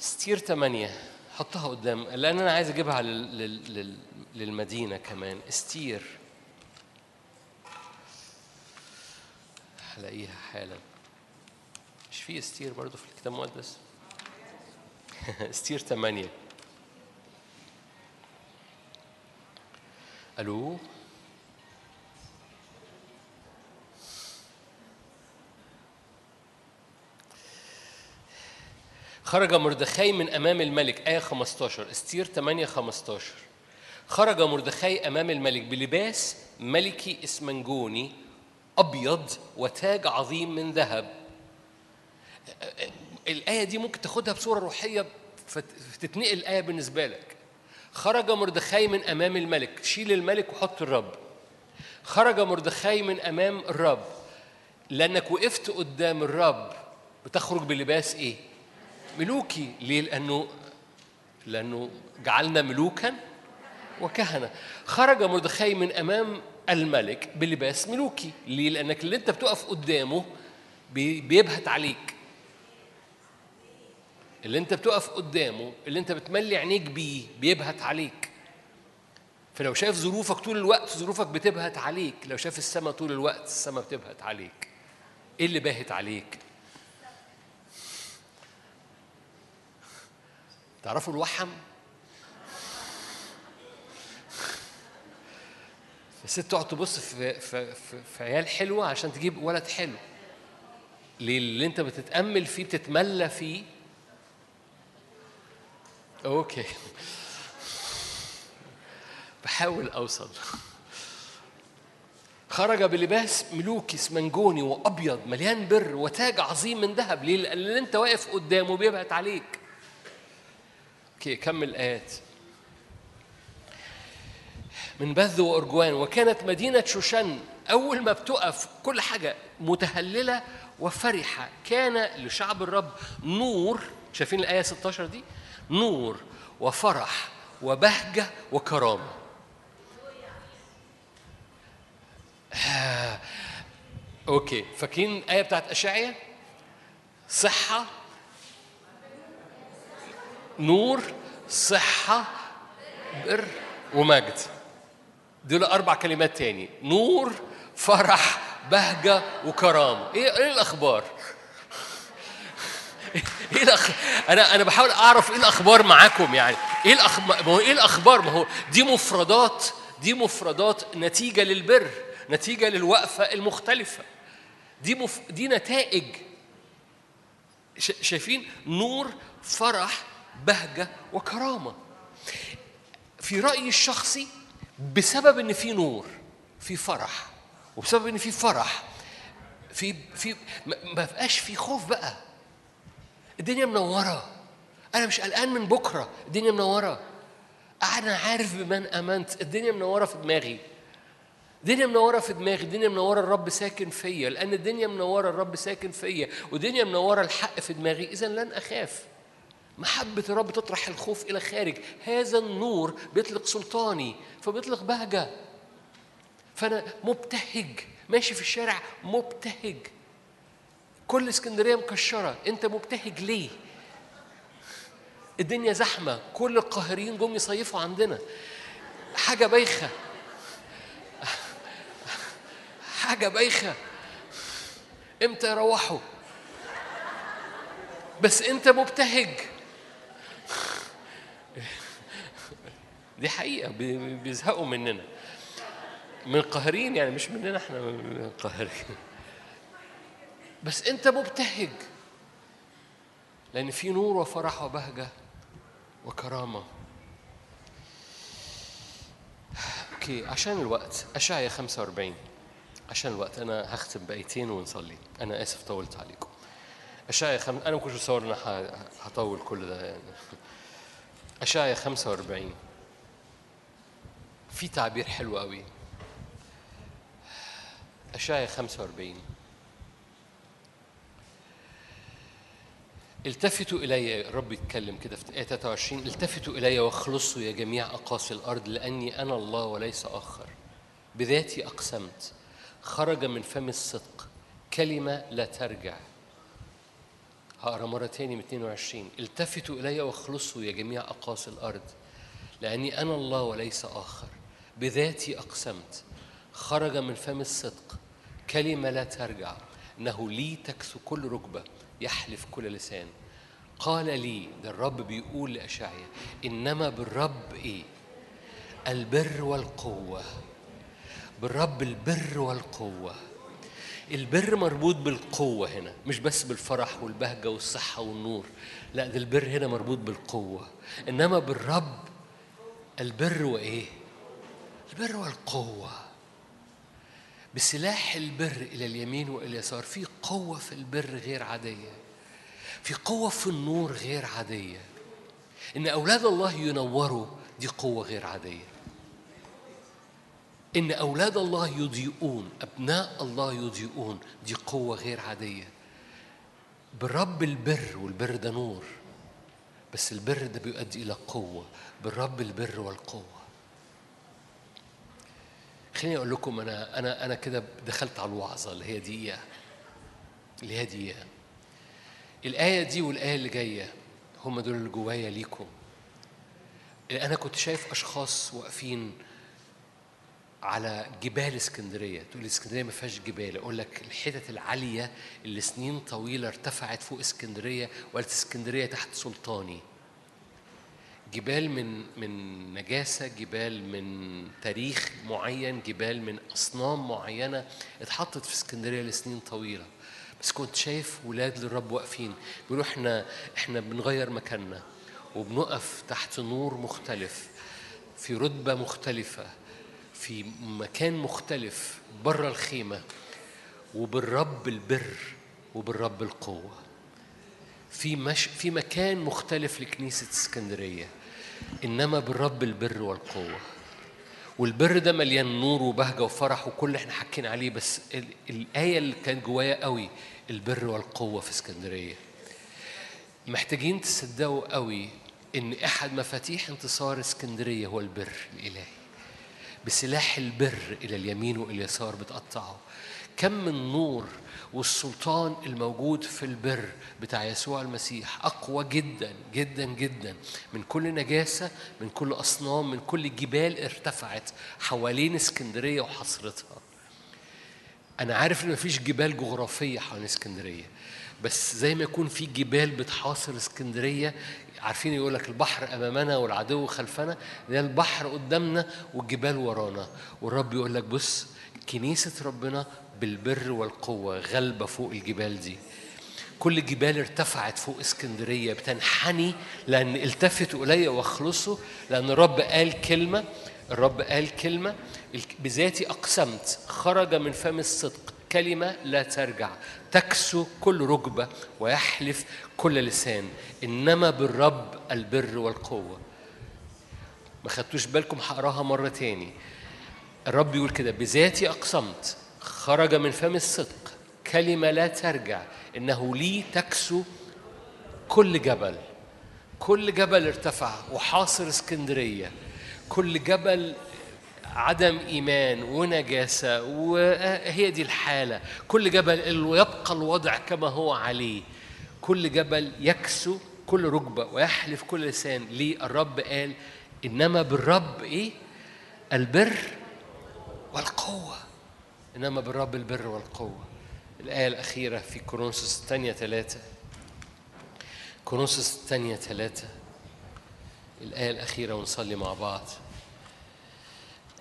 استير 8 حطها قدام لأن أنا عايز أجيبها لل... لل... لل... للمدينة كمان. استير. هلاقيها حالا. مش في استير برضو في الكتاب المقدس؟ <laughs> استير 8 ألو؟ خرج مردخي من أمام الملك. آية 15 استير 8 15 خرج مردخي أمام الملك بلباس ملكي إسمنجوني أبيض وتاج عظيم من ذهب. الآية دي ممكن تاخدها بصورة روحية فت- فتتنقل الآية بالنسبة لك. خرج مردخي من أمام الملك. شيل الملك وحط الرب. خرج مردخي من أمام الرب. لأنك وقفت قدام الرب بتخرج بلباس إيه؟ ملوكي. ليه؟ لأنه لأنه جعلنا ملوكا وكهنة. خرج مردخي من أمام الملك بلباس ملوكي. ليه؟ لأنك اللي أنت بتقف قدامه بي- بيبهت عليك. اللي أنت بتقف قدامه اللي أنت بتملي عينيك بيه بيبهت عليك. فلو شايف ظروفك طول الوقت ظروفك بتبهت عليك. لو شايف السماء طول الوقت السماء بتبهت عليك. إيه اللي باهت عليك؟ تعرفوا الوحم؟ الست تقعد تبص في, في, في, في عيال حلوة عشان تجيب ولد حلو. ليه؟ اللي أنت بتتأمل فيه بتتملى فيه. أوكي. بحاول أوصل. خرج بلباس ملوكي اسمنجوني وأبيض مليان بر وتاج عظيم من ذهب. ليه؟ لأن اللي أنت واقف قدامه بيبعت عليك. okay كمل آيات. من بز وأرجوان وكانت مدينة شوشن أول ما بتقف كل حاجة متهللة وفرحة. كان لشعب الرب نور شايفين الآية 16 دي؟ نور وفرح وبهجة وكرامة. آه. okay فاكرين الآية بتاعت اشعيا صحة نور صحة بر ومجد. دول أربع كلمات تاني. نور فرح بهجة وكرامة. إيه إيه الأخبار؟ <laughs> إيه الأخ... أنا أنا بحاول أعرف إيه الأخبار معاكم يعني. إيه الاخبار ما هو إيه الأخبار؟ ما هو دي مفردات دي مفردات نتيجة للبر نتيجة للوقفة المختلفة. دي مف... دي نتائج. شايفين؟ نور فرح بهجة وكرامة. في رأيي الشخصي بسبب إن في نور في فرح وبسبب إن في فرح في في ما بقاش في خوف بقى. الدنيا منورة. أنا مش قلقان من بكرة. الدنيا منورة. أنا عارف بمن أمنت. الدنيا منورة في دماغي. الدنيا منورة في دماغي. الدنيا منورة. الرب ساكن فيا. لأن الدنيا منورة. الرب ساكن فيا. والدنيا منورة. الحق في دماغي. اذا لن أخاف. محبة الرب تطرح الخوف إلى خارج. هذا النور بيطلق سلطاني فبيطلق بهجة. فأنا مبتهج ماشي في الشارع مبتهج. كل اسكندرية مكشرة أنت مبتهج ليه؟ الدنيا زحمة كل القاهريين جم يصيفوا عندنا. حاجة بايخة. حاجة بايخة. إمتى يروحوا؟ بس أنت مبتهج. دي حقيقة بي- بيزهقوا مننا. من القاهرين يعني مش مننا إحنا من القاهرين بس انت مبتهج. لأن في نور وفرح وبهجة وكرامة. أوكي عشان الوقت أشعيا 45 عشان الوقت أنا هختم بآيتين ونصلي. أنا آسف طولت عليكم. أشعيا خم... أنا ما كنتش أنا ه- هطول كل ده يعني. أشعيا 45 في تعبير حلو قوي. أشعيا 45 التفتوا إلي الرب يتكلم كده في آية 23 التفتوا إلي واخلصوا يا جميع أقاصي الأرض لأني أنا الله وليس آخر. بذاتي أقسمت. خرج من فم الصدق. كلمة لا ترجع. هقرأ مرة تاني من 22 التفتوا إلي واخلصوا يا جميع أقاصي الأرض لأني أنا الله وليس آخر. بذاتي أقسمت. خرج من فم الصدق. كلمة لا ترجع. إنه لي تكسو كل ركبة يحلف كل لسان. قال لي ده الرب بيقول لأشعيا إنما بالرب إيه؟ البر والقوة. بالرب البر والقوة. البر مربوط بالقوة هنا مش بس بالفرح والبهجة والصحة والنور لا ده البر هنا مربوط بالقوة. إنما بالرب البر وإيه البر والقوة بسلاح البر إلى اليمين وإلى اليسار في قوة في البر غير عادية. في قوة في النور غير عادية. إن أولاد الله ينوروا دي قوة غير عادية. إن أولاد الله يضيئون أبناء الله يضيئون دي قوة غير عادية. بالرب البر والبر ده نور بس البر ده بيؤدي إلى قوة. بالرب البر والقوة. خليني أقول لكم أنا أنا أنا كده دخلت على الوعظة اللي هي دقيقة اللي هي دقيقة الآية دي والآية اللي جاية هم دول اللي جوايا ليكم. أنا كنت شايف أشخاص واقفين على جبال اسكندرية. تقول اسكندرية ما فيهاش جبال. أقول لك الحتت العالية اللي سنين طويلة ارتفعت فوق اسكندرية وقالت اسكندرية تحت سلطاني. جبال من من نجاسة جبال من تاريخ معين جبال من أصنام معينة اتحطت في اسكندرية لسنين طويلة. بس كنت شايف ولاد للرب واقفين. بيقولوا إحنا إحنا بنغير مكاننا وبنقف تحت نور مختلف في رتبة مختلفة. في مكان مختلف بره الخيمة وبالرب البر وبالرب القوة. في مش في مكان مختلف لكنيسة اسكندرية إنما بالرب البر والقوة. والبر ده مليان نور وبهجة وفرح وكل اللي إحنا حكينا عليه بس ال- الآية اللي كانت جوايا قوي البر والقوة في اسكندرية. محتاجين تصدقوا قوي إن أحد مفاتيح انتصار اسكندرية هو البر الإلهي. بسلاح البر إلى اليمين وإلى اليسار بتقطعه. كم من نور والسلطان الموجود في البر بتاع يسوع المسيح أقوى جدا جدا جدا. من كل نجاسة من كل أصنام من كل جبال ارتفعت حوالين اسكندرية وحصرتها. أنا عارف إن مفيش جبال جغرافية حوالين اسكندرية بس زي ما يكون في جبال بتحاصر اسكندرية عارفين يقول لك البحر أمامنا والعدو خلفنا ده البحر قدامنا والجبال ورانا. والرب يقول لك بص كنيسة ربنا بالبر والقوة غالبة فوق الجبال دي. كل جبال ارتفعت فوق اسكندرية بتنحني لأن التفتوا إلي واخلصوا لأن الرب قال كلمة الرب قال الك- بذاتي أقسمت خرج من فم الصدق كلمة لا ترجع. تكسو كل ركبة ويحلف كل لسان إنما بالرب البر والقوة. ما خدتوش بالكم هقراها مرة تاني. الرب يقول كده بذاتي أقسمت خرج من فم الصدق كلمة لا ترجع إنه لي تكسو كل جبل كل جبل ارتفع وحاصر اسكندرية كل جبل عدم إيمان ونجاسة وهي دي الحالة. كل جبل يبقى الوضع كما هو عليه كل جبل يكسو كل ركبة ويحلف كل لسان. ليه؟ الرب قال إنما بالرب إيه؟ البر والقوة. إنما بالرب البر والقوة. الآية الأخيرة في كورنثوس الثانية ثلاثة. كورنثوس الثانية ثلاثة. الآية الأخيرة ونصلي مع بعض.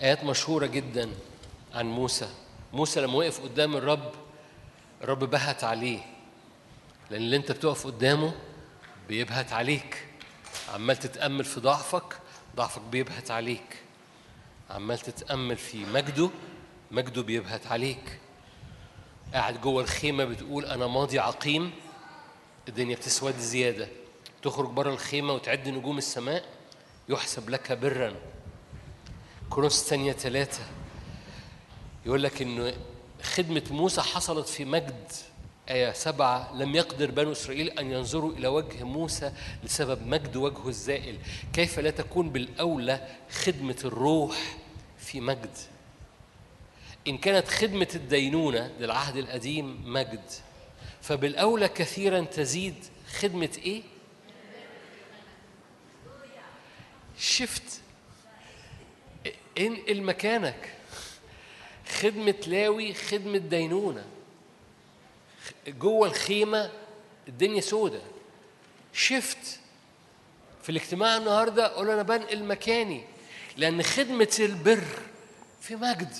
آيات مشهورة جدا عن موسى. موسى لما وقف قدام الرب الرب بهت عليه. لأن اللي أنت بتقف قدامه بيبهت عليك. عمال تتأمل في ضعفك ضعفك بيبهت عليك. عمال تتأمل في مجده مجده بيبهت عليك. قاعد جوه الخيمة بتقول أنا ماضي عقيم الدنيا بتسود زيادة. تخرج بره الخيمة وتعد نجوم السماء يحسب لك برا. كورنثوس الثانية ثلاثة يقول لك إنه خدمة موسى حصلت في مجد آية سبعة لم يقدر بنو إسرائيل أن ينظروا إلى وجه موسى لسبب مجد وجهه الزائل. كيف لا تكون بالأولى خدمة الروح في مجد؟ إن كانت خدمة الدينونة للعهد القديم مجد فبالأولى كثيرا تزيد خدمة إيه؟ شفت انقل مكانك خدمة لاوي خدمة دينونة جوه الخيمة الدنيا سودة. شفت في الاجتماع النهاردة أقول أنا بنقل مكاني لأن خدمة البر في مجد.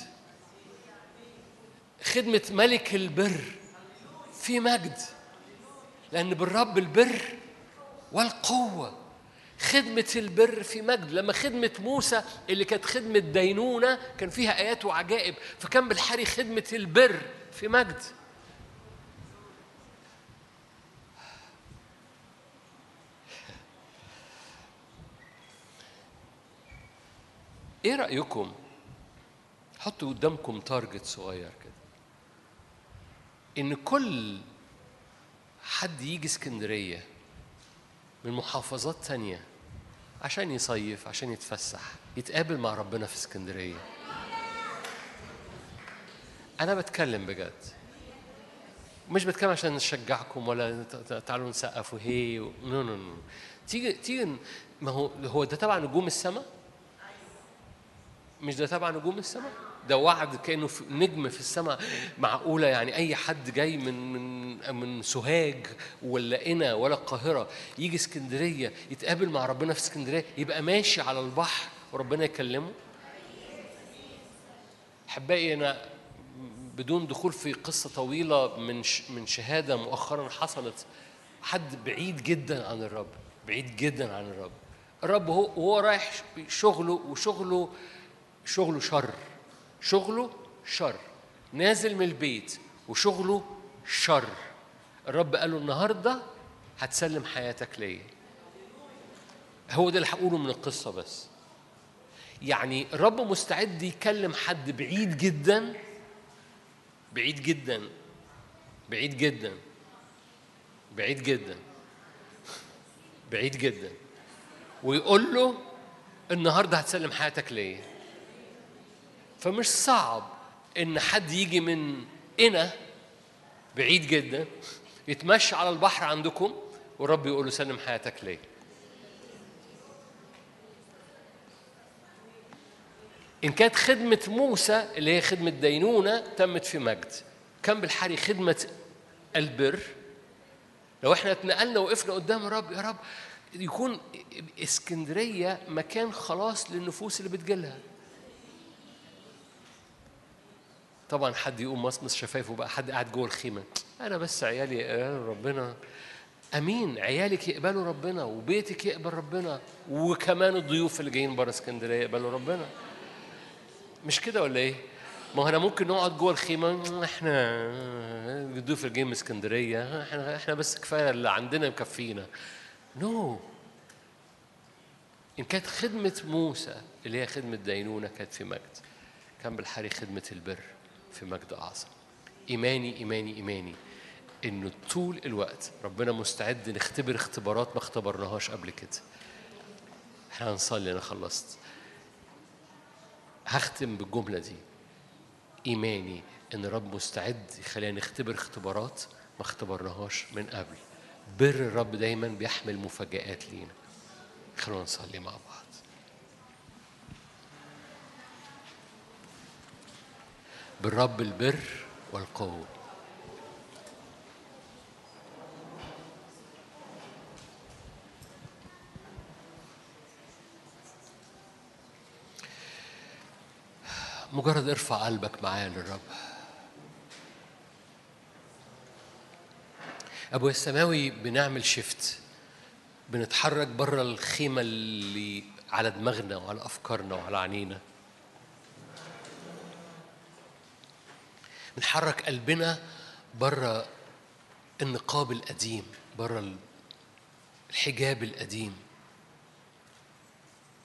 خدمة ملك البر في مجد. لأن بالرب البر والقوة خدمة البر في مجد. لما خدمة موسى اللي كانت خدمة دينونة كان فيها آيات وعجائب. فكان بالحري خدمة البر في مجد. إيه رأيكم؟ حطوا قدامكم target صغير كده. إن كل حد يجي اسكندرية من محافظات تانية عشان يصيف عشان يتفسح يتقابل مع ربنا في اسكندرية. أنا بتكلم بجد. مش بتكلم عشان نشجعكم ولا تعالوا نسقف وهي no no no تيجي تيجي ما هو هو ده تبع نجوم السماء؟ مش ده تبع نجوم السماء؟ ده وعد كأنه في نجم في السماء. معقولة يعني أي حد جاي من من من سوهاج ولا قنا ولا القاهرة يجي اسكندرية يتقابل مع ربنا في اسكندرية يبقى ماشي على البحر وربنا يكلمه؟ احبائي أنا بدون دخول في قصة طويلة من من شهادة مؤخرا حصلت حد بعيد جدا عن الرب بعيد جدا عن الرب. الرب هو وهو رايح شغله وشغله شغله شر. شغله شر. نازل من البيت وشغله شر. الرب قال له النهارده هتسلم حياتك ليا. هو ده اللي هقوله من القصة بس. يعني الرب مستعد يكلم حد بعيد جدا بعيد جدا بعيد جدا بعيد جدا بعيد جدا. ويقول له النهارده هتسلم حياتك ليا. فمش صعب إن حد يجي من هنا بعيد جدا يتمشى على البحر عندكم والرب يقول له سلم حياتك ليا إن كانت خدمة موسى اللي هي خدمة دينونة تمت في مجد. كان بالحري خدمة البر. لو إحنا اتنقلنا وقفنا قدام الرب يا رب يكون إسكندرية مكان خلاص للنفوس اللي بتجيلها. طبعا حد يقوم مصمص شفايفه بقى حد قاعد جوه الخيمة أنا بس عيالي يقبلوا ربنا أمين عيالك يقبلوا ربنا وبيتك يقبل ربنا وكمان الضيوف اللي جايين بره اسكندرية يقبلوا ربنا مش كده ولا إيه؟ ما هو أنا ممكن نقعد جوه الخيمة إحنا الضيوف اللي جايين من اسكندرية إحنا إحنا بس كفاية اللي عندنا مكفينا. نو no. إن كانت خدمة موسى اللي هي خدمة دينونة كانت في مجد كان بالحري خدمة البر في مجد أعظم. إيماني إيماني إيماني إنه طول الوقت ربنا مستعد نختبر اختبارات ما اختبرناهاش قبل كده. إحنا هنصلي أنا خلصت. هختم بالجملة دي إيماني إن الرب مستعد يخلينا نختبر اختبارات ما اختبرناهاش من قبل بر الرب دايما بيحمل مفاجآت لينا خلونا نصلي مع بعض بالرب البر والقوة. مجرد ارفع قلبك معايا للرب. ابويا السماوي بنعمل شيفت بنتحرك بره الخيمة اللي على دماغنا وعلى أفكارنا وعلى عينينا. بنحرك قلبنا بره النقاب القديم بره الحجاب القديم.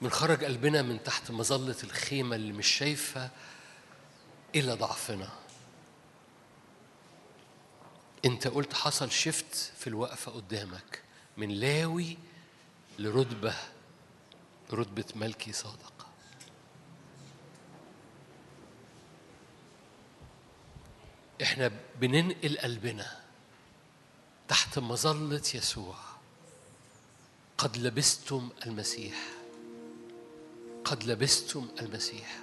بنخرج قلبنا من تحت مظلة الخيمة اللي مش شايفة إلا ضعفنا. أنت قلت حصل شفت في الوقفة قدامك من لاوي لرتبة رتبة ملكي صادق. إحنا بننقل قلبنا تحت مظلة يسوع. قد لبستم المسيح. قد لبستم المسيح.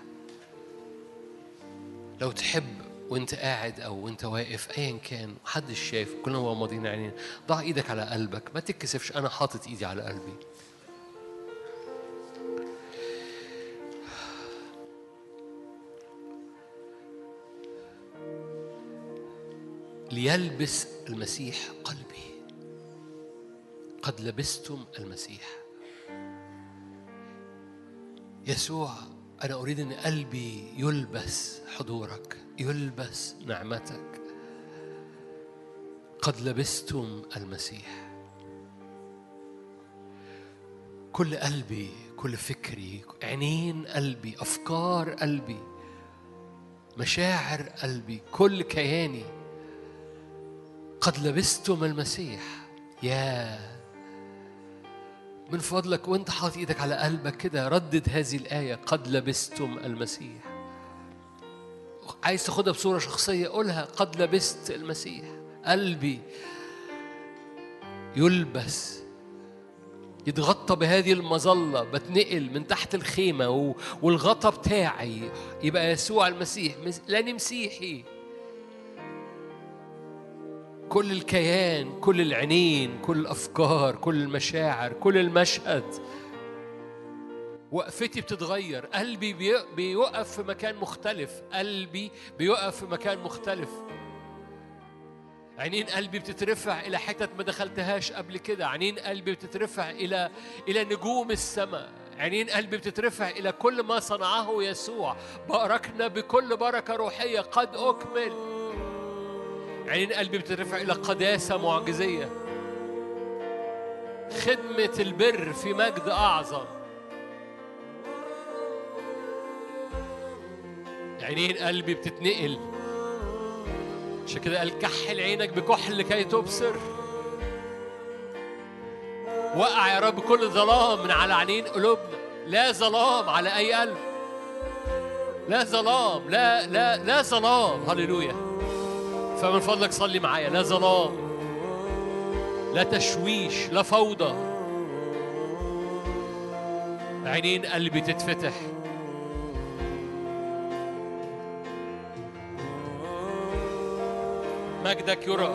لو تحب وانت قاعد أو وانت واقف ايا كان محدش شايف كلنا مغمضين عينينا ضع إيدك على قلبك ما تتكسفش أنا حاطط ايدي على قلبي. ليلبس المسيح قلبي. قد لبستم المسيح. يسوع أنا أريد أن قلبي يلبس حضورك يلبس نعمتك. قد لبستم المسيح. كل قلبي كل فكري عينين قلبي أفكار قلبي مشاعر قلبي كل كياني قد لبستم المسيح. يا. من فضلك وانت حاطط إيدك على قلبك كده ردد هذه الآية. قد لبستم المسيح. عايز تاخدها بصورة شخصية قولها. قد لبست المسيح. قلبي يلبس يتغطى بهذه المظلة بتنقل من تحت الخيمة و- والغطا بتاعي. يبقى يسوع المسيح مس- لاني مسيحي. كل الكيان كل العينين كل الأفكار كل المشاعر كل المشهد. وقفتي بتتغير. قلبي بي- بيوقف في مكان مختلف. قلبي بيوقف في مكان مختلف. عينين قلبي بتترفع إلى حتت ما دخلتهاش قبل كده. عينين قلبي بتترفع إلى إلى نجوم السماء. عينين قلبي بتترفع إلى كل ما صنعه يسوع. باركنا بكل بركة روحية. قد أكمل. عينين قلبي بترفع إلى قداسة معجزية. خدمة البر في مجد أعظم. عينين قلبي بتتنقل. عشان كده قال كحل عينك بكحل لكي تبصر. وقع يا رب كل ظلام من على عينين قلوبنا. لا ظلام على أي قلب. لا ظلام. لا لا لا ظلام. هللويا. فمن فضلك صلي معايا. لا ظلام لا تشويش لا فوضى. عينين قلبي تتفتح. مجدك يرى.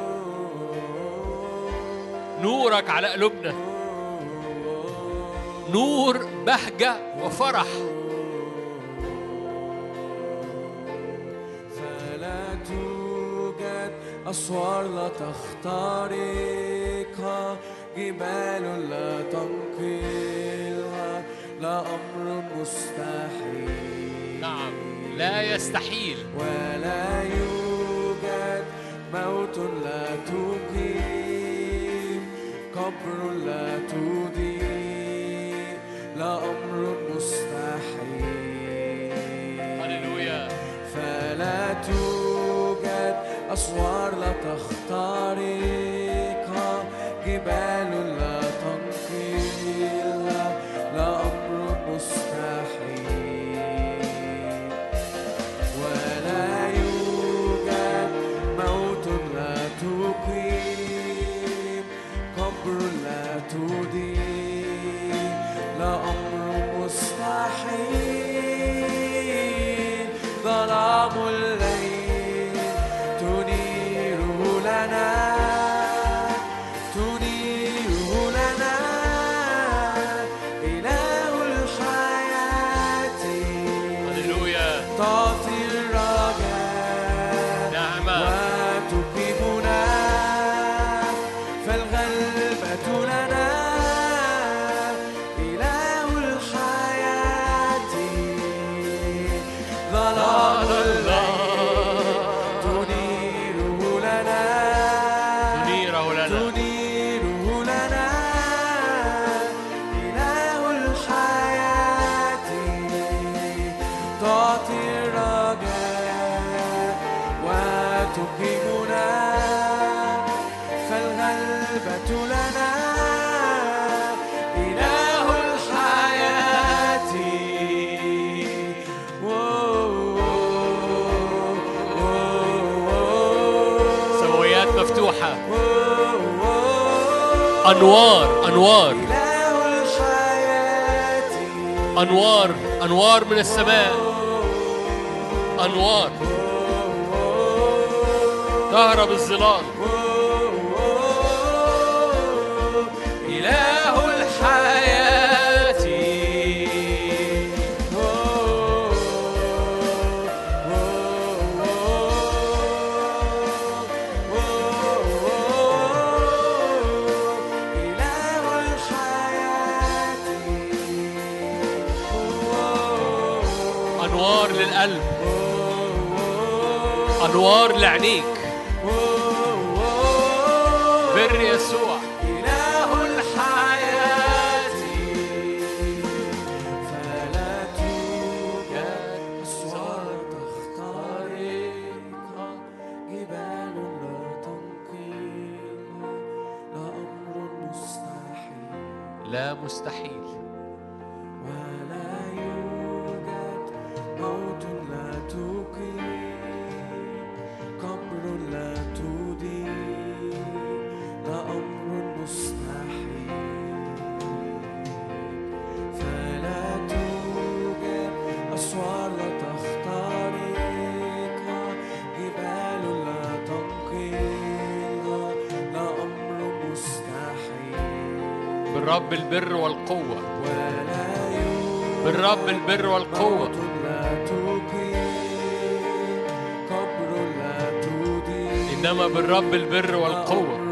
نورك على قلوبنا. نور بهجة وفرح. أسوار لا تخترقها جبال لا تنقلها لا أمر مستحيل. نعم لا يستحيل. ولا يوجد موت لا تقيم قبر لا تضيء لا أمر أسوار لا تخترقها جبال أنوار أنوار. أنوار أنوار من السماء. أنوار. تهرب الظلال. أنوار لعينيك بالرب البر والقوة. بالرب البر والقوة. إنما بالرب البر والقوة.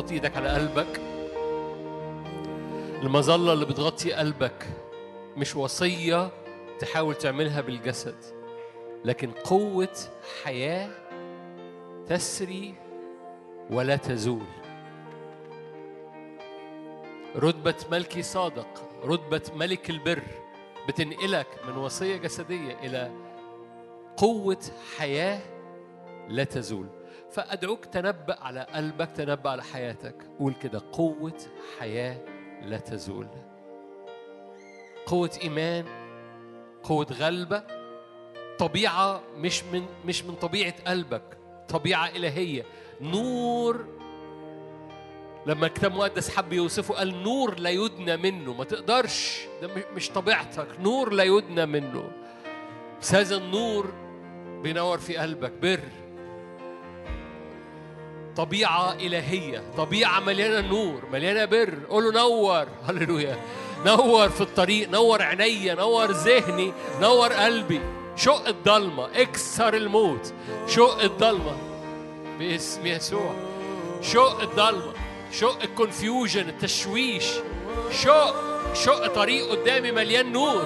لو تحب حط إيدك على قلبك. المظلة اللي بتغطي قلبك مش وصية تحاول تعملها بالجسد لكن قوة حياة تسري ولا تزول. رتبة ملكي صادق رتبة ملك البر بتنقلك من وصية جسدية إلى قوة حياة لا تزول. فأدعوك تنبأ على قلبك تنبأ على حياتك. قول كده قوة حياة لا تزول. قوة إيمان قوة غلبة. طبيعة مش من مش من طبيعة قلبك طبيعة إلهية. نور لما الكتاب المقدس حب يوصفه قال نور لا يدنى منه. ما تقدرش ده مش طبيعتك. نور لا يدنى منه. بس هذا النور بينور في قلبك بر. طبيعة إلهية طبيعة مليانة نور مليانة بر. قول له نور هللويا. نور في الطريق نور عينيا نور ذهني نور قلبي. شق الضلمة اكسر الموت. شق الضلمة باسم يسوع. شق الضلمة شق ال confusion التشويش. شق شق طريق قدامي مليان نور.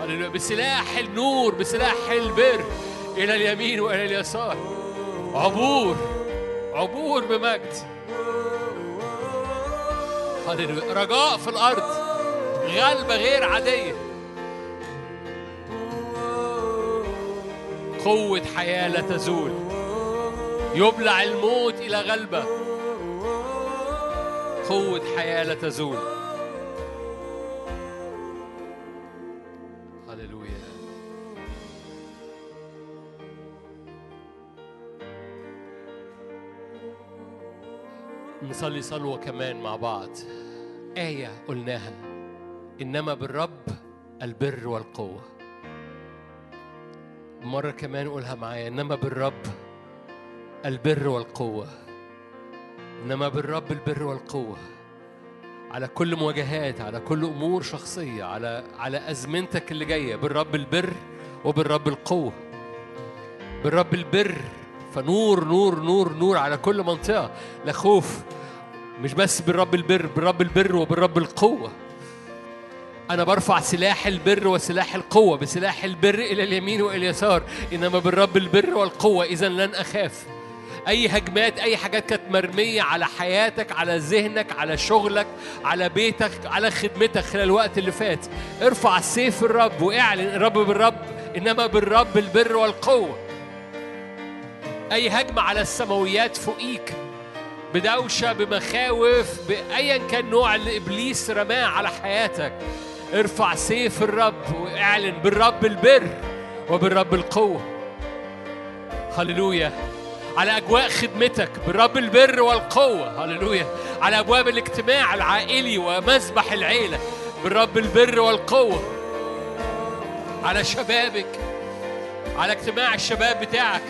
هللويا. بسلاح النور بسلاح البر. إلى اليمين وإلى اليسار. عبور عبور بمجد. رجاء في الأرض غلبة غير عادية. قوة حياة لا تزول. يبلع الموت إلى غلبة. قوة حياة لا تزول. نصلي صلوة كمان مع بعض. آية قلناها. إنما بالرب البر والقوة. مرة كمان قولها معايا. إنما بالرب البر والقوة. إنما بالرب البر والقوة. على كل مواجهات على كل أمور شخصية على على أزمنتك اللي جاية. بالرب البر وبالرب القوة. بالرب البر فنور نور نور نور على كل منطقة. لا خوف مش بس بالرب البر بالرب البر وبالرب القوة. أنا برفع سلاح البر وسلاح القوة بسلاح البر إلى اليمين وإلى اليسار. إنما بالرب البر والقوة إذا لن أخاف. أي هجمات أي حاجات كانت مرمية على حياتك على ذهنك على شغلك على بيتك على خدمتك خلال الوقت اللي فات. ارفع سيف الرب واعلن الرب بالرب إنما بالرب البر والقوة. أي هجمة على السماويات فوقيك بدوشة بمخاوف بأيا كان نوع اللي إبليس رماه على حياتك. ارفع سيف الرب واعلن بالرب البر وبالرب القوة. هللويا. على أجواء خدمتك بالرب البر والقوة. هللويا. على أبواب الاجتماع العائلي ومذبح العيلة بالرب البر والقوة. على شبابك. على اجتماع الشباب بتاعك.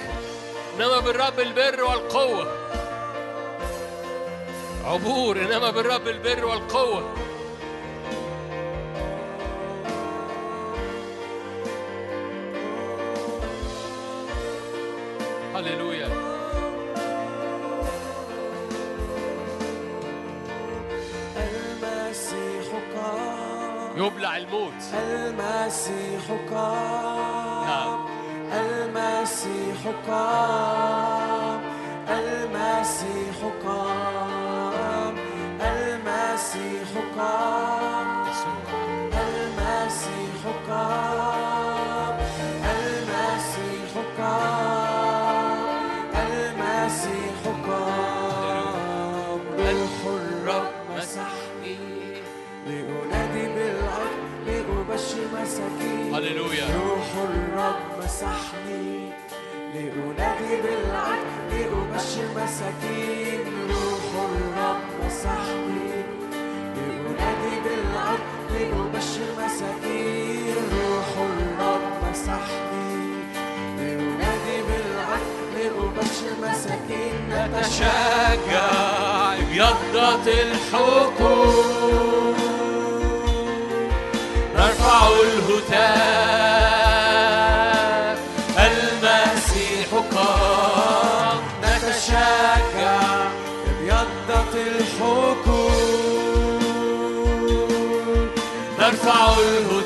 إنما بالرب البر والقوة. عبور إنما بالرب البر والقوة. هللويا. المسيح قام يبلع الموت. المسيح قام نعم. المسيح قام المسيح قام المسيح قام المسيح قام. مسحني لأنادي بالعدل لأبشر مساكين. روح الرب مسحني لأنادي بالعدل لأبشر مساكين. روح الرب مسحني لأنادي بالعدل لأبشر مساكين. نتشجع ابيضت الحقوق نرفع الهتاف. نرفع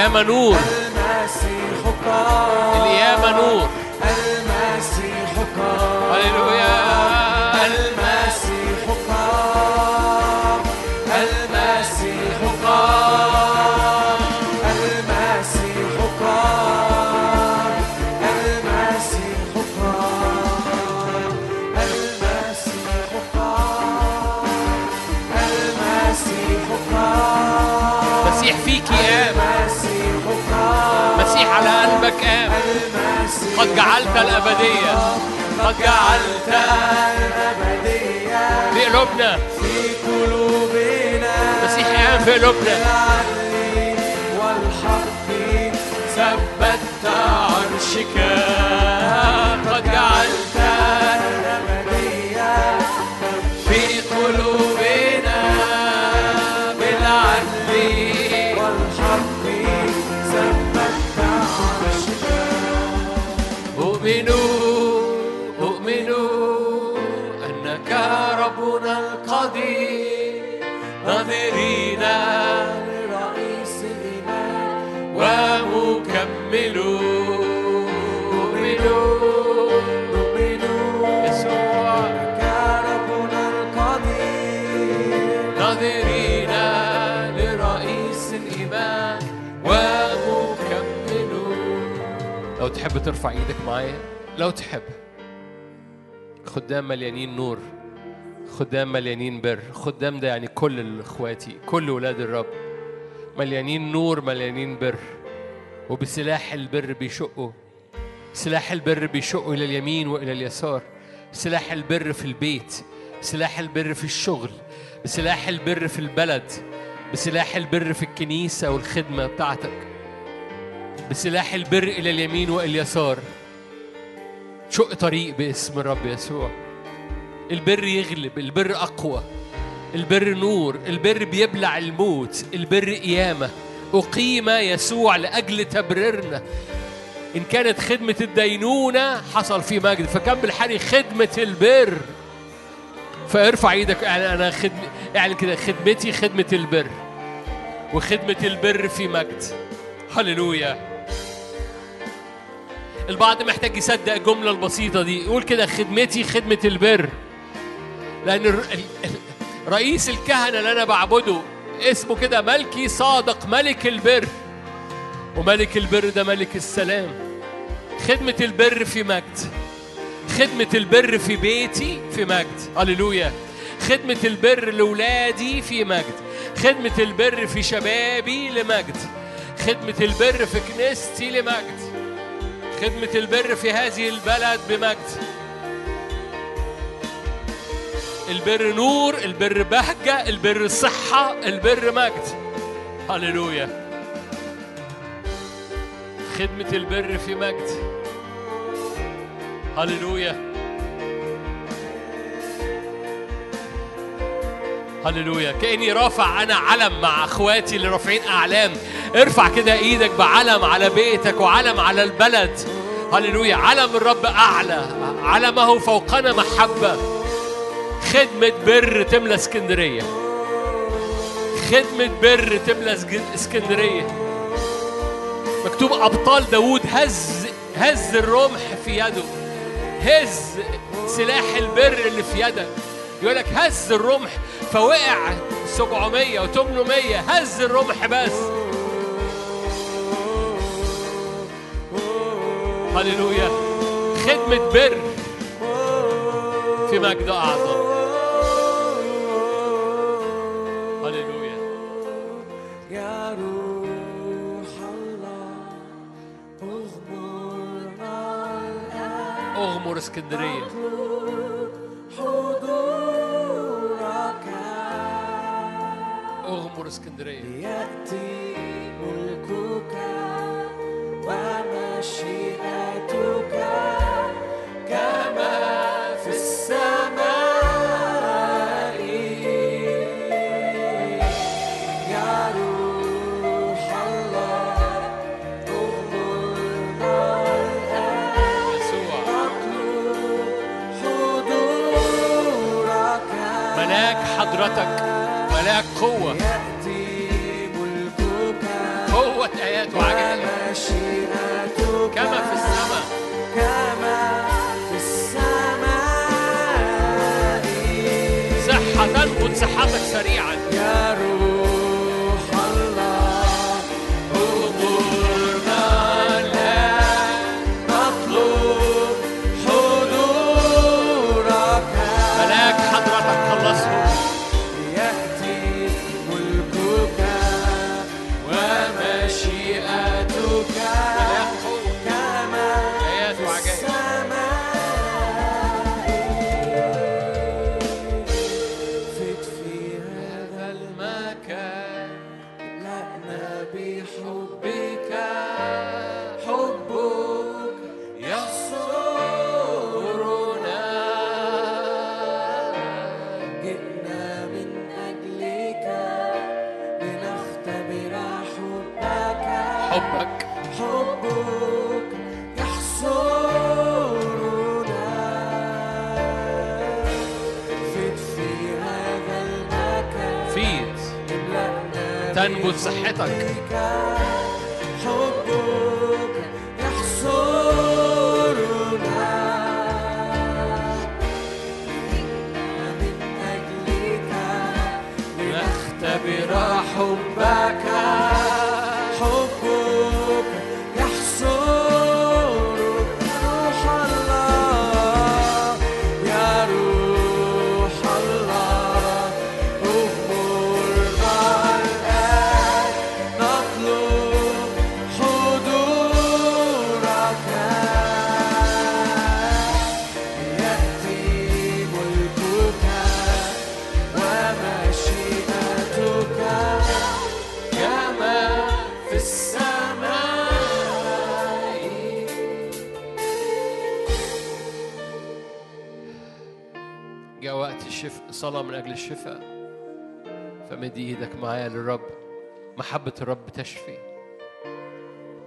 الياما نور. المسيح قام. الياما نور. المسيح قام. هللويا. الأبدية. قد جعلت الأبدية في قلوبنا في قلوبنا. المسيح قام في قلوبنا والحق ثبت عرشك. قد جعلت الأبدية في قلوبنا. تحب ترفع إيدك معايا؟ لو تحب. خدام مليانين نور. خدام مليانين بر. خدام ده يعني كل اخواتي كل ولاد الرب. مليانين نور مليانين بر. وبسلاح البر بيشقوا سلاح البر بيشقوا إلى اليمين وإلى اليسار. سلاح البر في البيت. سلاح البر في الشغل. بسلاح البر في البلد. بسلاح البر في الكنيسة والخدمة بتاعتك. بسلاح البر إلى اليمين وإلى اليسار. شق طريق باسم الرب يسوع. البر يغلب البر أقوى البر نور البر بيبلع الموت البر قيامة. أقيم يسوع لأجل تبريرنا. إن كانت خدمة الدينونة حصل في مجد. فكان بالحري خدمة البر. فارفع إيدك. يعني أنا خدم يعني كده. خدمتي خدمة البر. وخدمة البر في مجد. هللويا. البعض محتاج يصدق الجملة البسيطة دي. يقول كده خدمتي خدمة البر. لأن رئيس الكهنة اللي أنا بعبده اسمه كده ملكي صادق ملك البر. وملك البر ده ملك السلام. خدمة البر في مجد. خدمة البر في بيتي في مجد. هللويا. خدمة البر لولادي في مجد. خدمة البر في شبابي لمجد. خدمة البر في كنيستي لمجد. خدمة البر في هذه البلد بمجد. البر نور البر بهجة البر صحة البر مجد. هللويا. خدمة البر في مجد. هللويا. هللويا. كأني رافع أنا علم مع أخواتي اللي رافعين أعلام. ارفع كده إيدك بعلم على بيتك وعلم على البلد. هللويا. علم الرب أعلى. علمه فوقنا محبة. خدمة بر تملى اسكندرية. خدمة بر تملى اسك- اسكندرية. مكتوب أبطال داوود هز هز الرمح في يده. هز سلاح البر اللي في يدك. يقول لك هز الرمح فوقع 700 و800 هز الرمح بس. هللويا. خدمة بر في مجد أعظم. هللويا. يا روح الله الآن أغمر اسكندرية. أغمر اسكندرية. ليأتي ملكك ومشيئتك الشفاء فمد إيدك معايا للرب. محبة الرب تشفي.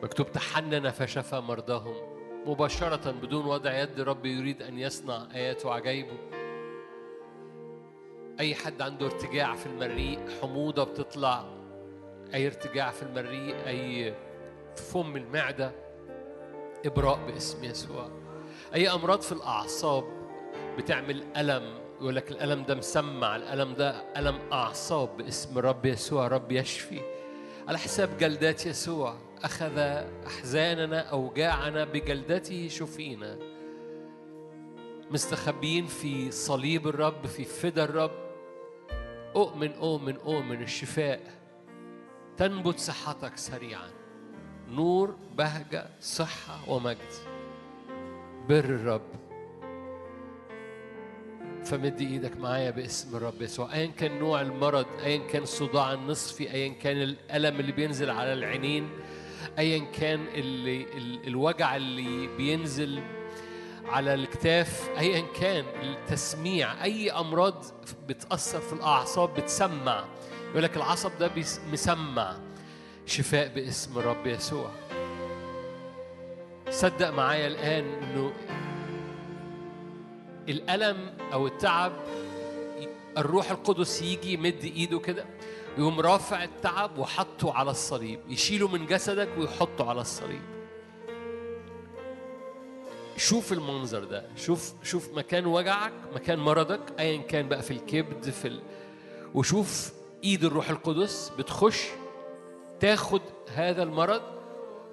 مكتوب تحنن فشفى مرضاهم. مباشرة بدون وضع يد الرب يريد أن يصنع آيات وعجائبه أي حد عنده ارتجاع في المريء حموضة بتطلع. أي ارتجاع في المريء أي فم المعدة إبراء باسم يسوع. أي أمراض في الأعصاب بتعمل ألم. يقول لك الألم ده مسمع الألم ده ألم أعصاب باسم الرب يسوع رب يشفي. على حساب جلدات يسوع أخذ أحزاننا أوجاعنا بجلدته شفينا مستخبيين في صليب الرب في فدا الرب. أؤمن أؤمن أؤمن الشفاء. تنبت صحتك سريعا. نور بهجة صحة ومجد. بر الرب. فمد إيدك معايا باسم الرب يسوع. ايا كان نوع المرض ايا كان صداع النصفي ايا كان الألم اللي بينزل على العينين ايا كان اللي ال- الوجع اللي بينزل على الكتاف ايا كان التسميع. أي أمراض بتأثر في الأعصاب بتسمع. يقول لك العصب ده مسمع شفاء باسم الرب يسوع. صدق معايا الآن إنه الألم أو التعب الروح القدس يجي يمد إيده كده يقوم رافع التعب وحطه على الصليب يشيله من جسدك ويحطه على الصليب. شوف المنظر ده شوف شوف مكان وجعك مكان مرضك ايا كان بقى في الكبد في ال... وشوف إيد الروح القدس بتخش تاخد هذا المرض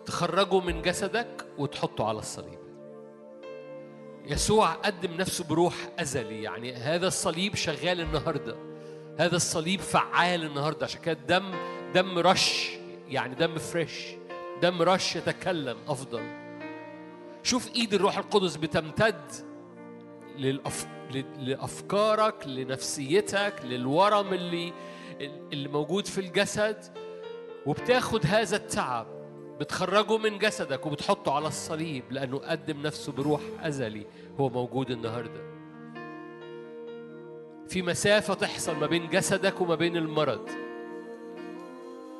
تخرجه من جسدك وتحطه على الصليب. يسوع قدم نفسه بروح أزلي. يعني هذا الصليب شغال النهاردة. هذا الصليب فعال النهاردة. عشان كده الدم دم رش. يعني دم فريش دم رش يتكلم أفضل. شوف إيد الروح القدس بتمتد للأف... لأفكارك لنفسيتك للورم اللي اللي موجود في الجسد وبتاخد هذا التعب. بتخرجه من جسدك وبتحطه على الصليب لأنه قدم نفسه بروح أزلي هو موجود النهاردة. في مسافة تحصل ما بين جسدك وما بين المرض.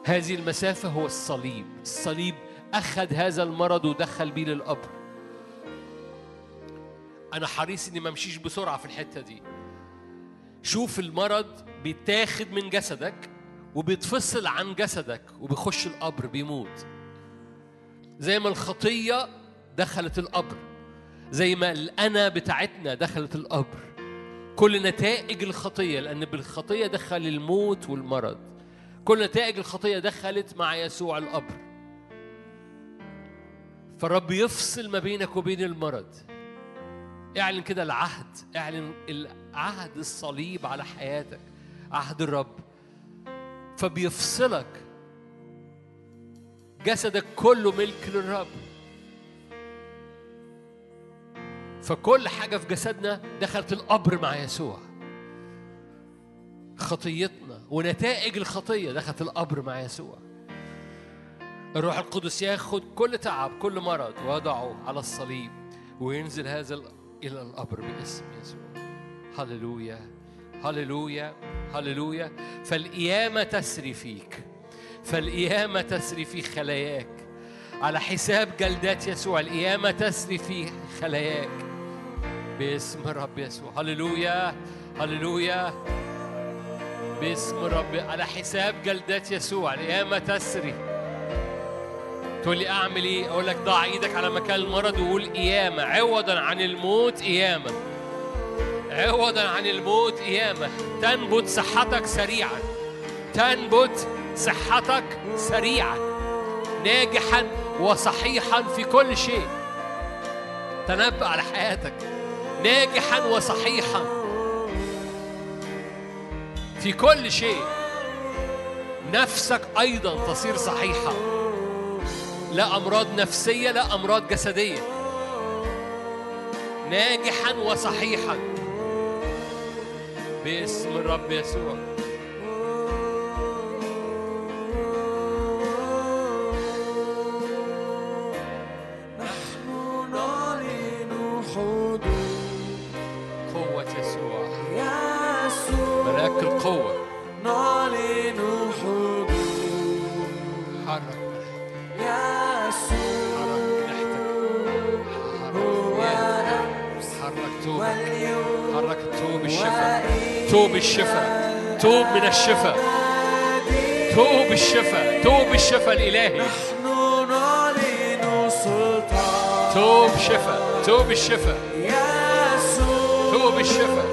هذه المسافة هو الصليب. الصليب أخذ هذا المرض ودخل بيه للقبر. أنا حريص إني ما أمشيش بسرعة في الحتة دي. شوف المرض بيتاخد من جسدك وبيتفصل عن جسدك وبيخش القبر بيموت. زي ما الخطية دخلت القبر زي ما الأنا بتاعتنا دخلت القبر. كل نتائج الخطية لأن بالخطية دخل الموت والمرض. كل نتائج الخطية دخلت مع يسوع القبر. فالرب يفصل ما بينك وبين المرض. اعلن كده العهد اعلن العهد الصليب على حياتك عهد الرب. فبيفصلك جسدك كله ملك للرب. فكل حاجة في جسدنا دخلت القبر مع يسوع. خطيتنا ونتائج الخطية دخلت القبر مع يسوع. الروح القدس ياخد كل تعب كل مرض ويضعه على الصليب وينزل هذا إلى القبر باسم يسوع. هللويا هللويا هللويا. فالقيامة تسري فيك. فالقيامة تسري في خلاياك. على حساب جلدات يسوع القيامة تسري في خلاياك. باسم الرب يسوع. هللويا هللويا. باسم رب. على حساب جلدات يسوع القيامة تسري. تقول لي أعمل إيه؟ أقول لك ضع إيدك على مكان المرض وقول قيامة عوضا عن الموت قيامة عوضا عن الموت قيامة تنبت صحتك سريعا. تنبت صحتك سريعا ناجحا وصحيحا في كل شيء. تنبأ على حياتك. ناجحا وصحيحا في كل شيء. نفسك أيضا تصير صحيحة. لا أمراض نفسية لا أمراض جسدية. ناجحا وصحيحا. باسم الرب يسوع. الإلهي. نحن نعلن سلطان. توب شفاء توب الشفاء يسوع. توب الشفاء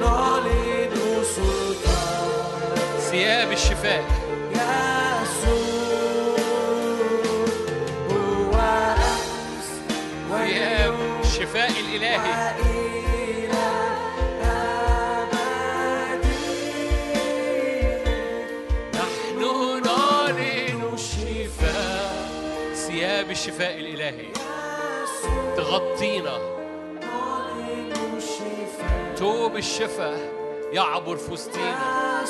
نعلن سلطان. ثياب الشفاء. الشفاء توب الشفاء يعبر في وسطينا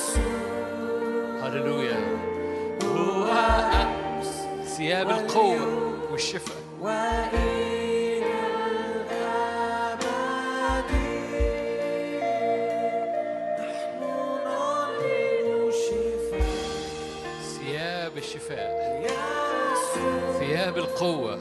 هللويا. هو ثياب القوه والشفاء ثياب الشفاء. ثياب القوة.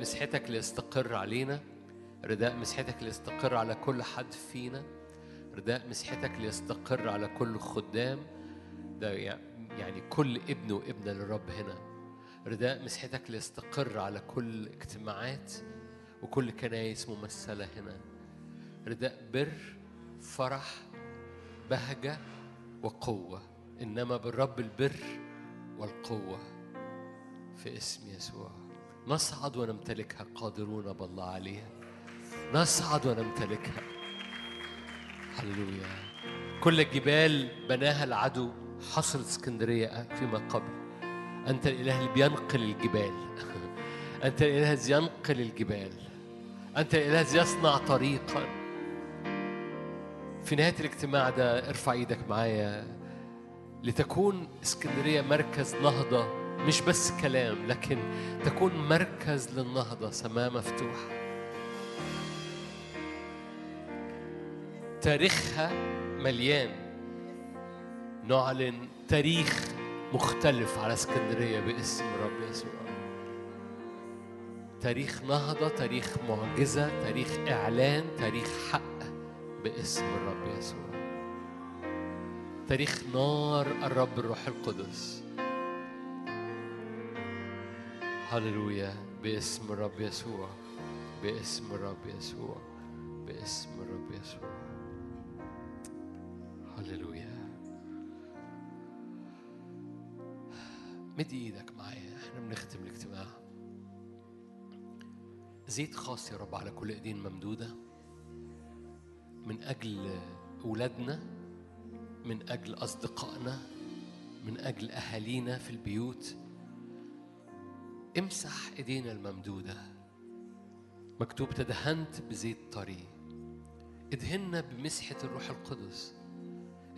مسحتك ليستقر علينا. رداء مسحتك ليستقر على كل حد فينا. رداء مسحتك ليستقر على كل خدام. ده يعني كل ابن وابنة للرب هنا. رداء مسحتك ليستقر على كل اجتماعات وكل كنايس ممثلة هنا. رداء بر فرح بهجة وقوة. إنما بالرب البر والقوة في اسم يسوع. نصعد ونمتلكها قادرون بالله عليها. نصعد ونمتلكها. هللويا. كل الجبال بناها العدو حصرت اسكندرية فيما قبل. أنت الإله اللي بينقل الجبال. <laughs> أنت الإله الذي ينقل الجبال. أنت الإله الذي يصنع طريقا. في نهاية الاجتماع ده ارفع إيدك معايا. لتكون اسكندرية مركز نهضة مش بس كلام لكن تكون مركز للنهضة سماء مفتوحة. تاريخها مليان نعلن تاريخ مختلف على اسكندرية باسم الرب يسوع. تاريخ نهضة تاريخ معجزة تاريخ إعلان تاريخ حق باسم الرب يسوع. تاريخ نار الرب الروح القدس. هللويا باسم الرب يسوع. باسم الرب يسوع. باسم الرب يسوع. هللويا مد إيدك معايا. إحنا بنختم الاجتماع. زيت خاص يا رب على كل ايدين ممدودة. من أجل أولادنا من أجل أصدقائنا من أجل أهالينا في البيوت. امسح ايدينا الممدودة. مكتوب تدهنت بزيت طري ادهنا بمسحة الروح القدس.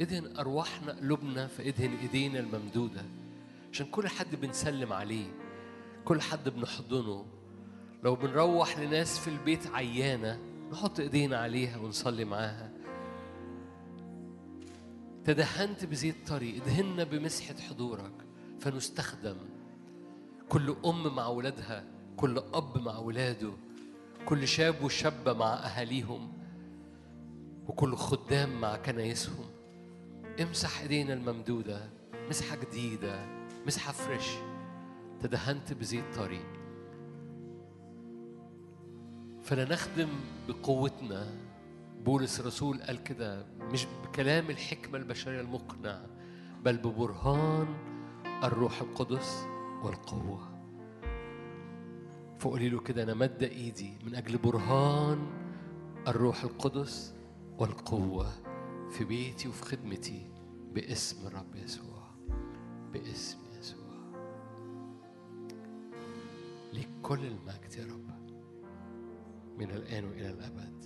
ادهن أرواحنا قلوبنا فادهن ايدينا الممدودة. عشان كل حد بنسلم عليه كل حد بنحضنه. لو بنروح لناس في البيت عيانة نحط ايدينا عليها ونصلي معاها. تدهنت بزيت طري ادهنا بمسحة حضورك. فنستخدم كل أم مع أولادها كل أب مع أولاده كل شاب وشابة مع أهاليهم وكل خدام مع كنايسهم. امسح إيدينا الممدودة مسحة جديدة مسحة فريش تدهنت بزيت طري. فلا نخدم بقوتنا بولس الرسول قال كده مش بكلام الحكمة البشرية المقنع بل ببرهان الروح القدس. والقوة فقولي له كده أنا مد إيدي من أجل برهان الروح القدس والقوة في بيتي وفي خدمتي باسم الرب يسوع. باسم يسوع. ليك كل المجد يا رب من الآن وإلى الأبد.